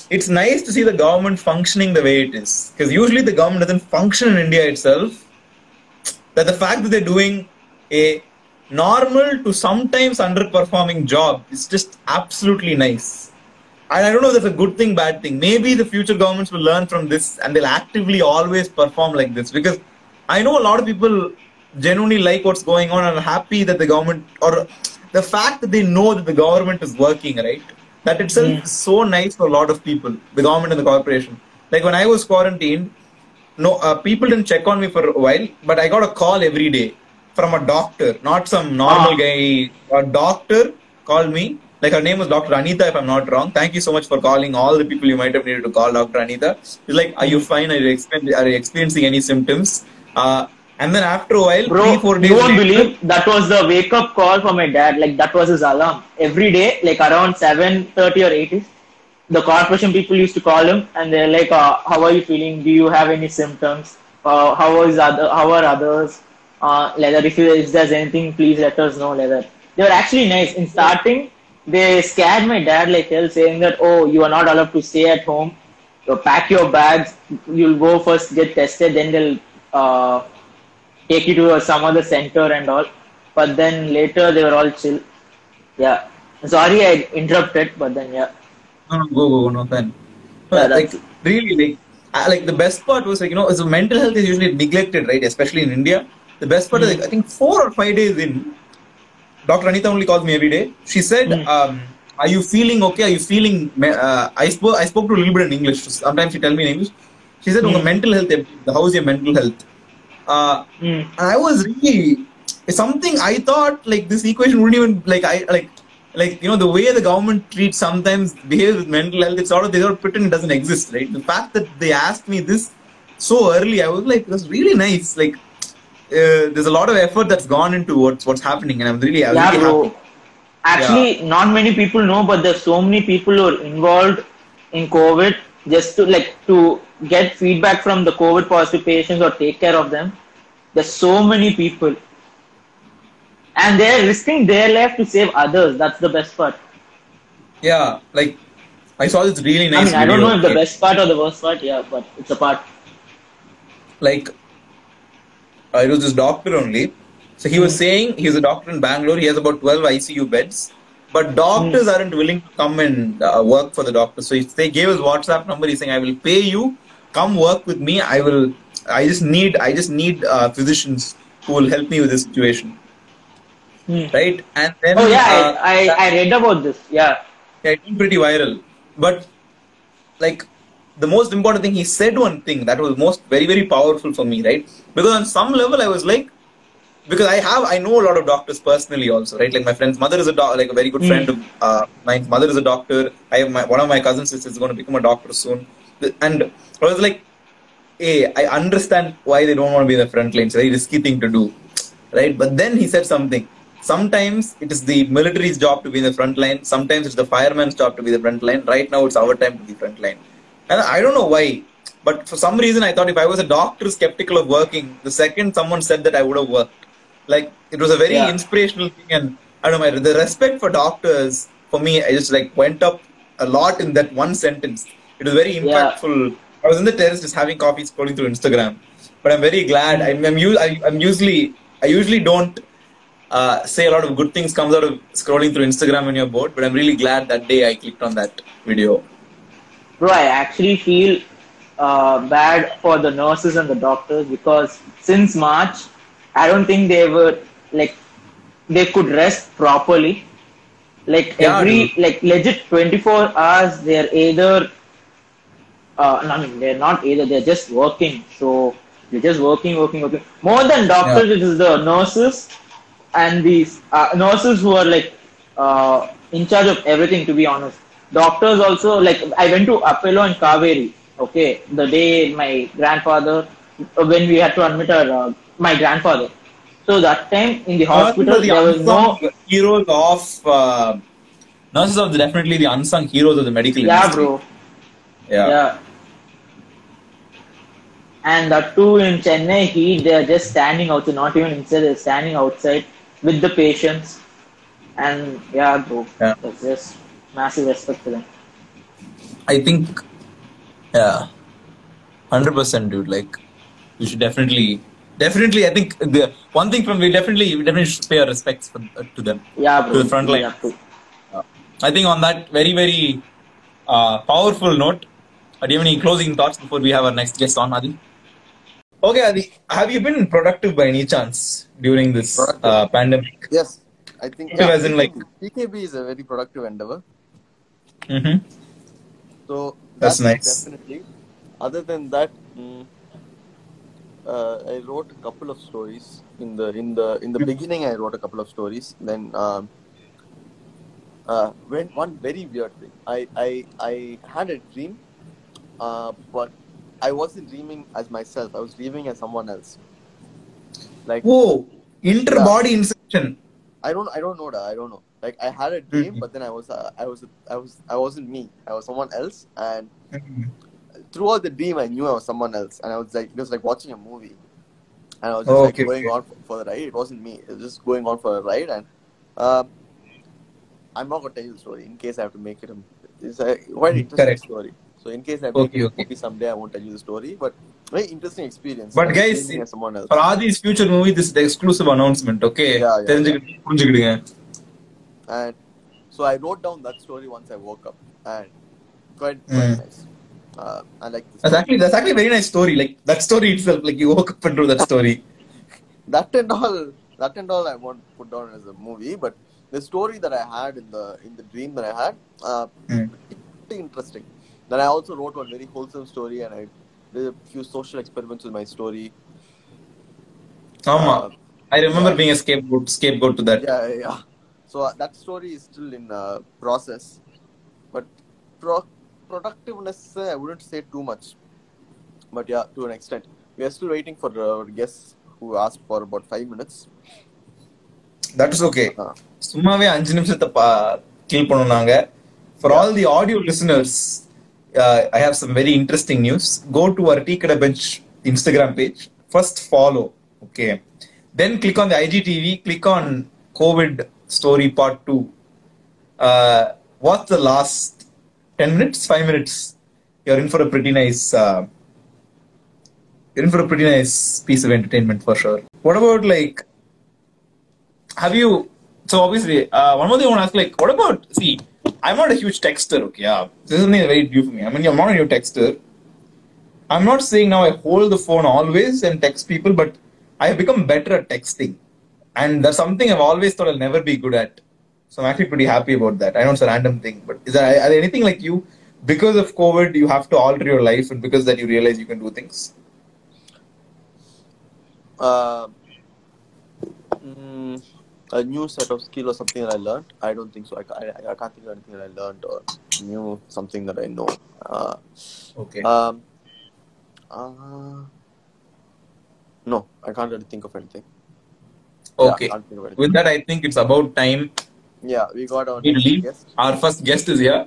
it's nice to see the government functioning the way it is. Because usually the government doesn't function in India itself. That the fact that they're doing a normal to sometimes underperforming job is just absolutely nice. And I don't know if that's a good thing, bad thing. Maybe the future governments will learn from this and they'll actively always perform like this. Because I know a lot of people genuinely like what's going on and are happy that the government or the fact that they know that the government is working, right? That itself Mm. is so nice for a lot of people, the government and the corporation. Like when I was quarantined, no, uh, people didn't check on me for a while, but I got a call every day from a doctor, not some normal Ah. guy. A doctor called me. Like her name was Dr. Anita, if I'm not wrong. Thank you so much for calling all the people you might have needed to call Dr. Anita. She's like, Are you fine? Are you, are you experiencing any symptoms? Uh, and then after a while, Bro, three, four days you won't later- believe that was the wake up call for my dad. Like that was his alarm every day. Like around seven thirty or eight, the corporation people used to call him and they're like, uh, "How are you feeling? Do you have any symptoms? Uh, how is other? How are others? Uh, that if, you, if there's anything, please let us know." That. They were actually nice. In starting, they scared my dad like hell, saying that, "Oh, you are not allowed to stay at home. You pack your bags. You'll go first get tested, then they'll." Uh, take you to uh, some other center and all. But then later they were all chill. Yeah. Sorry I interrupted, but then yeah. No, no, go, go, go, no, fine. Yeah, like, really, like, like the best part was like, you know, so mental health is usually neglected, right? Especially in India. The best part is like, I think four or five days in, Dr. Anita only calls me every day. She said, Mm. um, "Are you feeling okay? Are you feeling?" Uh, I spoke. I spoke to her a little bit in English. Sometimes she tell me in English. She said, "Unga Mm. mental health. How's your mental health?" Uh, Mm. and I was really something I thought like this equation wouldn't even like I like like you know the way the government treats sometimes behaves with mental health it's sort of they sort of pretend it doesn't exist right the fact that they asked me this so early I was like it was really nice like uh, there's a lot of effort that's gone into what's what's happening and I'm really, I'm Yeah, really bro. happy Actually, not many people know, but there's so many people who are involved in COVID just to like to get feedback from the COVID positive patients or take care of them. There's so many people, and they're risking their life to save others. That's the best part. yeah like I saw this really nice I mean, I don't know if the best part or the worst part. Yeah, but it's a part. like uh, it was this doctor only. So he was saying he's a doctor in Bangalore. He has about 12 ICU beds, but doctors aren't willing to come and uh, work for the doctor. So they gave his WhatsApp number, he's saying, "I will pay you. Come work with me. I will. I just need. I just need uh, physicians who will help me with this situation." Hmm. Right? And then Oh yeah, uh, I, I I read about this. Yeah. yeah, it went pretty viral. But like the most important thing, he said one thing that was most very very powerful for me, right? Because on some level, I was like, because I have I know a lot of doctors personally also, right? Like my friend's mother is a doc, like a very good Mm. friend of uh, my mother is a doctor. I have my one of my cousins is going to become a doctor soon, and I was like, hey, I understand why they don't want to be in the front line. It's a very risky thing to do, right? But then he said something. Sometimes it is the military's job to be in the front line. Sometimes it's the fireman's job to be the front line. Right now, it's our time to be front line. And I don't know why, but for some reason, I thought if I was a doctor skeptical of working, the second someone said that, I would have worked. Like it was a very Yeah. inspirational thing, and I don't know. The respect for doctors for me, I just like went up a lot in that one sentence. It was very impactful. I was in the terrace just having coffee, scrolling through Instagram. But I'm very glad. I'm, I'm, I, I'm usually I usually don't uh, say a lot of good things comes out of scrolling through Instagram when you're bored. But I'm really glad that day I clicked on that video. Bro, I actually feel uh, bad for the nurses and the doctors because since March, I don't think they were like they could rest properly. Like Yeah, every dude. like legit 24 hours, they're either uh, I mean they're not either. They're just working. So they're just working, working, working. More than doctors, it is the nurses and these uh, nurses who are like uh, in charge of everything. To be honest, doctors also like I went to Apollo and Kauvery. Okay, the day my grandfather, when we had to admit our uh, my grandfather. So that time in the hospital are there was the no. heroes of uh, nurses are definitely the unsung heroes of the medical Yeah, industry. bro. Yeah. Yeah. And that too in Chennai heat, they are just standing outside, not even inside, they're standing outside with the patients. And yeah, bro, Yeah. that's just massive respect to them. I think, yeah, hundred percent, dude. Like, we should definitely, definitely. I think the one thing from we definitely, we definitely should pay our respects for, uh, to them. Yeah, bro. To the front line. Yeah, too. I think on that very very uh, powerful note, uh, do you have any closing thoughts before we have our next guest on, Adi? Okay, Adi, have you been productive by any chance during this uh, pandemic? Yes, I think So as in, like- TKB is a very productive endeavor. Mm-hmm. So That's nice. Definitely. Other than that, mm, uh, I wrote a couple of stories in the in the in the beginning. I wrote a couple of stories. Then um, uh, when one very weird thing. I I I had a dream, uh, but I wasn't dreaming as myself. I was dreaming as someone else. Like Whoa, interbody insertion. I don't I don't know that I don't know like I had a dream, mm-hmm. but then I was uh, I was I was I wasn't me. I was someone else, and mm-hmm. throughout the dream, I knew I was someone else, and I was like it was like watching a movie, and I was just oh, like okay, going okay. on for, for, the ride. It wasn't me. It was just going on for a ride, and um, I'm not gonna tell you the story in case I have to make it a. It's a quite mm-hmm. interesting Correct. story. So in case I make okay, it okay. movie someday, I won't tell you the story, but very interesting experience. But guys, for Adi's future movie, this is the exclusive announcement. Okay, yeah, yeah, yeah and so I wrote down that story once I woke up, and quite quite Mm. nice. Uh, I like this. That's actually that's actually a very nice story. Like that story itself, like you woke up and wrote that story. that and all that and all I won't put down as a movie, but the story that I had in the in the dream that I had, uh, Mm. pretty interesting. Then I also wrote one very wholesome story, and I did a few social experiments with my story. Uh, I remember being a scapegoat scapegoat to that. yeah, yeah. So uh, that story is still in uh, process, but pro- productiveness uh, I wouldn't say too much, but yeah, to an extent. We are still waiting for our guests who asked for about five minutes. That is okay. Uh, சும்மாவே அஞ்சு நிமிஷத்தை kill பண்ணுனாங்க for all the audio listeners I have some very interesting news go to our tea கடை bench Instagram page first follow okay then click on the IGTV click on Covid story part two. Uh, watch the last 10 minutes, 5 minutes. You're in for a pretty nice. Uh, you're in for a pretty nice piece of entertainment for sure. What about like, have you? So obviously, uh, one more thing I want to ask, like, what about? See, I'm not a huge texter. Okay, yeah, this is something very new for me. I mean, I'm not a new texter. I'm not saying now I hold the phone always and text people, but I have become better at texting and that's something I've always thought I'll never be good at so I'm actually pretty happy about that I know it's a random thing but is there, are there anything like you because of COVID you have to alter your life and because that you realize you can do things uh, mm, a new set of skill or something that I learned. I don't think so. I, I, I can't think of anything that I learned or knew something that I know. Uh, okay um, uh, no, I can't really think of anything. Yeah, Okay. I can't think of anything. With that, I think it's about time Yeah, we got our we next leave. guest. Our first guest is here.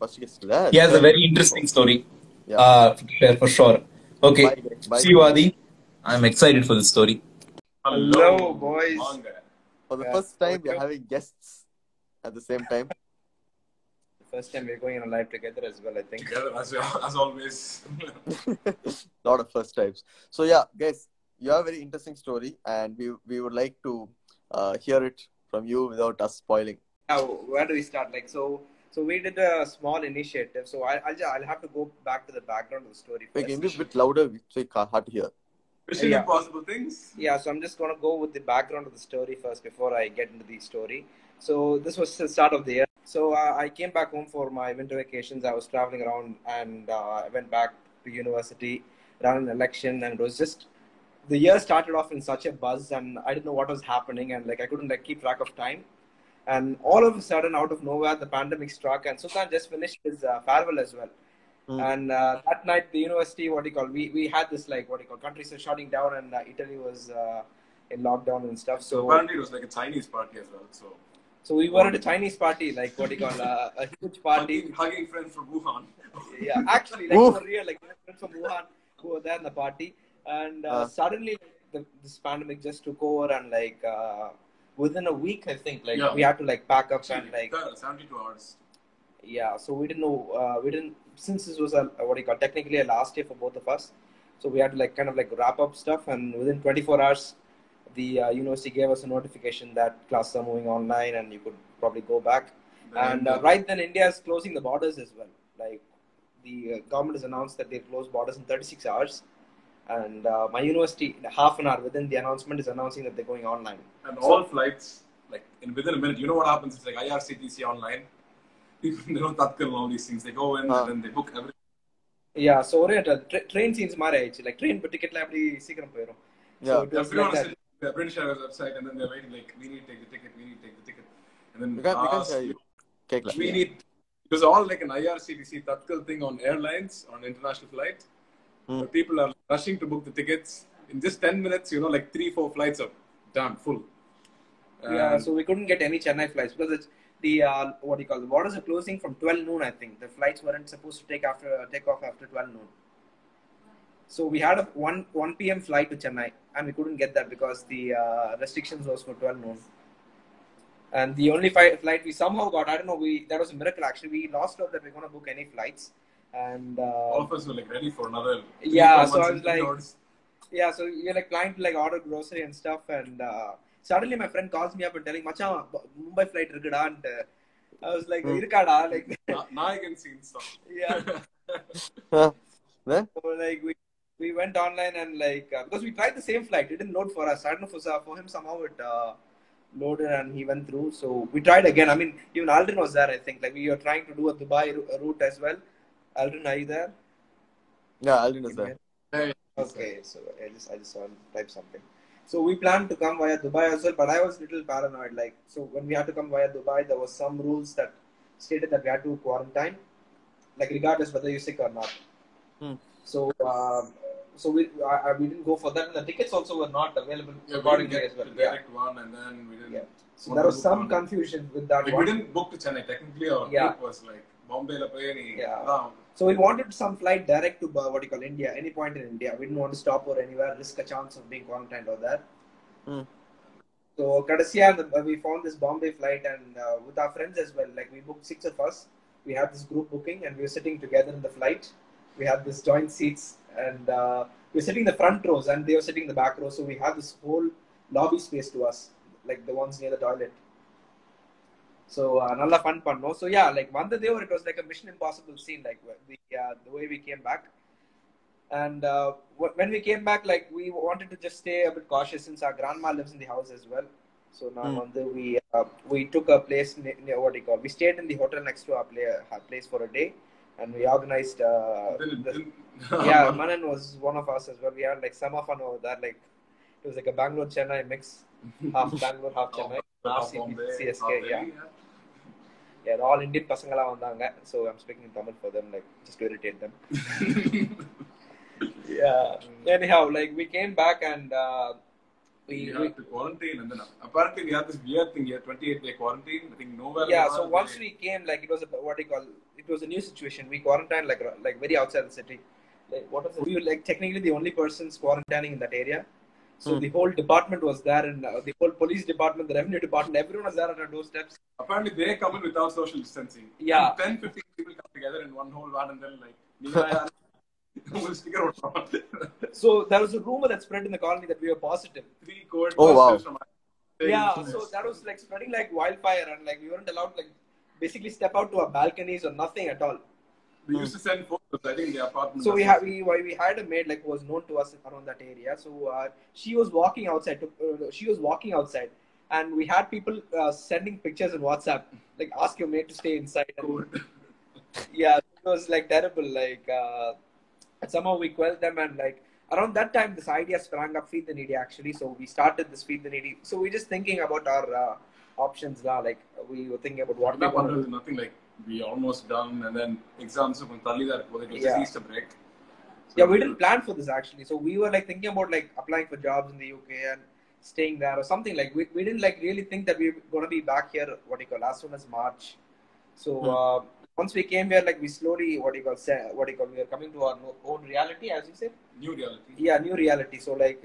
First guest there. He has a very interesting story Yeah. uh, share for sure. Okay. Bye. Bye. See you, Adi. I'm excited for this story. Hello, boys. For the Yeah. first time, we are having guests at the same time. First time we're going on a live together as well, I think. Together as, as always. lot of first times. So yeah, guys, you have a very interesting story, and we we would like to uh, hear it from you without us spoiling. Now, where do we start? Like, so, so we did a small initiative. So I, I'll, I'll have to go back to the background of the story Wait, first. can you be a bit louder? It's like hard to hear. Mission Yeah. Impossible things. Yeah, so I'm just gonna go with the background of the story first before I get into the story. So this was the start of the year. So uh, I came back home for my winter vacations. I was traveling around and uh, I went back to university, ran an election, and it was just the year started off in such a buzz, and I didn't know what was happening, and like I couldn't like keep track of time. And all of a sudden, out of nowhere, the pandemic struck, and Sultan just finished his uh, farewell as well. Hmm. And uh, that night, the university, what do you call, we, we had this like what do you call, countries were shutting down, and uh, Italy was uh, in lockdown and stuff. So So apparently it was like a Chinese party as well. So so we were at a Chinese party, like what do you call, uh, a huge party. hugging, hugging friends from Wuhan. yeah, actually, like Oof. for real, like my friends from Wuhan who were there in the party, and uh, Uh. suddenly the, this pandemic just took over, and like uh, within a week, I think, like Yeah. we had to like pack up and like 72 hours. yeah, so we didn't know, uh, we didn't since this was a what do you call technically a last year for both of us, so we had to like kind of like wrap up stuff, and within 24 hours, the uh, university gave us a notification that classes are moving online, and you could probably go back. Then, And uh, right then, India is closing the borders as well. Like the uh, government has announced that they close borders in 36 hours And uh, my university, in half an hour within the announcement, is announcing that they're going online. and all flights, like in within a minute, you know what happens? It's like IRCTC online. People, they don't Tatkal and all these things. They go in Ah. and then they book everything. Yeah, so ஒரே tra- train scenes மாதிரி ஆயிடுச்சு like train டிக்கெட்லாம் எப்படி சீக்கிரம் போயிடும் So Yeah. it was Everyone like is that. sitting at the British Airways website and then they're waiting like, we need to take the ticket, we need to take the ticket. And then We can't, we can't us, hear you. Kekla. we need, it was all like an IRCTC Tatkal thing on airlines, on international flights. Hmm. So people are rushing to book the tickets. In just 10 minutes, you know, like three, four flights are done, full. Yeah, so we couldn't get any Chennai flights because it's the uh, what do you call the borders are closing from 12 noon. I think the flights weren't supposed to take after take off after 12 noon. So we had a 1 1 p.m. flight to Chennai, and we couldn't get that because the uh, restrictions was for 12 noon. And the only fi- flight we somehow got, I don't know, we that was a miracle actually. We lost out that we are gonna book any flights, and all uh, of us were like ready for another. three, Yeah, four so I months was in like- indoors. yeah, so you're like planning to like order grocery and stuff, and uh, suddenly my friend calls me up and telling, "Machan, Mumbai flight இருக்குடா," and uh, I was like, Hmm. "இருக்காடா?" Like, Na- Nayagan scene stuff. yeah. Huh? Then? So like we we went online and like uh, because we tried the same flight, it didn't load for us. I don't know for for him somehow it uh, loaded and he went through. So we tried again. I mean, even Aldrin was there. I think like we were trying to do a Dubai ru- route as well. Aldrin, are you there? Yeah, Aldrin is there. Okay, so I just I just want to type something. So we planned to come via Dubai as well, but I was a little paranoid. Like, so when we had to come via Dubai, there was some rules that stated that we had to quarantine, like regardless whether you're sick or not. Hmm. So, um, so we I, we didn't go for that, and the tickets also were not available. Yeah, we didn't get well. the direct yeah. one, and then we didn't. Yeah. So there was some one. confusion with that. Like, we didn't book to Chennai technically. Our yeah. was like Bombay la yeah. So we wanted some flight direct to uh, what you call India, any point in India. We didn't want to stop or anywhere, risk a chance of being quarantined over that. Mm. So Kadasiya, uh, we found this Bombay flight and uh, with our friends as well. Like we booked six of us. We had this group booking and we were sitting together in the flight. We had this joint seats and uh, we were sitting in the front rows and they were sitting in the back row. So we had this whole lobby space to us, like the ones near the toilet. So uh, நல்ல fun பண்ணோம். So yeah, like வந்ததே it was like a Mission Impossible scene, like the uh, the way we came back. And uh, wh- when we came back, like we wanted to just stay a bit cautious since our grandma lives in the house as well. So now Hmm. வந்து we uh, we took a place near, near what do you call? We stayed in the hotel next to our play, our place for a day, and we organized. Uh, then it the, didn't- yeah, Manan was one of us as well. We had like summer fun over there. Like it was like a Bangalore Chennai mix, half Bangalore, half Chennai, half half CP, Bombay, CSK. half Yeah, Delhi, yeah, they're all Indian பசங்களா வந்தாங்க. So I'm speaking in Tamil for them, like just to irritate them. yeah. Anyhow, like we came back and uh, We we, we had to quarantine, and then apparently we had this weird thing here, 28 day quarantine. I think nowhere. in yeah. the So world once they- we came, like it was a what do you call? It was a new situation. We quarantined like like very outside the city. Like what was it? We were like technically the only persons quarantining in that area. so mm. the whole department was there, and uh, the whole police department, the revenue department, everyone was there at our doorsteps. Apparently, they come in without social distancing. Yeah. And 10, 15 people come together in one whole van, and then like, so there was a rumor that spread in the colony that we were positive. Three COVID oh, wow. From yeah, so that was like spreading like wildfire, and like we weren't allowed like basically step out to our balconies or nothing at all. We used to send photos. I think the apartment. So we had we why we had a maid like who was known to us around that area. So uh, she was walking outside. To, uh, she was walking outside, and we had people uh, sending pictures on WhatsApp, like ask your maid to stay inside. And, yeah, it was like terrible. Like uh, somehow we quelled them, and like around that time, this idea sprang up. Feed the needy, actually. So we started this feed the needy. So we're just thinking about our uh, options now. Like we were thinking about what we want nothing like we almost done and then exams from Tali that was Yeah. Easter break. So Yeah, we didn't plan for this actually. So we were like thinking about like applying for jobs in the UK and staying there or something. Like we, we didn't like really think that we were gonna be back here. What do you call as soon as March. So Hmm. uh, once we came here, like we slowly what do you call say, what do you call we are coming to our own reality, as you said. new reality. Yeah, new reality. So like.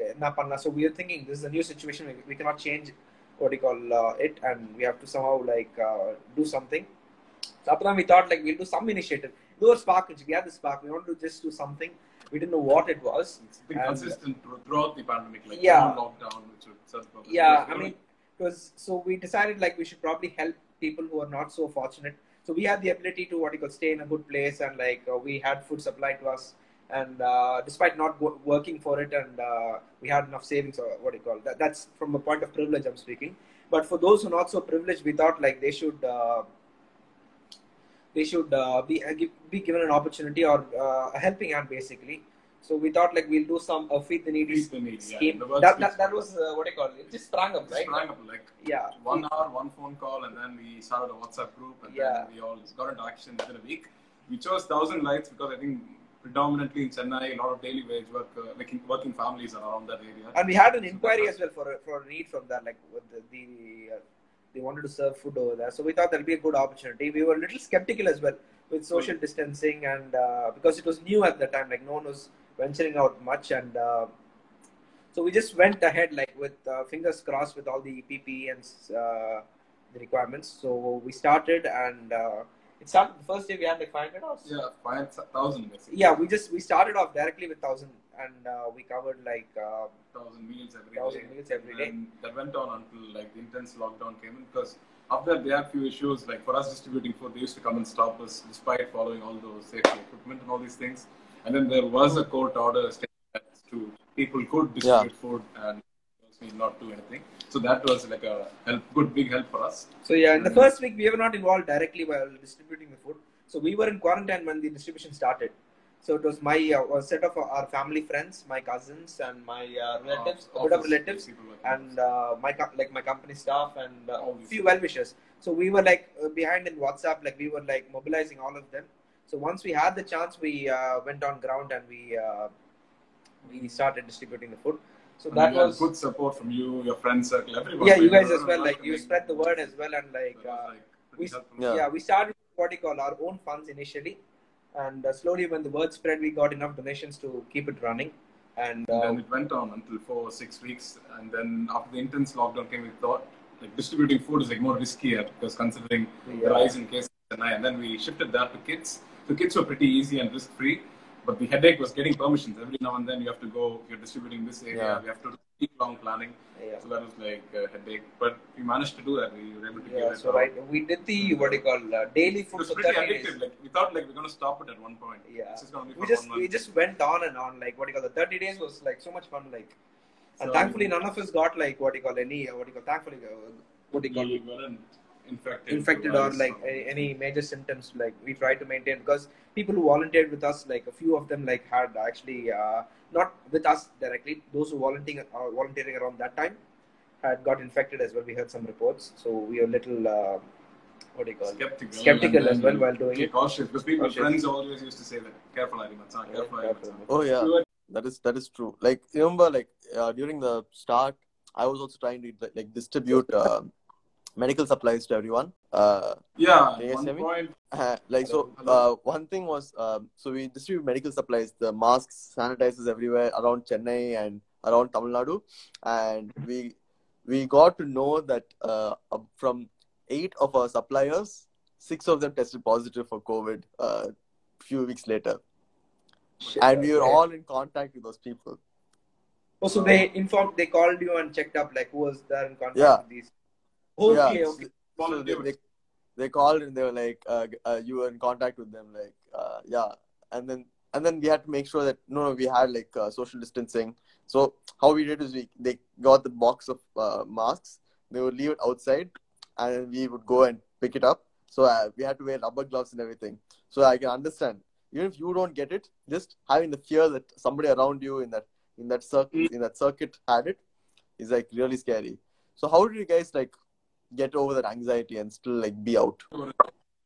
So we are thinking this is a new situation. We, we cannot change what do you call uh, it, and we have to somehow like uh, do something. So we thought like we'll do some initiative. Do a spark. We had the spark. We want to just do something. We didn't know what it was. It's been And- consistent throughout the pandemic, like Yeah. lockdown, which would serve purpose. Yeah, I mean, because so we decided like we should probably help people who are not so fortunate. So we had the ability to what you call stay in a good place, and like uh, we had food supplied to us, and uh, despite not go- working for it, and uh, we had enough savings or what do you call that? That's from a point of privilege I'm speaking. But for those who are not so privileged, we thought like they should. They should uh, be uh, give, be given an opportunity or uh, a helping hand basically. So we thought like we'll do some uh, feed the needy Feed the yeah. scheme. The that, that, that was uh, what you call it? It just sprang up, Just right? sprang up like Yeah. one hour, one phone call, and then we started a WhatsApp group, and Yeah. then we all got into action within a week. We chose Thousand Lights because I think predominantly in Chennai, a lot of daily wage work, uh, like in- working families are around that area. And we had an inquiry as well for a, for a need from that, like with the, the uh, they wanted to serve food over there. So we thought that'll be a good opportunity. We were a little skeptical as well with social distancing and uh, because it was new at the time, like no one was venturing out much, and uh, so we just went ahead like with uh, fingers crossed with all the PPE and uh, the requirements. So we started and. Uh, it started the first day we had like 500 hours. Yeah, five thousand basically. Yeah, we just we started off directly with thousand, and uh, we covered like uh, thousand meals every day. Thousand meals every day. And that went on until like the intense lockdown came in because after that they had few issues. Like for us distributing food, they used to come and stop us despite following all those safety equipment and all these things. And then there was a court order stating that to people could distribute food and also not do anything. So that was like a help, good big help for us. So yeah, in the first week we were not involved directly while distributing the food. So we were in quarantine when the distribution started. So it was my uh, set of our family friends, my cousins, and my uh, relatives, a bit of relatives, people and uh, my co- like my company staff and uh, a these few well wishers. So we were like uh, behind in WhatsApp, like we were like mobilizing all of them. So once we had the chance, we uh, went on ground and we uh, we started distributing the food. So And that was good support from you, your friend circle, everyone. yeah, you guys as well. Like you spread the word as well, and like. Uh, like, we- Yeah. yeah, we started what you call our own funds initially, and uh, slowly when the word spread, we got enough donations to keep it running. And And uh, then it went on until four or six weeks. And then after the intense lockdown came, we thought like distributing food is like more riskier because considering the rise in cases. And then we shifted that to kids. So kids were pretty easy and risk free. But the headache was getting permissions. Every now and then you have to go, you're distributing this area, Yeah. we have to do week long planning. yeah, So that was like a headache. But we managed to do that. We were able to yeah. get it So right, we did the what do you call uh, daily It food was for pretty 30 addictive. days. Like we thought like we're gonna stop it at one point. Yeah. This is gonna be We just we just went on and on. Like what do you call the 30 days was like so much fun. Like, and So- thankfully none of us got like what do you call any uh, what do you call thankfully uh, what do you call we weren't infected. infected or like any, any major symptoms like we try to maintain because people who volunteered with us like a few of them like had actually uh, not with us directly those who volunteering uh, volunteering around that time had got infected as well we heard some reports so we are little uh, what do you call it skeptical, Skeptical as well while doing be it. cautious because people Cautious. friends always used to say that careful Hari Matsan, careful Hari careful. Matsan. Oh yeah, that is that is true. Like remember, like uh, during the start, I was also trying to like, like distribute uh, medical supplies to everyone. Uh, yeah, Can you one hear me? point. Uh, like so uh, one thing was um, so we distribute medical supplies the masks sanitizers everywhere around chennai and around tamil nadu. And we we got to know that uh, uh, from eight of our suppliers six of them tested positive for covid uh, few weeks later. And we were all in contact with those people. Oh so they informed they called you and checked up like who was there in contact Yeah. with these? Okay yeah, okay so they, they, they called and they were like uh, uh, you were in contact with them like uh, yeah. And then and then we had to make sure that no, no we had like uh, social distancing. So how we did is we they got the box of uh, masks. They would leave it outside and we would go and pick it up. So uh, we had to wear rubber gloves and everything. So i can understand. Even if you don't get it just having the fear that somebody around you in that in that circuit in that circuit had it is like really scary. So how did you guys like get over that anxiety and still like be out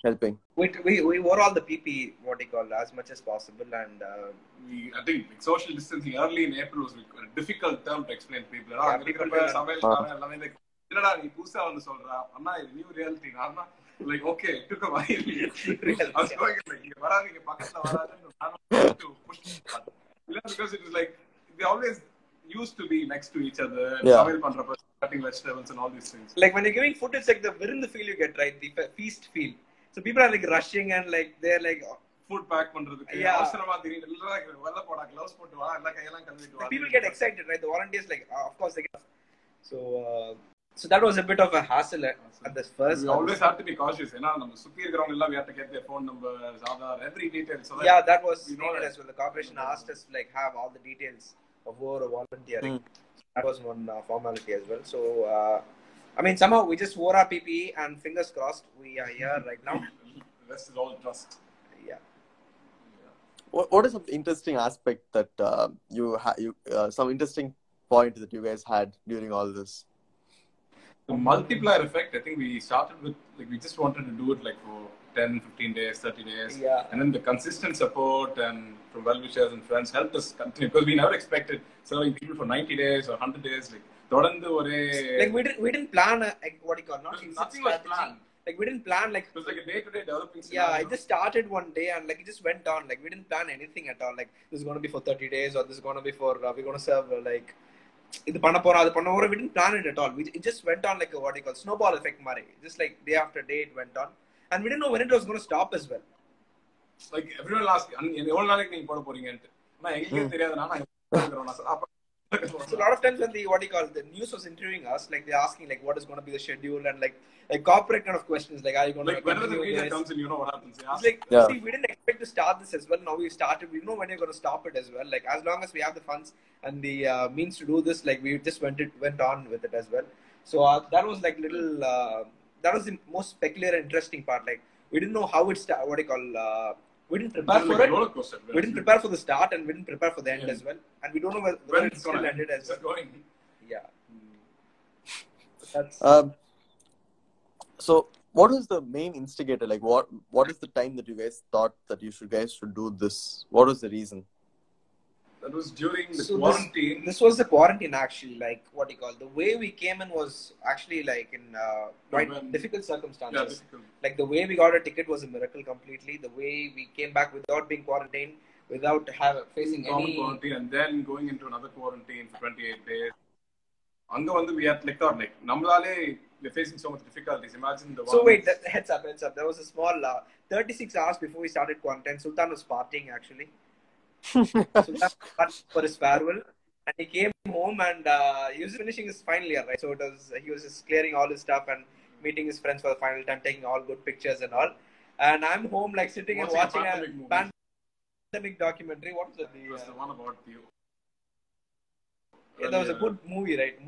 helping? We, we, we wore all the PP, what you call, as much as possible, and uh, we, I think like, social distancing early in April was like, a difficult term to explain to people. Yeah, அங்க people இருக்கிறப்ப will- சமையல்காரன் எல்லாமே like, என்னடா நீ புதுசா வந்து சொல்றா அண்ணா இது new reality நான் like okay took a while I was going like இங்க வராதீங்க பக்கத்துல வராதுன்னு நானும் to push that. இல்ல because it was like they always used to be next to each other Yeah. சமையல் பண்றப்ப cutting vegetables and all these things like when you're giving food, it's like the virund feel you get, right? The fe- feast feel. So people are like rushing and like they're like food back பண்றதுக்கு Yeah. அவசரமா திடீர்னு இல்லடா, வெள்ள போடா gloves போட்டு வா எல்லாம் கையெல்லாம் கழுவிட்டு வா people get excited, right? The volunteers like, uh, of course they get. So uh, so that was a bit of a hassle at, at the first. We always have to be cautious. ஏன்னா நம்ம சுத்தி இருக்கிறவங்க எல்லாம் we have to get their phone numbers, Aadhaar, every detail. So that yeah, that was we know needed that. as well. The corporation asked us to like have all the details of who are volunteering. That was one uh, formality as well. So uh, I mean, somehow we just wore our PPE and fingers crossed, we are here right now. The rest is all trust. Yeah. What, what is some interesting aspect that uh, you ha- you uh, some interesting point that you guys had during all this? The multiplier effect, I think we started with, like, we just wanted to do it like for 10, 15 days, 30 days. Yeah. And then the consistent support and from well wishers and friends helped us continue because we never expected serving people for 90 days or 100 days. Like, தொடர்ந்து ஒரே Like we didn't we didn't plan a, like, what do you call not Nothing exit was strategy. planned. Like we didn't plan like It was like a day to day developing Yeah, scenario. it just started one day and like it just went on. Like we didn't plan anything at all. Like this is going to be for 30 days or this is going to be for uh, we're going to serve uh, like இது பண்ண போறோம் அது பண்ண போறோம் we didn't plan it at all. We, it just went on like a what do you call snowball effect மாதிரி. Just like day after day it went on. And we didn't know when it was going to stop as well. like everyone asked "அண்ணா, எவ்வளவு நாளைக்கு நீங்க போட போறீங்கன்ட்டு ஆனா எங்களுக்கே தெரியாது நான் இருக்கிறோம் நான் அப்ப So a lot of times when the what do you call the news was interviewing us, like they're asking like what is going to be the schedule and like like corporate kind of questions like are you going like to whenever the continue media this? comes in you know what happens They It's ask- like, Yeah. see, we didn't expect to start this as well. Now we started. We know when you're going to stop it as well. Like as long as we have the funds and the uh, means to do this, like we just went it went on with it as well. So uh, that was like little. Uh, that was the most peculiar and interesting part. Like we didn't know how it start. What do you call? Uh, we didn't prepare for like it. coaster. We didn't prepare for the start and we didn't prepare for the end Yeah. as well. And we don't know whether, when whether it it's gonna ended as well. going. Yeah. That's Um, so what was the main instigator? Like what what is the time that you guys thought that you should guys should do this? What was the reason? That was during the So this- quarantine. this was the quarantine actually like what do you call the way we came in was actually like in uh, quite When- difficult yeah, circumstances difficult. like the way we got a ticket was a miracle completely the way we came back without being quarantined without have facing Common any quarantine and then going into another quarantine for 28 days. அங்க வந்து we had like thought like நம்மளாலே we're facing so much difficulties. Imagine the so ones- wait that, heads up heads up there was a small uh, 36 hours before we started quarantine sultan was partying actually partying for his farewell. And he came home and uh, he was finishing his final year right? So it was he was just clearing all his stuff and meeting his friends for the final time taking all good pictures and all. And i'm home like sitting and Watching a watching a pandemic pandemic documentary. What was it It the, was uh, the one about you. yeah, that was a good movie right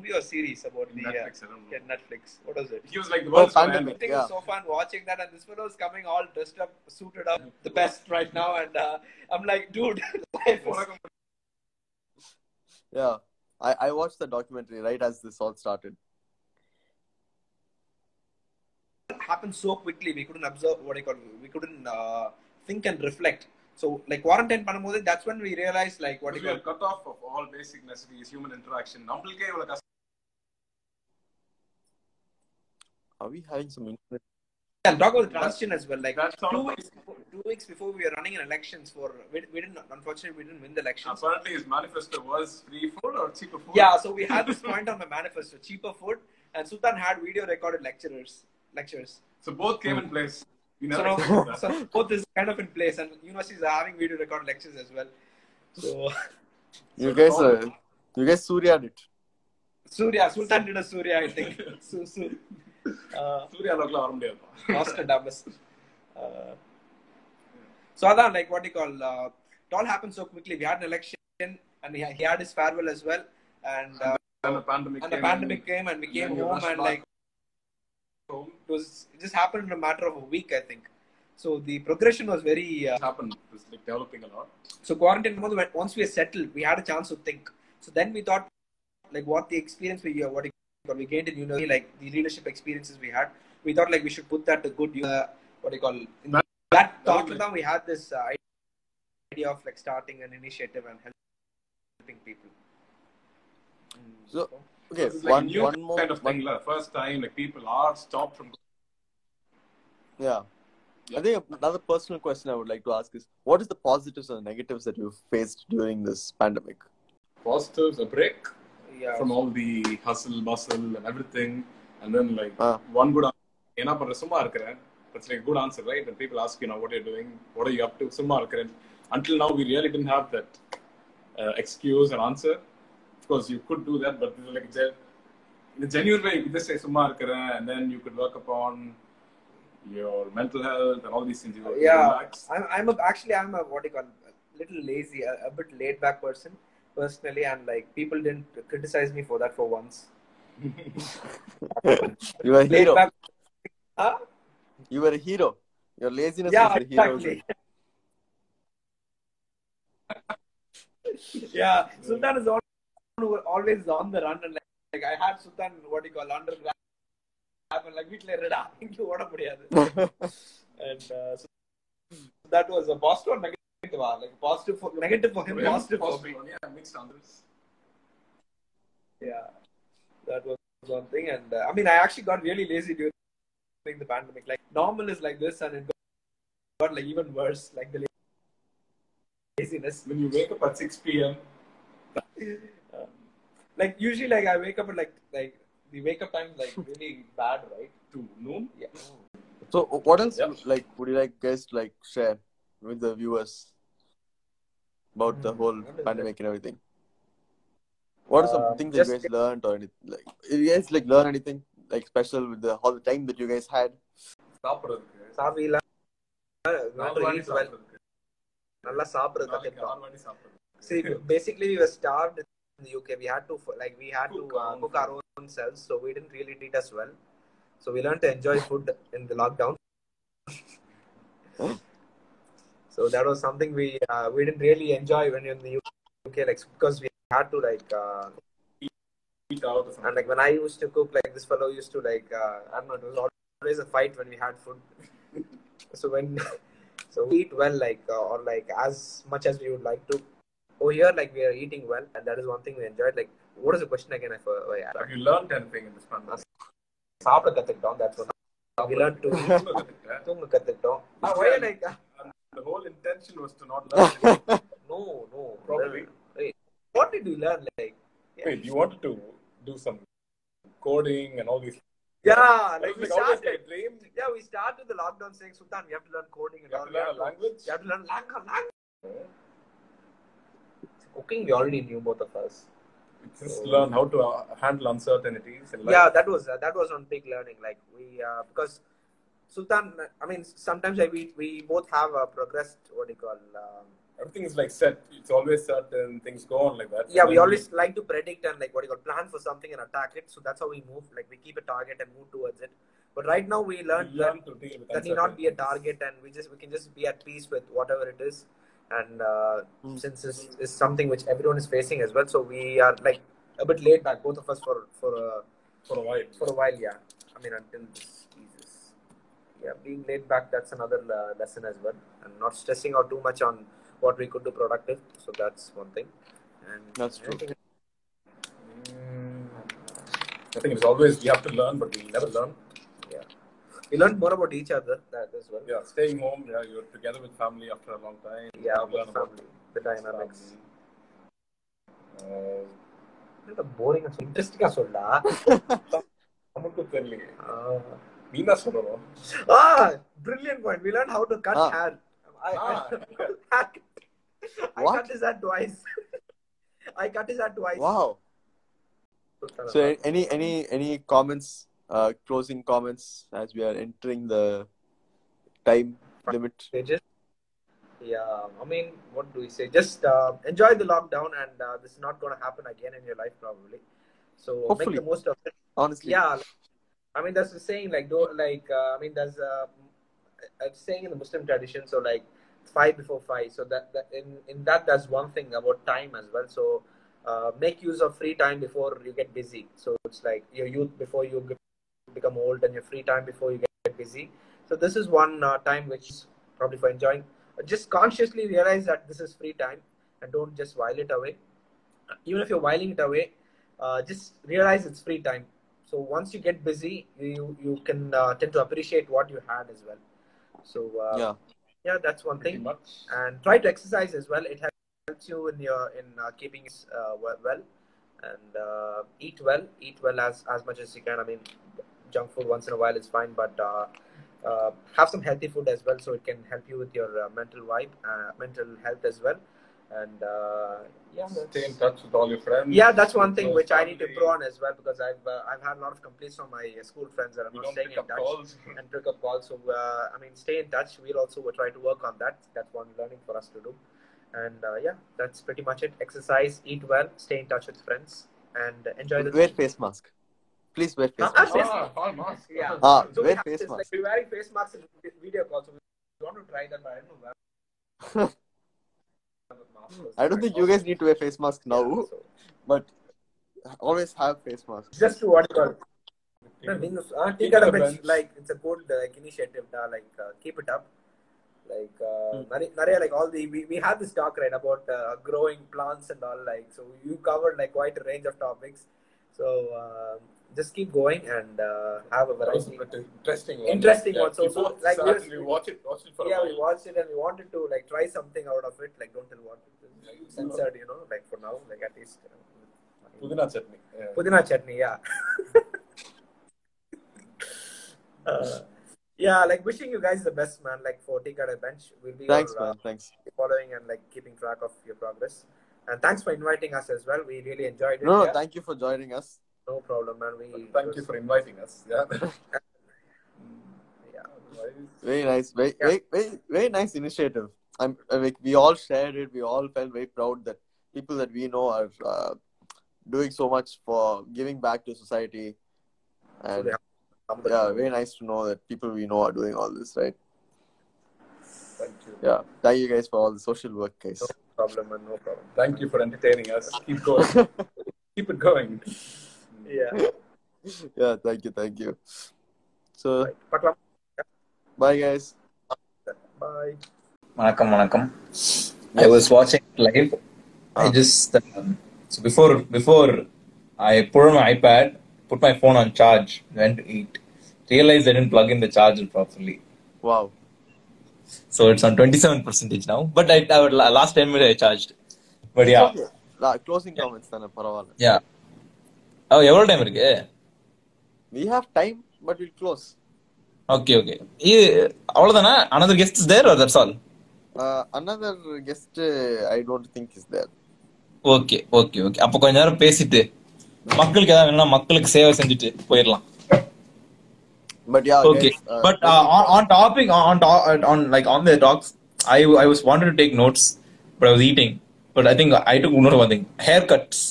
movie or series about the uh, Netflix, I don't know. yeah, netflix what was it He was like the Oh, world's pandemic. I think Yeah. it was so fun watching that, and this fellow is coming all dressed up, suited up, the best right now, and uh, I'm like, dude, life is- Yeah. I, I watched the documentary right as this all started. happened so quickly. We couldn't observe what I call we couldn't uh, think and reflect. So like quarantine பண்ணும்போது that's when we realized like what Because you we call are cut off of all basic necessities, human interaction. நம்மளுக்கே இவ்வளவு கஷ்டம் Are we having some internet? and talk about the transition as well. Like two weeks, before, two weeks before we were running in elections for we, we didn't unfortunately we didn't win the elections. Apparently his manifesto was free food or cheaper food. Yeah, so we had this point on my manifesto: cheaper food, and Sultan had video recorded lecturers lectures. So both came in place. We So never now, expected so both is kind of in place, and universities are having video recorded lectures as well. So You guys uh, you guys Surya did. Surya Sultan did a Surya, I think. Su, su, uh, Surya அளவுக்குலாம் வர முடியாதுப்பா. Nostradamus. Uh, so Adan, like what do you call? Uh, it all happened so quickly. We had an election, and he, he had his farewell as well, and uh, And the pandemic and the came pandemic came, and we and came then you home, rushed and back like home. it was it just happened in a matter of a week, I think. So the progression was very. Uh, It happened. It was like developing a lot. so quarantine mode, when- once we were settled, we had a chance to think. So then we thought, like what the experience we what you call, we gained in university, like the leadership experiences we had. We thought like we should put that to good use. Uh, what do you call in That- that that talk was down we had this uh, idea of like starting an initiative and helping people. Mm, So, Okay, This is like one new one more kind of one- thing. la. First time, like people are stopped from. Yeah. I think another personal question I would like to ask is what is the positives and negatives that you've faced during this pandemic? positives, a break yeah. from all the hustle, bustle, and everything. And then, like, uh. one good answer, summa that's like a good answer, right? And people ask you know what are you doing, what are you up to, summa and until now we really didn't have that uh, excuse and answer. Of course, you could do that, but like in a genuine way, you could just say summa and then you could work upon your mental health and all these things. You yeah. I'm, I'm a, actually I'm a what do you call a little lazy, a, a bit laid back person personally, and like people didn't criticize me for that for once. You were a Laid hero. back. Huh? You were a hero. Your laziness Yeah, was the hero. exactly. yeah, Sultan is on, always on the run, and like, like I had Sultan what do you call under grab and like வீட்ல இருடா இங்க ஓட முடியாது and uh, so that was a positive or negative like positive for negative for him Yeah, positive for me. possible, yeah, mixed answers. yeah that was one thing. And uh, i mean i actually got really lazy during the pandemic. Like normal is like this and it got, got like even worse like the laziness. When you wake up at 6 p.m., Um, like usually like i wake up at like like the wake up time is like really bad right? To noon, yeah. So what else Yeah. like would you like guys like share with the viewers about the Hmm, whole what is pandemic and everything? What are some Uh, things that you just- guys learned or anything like did you guys like learn anything like special with the all the time that you guys had? சாப்பிடுறதுக்கு சாப்பிடல நாலு வாட்டி சாப்பிடுறதுக்கு நல்லா சாப்பிடுறது நாளைக்கு கத்துக்கிட்டோம் ஆறு வாட்டி சாப்பிடுறதுக்கு See, basically, we were starved in the UK. We had to like we had Cook to uh, our own cook our own selves, so we didn't really treat us well. So we learned to enjoy food in the lockdown. so that was something we uh, we didn't really enjoy when you're in the UK, like because we had to like uh, eat out or something. and like when I used to cook, like this fellow used to like uh, I don't know, it was always a fight when we had food. so when so we eat well, like uh, or like as much as we would like to. Over here, like we are eating well, and that is one thing we enjoyed. Like, what is the question again? I for oh, yeah, Have you learned anything in this pandemic? சாப்பிட கத்துக்கிட்டோம். That's what we learned to தூங்க கத்துக்கிட்டோம். Ah, why like uh, the whole intention was to not learn. no no Probably. Wait, what did you learn? Like yeah, Wait, you wanted to do some coding and all these. yeah Like, like we like always started. dream. Yeah, we started the lockdown saying, Sultan, we have to learn coding and You all. have to learn a language. You have to learn lang- language. Cooking, we already knew both of us. We Just learn how to uh, handle uncertainties. Yeah, that was uh, that was on big learning. Like we uh, because Sultan, I mean, sometimes like, we we both have a progressed what do you call. Um, Everything is like set. It's always certain. Things go on like that. yeah, we then always like to predict and like what do you call plan for something and attack it. So that's how we move. Like we keep a target and move towards it. But right now we we learned learn that to deal with that need not be a target and we just we can just be at peace with whatever it is and uh, Hmm. since this is something which everyone is facing as well so we are like a bit laid back both of us for for a for a while. for a while yeah i mean until this Jesus yeah being laid back that's another uh, lesson as well and not stressing out too much on what we could do productive so that's one thing and That's true. anything- Mm, I think it's always we have to learn, but we never learn. we learned more about each other that as well Yeah, staying home. Yeah, you're together with family after a long time. yeah You about learn about family the dynamics Uh, boring இன்ட்ரெஸ்டிங்கா சொல்லா நமக்கு தெரியலையே uh, நீ தான் சொல்லணும் Ah, brilliant point. We learned how to cut Ah. hair. I, Ah. I, I What? cut his hair twice. I cut his hair twice. Wow. So any any any comments, uh, closing comments as we are entering the time limit? Stages. Yeah, I mean, what do we say? Just uh, enjoy the lockdown, and uh, this is not going to happen again in your life, probably. So Hopefully. make the most of it. Honestly. Yeah, I mean, that's the saying like, don't like. Uh, I mean, there's a, a saying in the Muslim tradition. So like, five before five. So that, that in in that, there's one thing about time as well. So uh, make use of free time before you get busy. So it's like your youth before you get- become old and your free time before you get busy. So this is one uh, time which is probably for enjoying. Just consciously realize that this is free time and don't just while it away. Even if you're whiling it away, uh, just realize it's free time. So once you get busy, you you can uh, tend to appreciate what you had as well. So uh, Yeah. yeah, that's one Pretty thing. much. And try to exercise as well. It helps you in your in uh, keeping uh, well, well and uh, eat well. Eat well as as much as you can. I mean, junk food once in a while is fine, but uh, uh, have some healthy food as well, so it can help you with your uh, mental vibe, uh, mental health as well. And uh, yeah, Stay in that's, touch with all your friends. yeah, that's one thing close which I need to family. improve on as well because I've uh, I've had a lot of complaints from my uh, school friends that I'm We not staying in touch calls. and pick up calls. So uh, I mean, stay in touch. We'll also try to work on that. That's one learning for us to do. And uh, yeah, that's pretty much it. Exercise, eat well, stay in touch with friends, and enjoy the Wear face mask. Please wear face mask. Ah, all mask. Yeah. Ah, So wear have face this, like, mask. we're wearing face masks in video calls. So we want to try that, but I don't know. where- I don't think you guys need to wear face mask now, Yeah, so but always have face masks. just to what you call. No, being a- uh, take out a bench, like it's a good like initiative. Uh, like uh, keep it up. Like uh, Nare- Nare, like all the we, we had this talk right about uh, growing plants and all. Like so, you covered like quite a range of topics. So uh, just keep going and uh, have a That variety. bit interesting one. Interesting yeah, one. So- we like, sat we- and we watch it, watch it for Yeah, a we watched it and we wanted to like try something out of it. Like don't tell what it is censored, you know. Like for now, like at least. Uh, Pudina chutney. Yeah. Pudina chutney, yeah. uh, yeah, like wishing you guys the best, man. Like for Tika Bench, we'll be Thanks, your, uh, man. Thanks. following and like keeping track of your progress. And thanks for inviting us as well. We really enjoyed it. No, no, thank you for joining us. No problem, man. We Thank you for inviting us. Yeah. Yeah. Very nice. Very, Yeah. very, very, very nice initiative. I'm uh, like we all shared it. We all felt very proud that people that we know are uh, doing so much for giving back to society, and Yeah. Yeah, very nice to know that people we know are doing all this, right? Thank you. Yeah, thank you guys for all the social work, guys. No problem, man. No problem. Thank you for entertaining us. Keep going. Keep it going Yeah. Yeah, thank you, thank you. So, Right. Paklam. bye, guys. Bye. வணக்கம் வணக்கம் I was watching live. I just um, so before before I put on my iPad, put my phone on charge, went to eat. Realized I didn't plug in the charger properly, Wow. so it's on twenty seven percentage now. But I, I would, last ten minutes I charged. But yeah, Okay. La- closing comments தானே பரவாயில்ல yeah. Oh எவ்வளவு time இருக்கு? We have time but will close okay okay இது அவ்வளவுதானா? Another guest is there or that's all? Uh, another guest i don't think is there. Okay okay okay அப்ப கொஞ்ச நேரம் பேசிட்டு மக்களுக்கு ஏதாவது வேணும்னா மக்களுக்கு சேவை செஞ்சுட்டு போயிடலாம். But yeah okay but on topic on on like on the talks I I was wanted to take notes but I was eating but I think I took இன்னொரு one hair cuts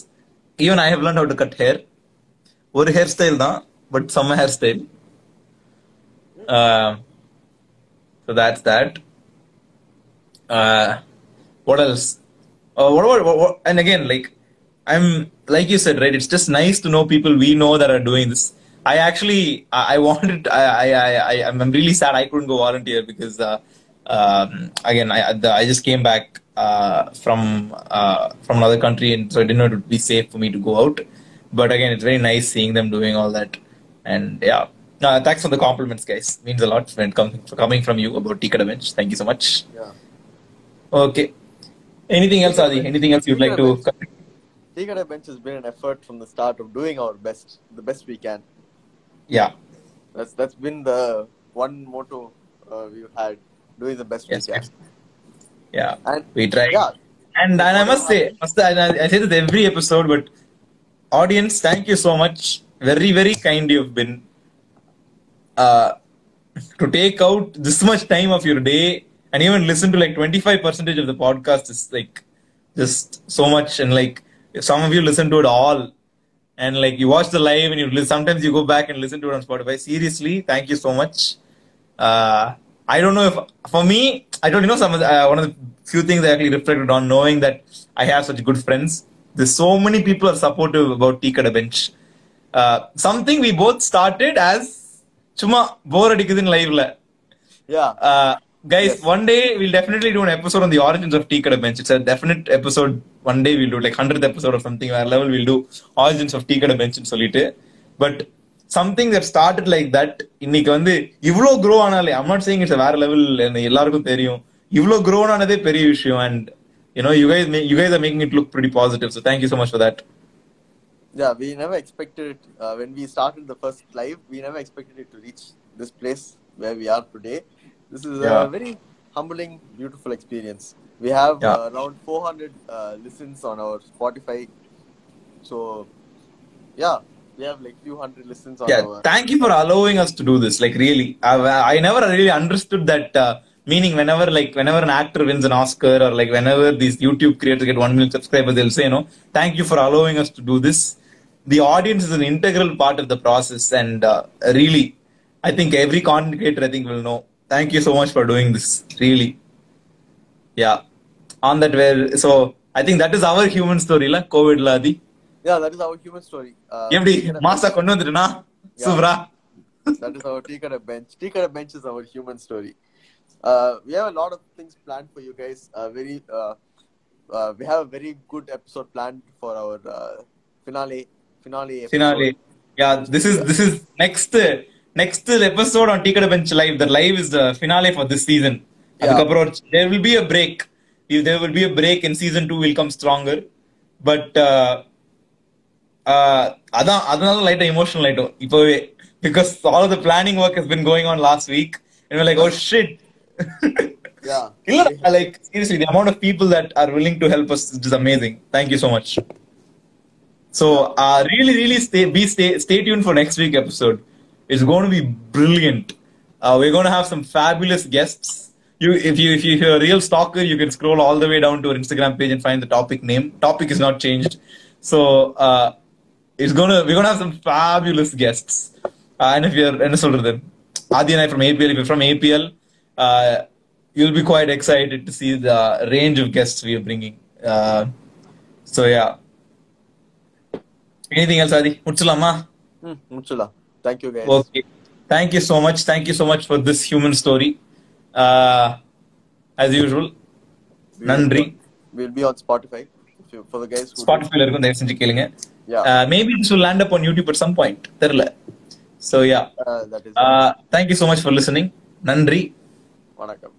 even I how learn how to cut hair ஒரு hair style தான் but செம்ம hair style so that's that uh, what else uh, what, about- what, what and again like i'm like you said right it's just nice to know people we know that are doing this i actually i, I wanted I, I i I- i'm really sad i couldn't go volunteer because uh, um, again i the, i just came back uh, from uh, from another country and so i didn't know it would be safe for me to go out but again it's very nice seeing them doing all that. And yeah. Uh, thanks for the compliments guys. Means a lot when it comes coming from you about Tea Kada Bench thank you so much. Yeah. okay. Anything else Adi? Anything else you'd like to Tea Kada Bench has been an effort from the start of doing our best, the best we can. yeah. That's that's been the one motto uh, we've had, doing the best yes we can. yeah. And we try yeah, and, and I must say, must I, I say this every episode, but audience, thank you so much. Very, very kind you've been. Uh, to take out this much time of your day and even listen to like 25% of the podcast is like just so much. And like some of you listen to it all. And like you watch the live and you sometimes you go back and listen to it on Spotify. Seriously, thank you so much. Uh, I don't know if for me, I don't you know some of the, uh, one of the few things I actually reflected on knowing that I have such good friends there's so many people are supportive about Tea Kada Bench. Uh, something we both started as சும்மா போர் அடிக்குதுன்னு லைவ்ல Yeah. uh, guys, Yes. one day we'll definitely do an episode on the origins of Tea Kada Bench. It's a definite episode. One day we'll do like hundredth episode or something. Where level we'll do origins of Tea Kada Bench and சொல்லிட்டு but something that started like that இன்னைக்கு வந்து இவ்ளோ grow ஆனாலே I'm not saying it's a வேற level எல்லாருக்கும் தெரியும் இவ்ளோ grow ஆனதே பெரிய விஷயம் and you know you guys ma- you guys are making it look pretty positive so thank you so much for that Yeah, we never expected it uh, when we started the first live. We never expected it to reach this place where we are today. This is Yeah. a very humbling, beautiful experience. We have Yeah. uh, around 400 uh, listens on our Spotify. So, yeah, we have like few hundred listens on yeah our. thank you for allowing us to do this like really i, I never really understood that uh, meaning whenever like whenever an actor wins an oscar or like whenever these youtube creators get 1 million subscribers they'll say you know thank you for allowing us to do this the audience is an integral part of the process and uh, really i think every content creator i think will know thank you so much for doing this really yeah on that where so i think that is our human story la covid la adi Yeah, that is our human story. Uh, எப்படி Tea Kada மாசா கொண்டு வந்துட்டுனா சூப்பரா Bench- that is our Tea Kada bench. Tea Kada bench is our human story. uh, we have a lot of things planned for you guys. Uh, very, uh, uh, we have a very good episode planned for our uh, finale, finale. Episode. Finale. Yeah, this is this is next next episode on Tea Kada Bench Live. The live is the finale for this season. Yeah. There will be a break. If there will be a break in season two, we'll come stronger. But uh, uh, அதான் அதனால லைட்டா emotional light. இப்போவே because all the planning work has been going on last week, and we're like, oh shit, Yeah. இல்ல like seriously the amount of people that are willing to help us is amazing thank you so much so uh, really really stay be stay stay tuned for next week episode it's going to be brilliant uh, we're going to have some fabulous guests you if you if you- if you're a real stalker you can scroll all the way down to our instagram page and find the topic name topic is not changed so uh, it's gonna we're gonna have some fabulous guests uh, and if you're என்ன சொல்றது Adi and I from APL if you're from APL uh, you'll be quite excited to see the range of guests we are bringing uh, so yeah anything else Adi முடிச்சலாமா Hmm, முடிச்சலாம். Thank you guys. okay thank you so much thank you so much for this human story uh, as usual We will நன்றி be- We'll be on Spotify if you- for the guys who. ஸ்பாட்டிஃபைல இருக்கும் தயவு செஞ்சு கேளுங்க Yeah. Maybe this will land up on YouTube at some point தெரியல so yeah Uh, that is. uh, thank you so much for listening நன்றி வணக்கம்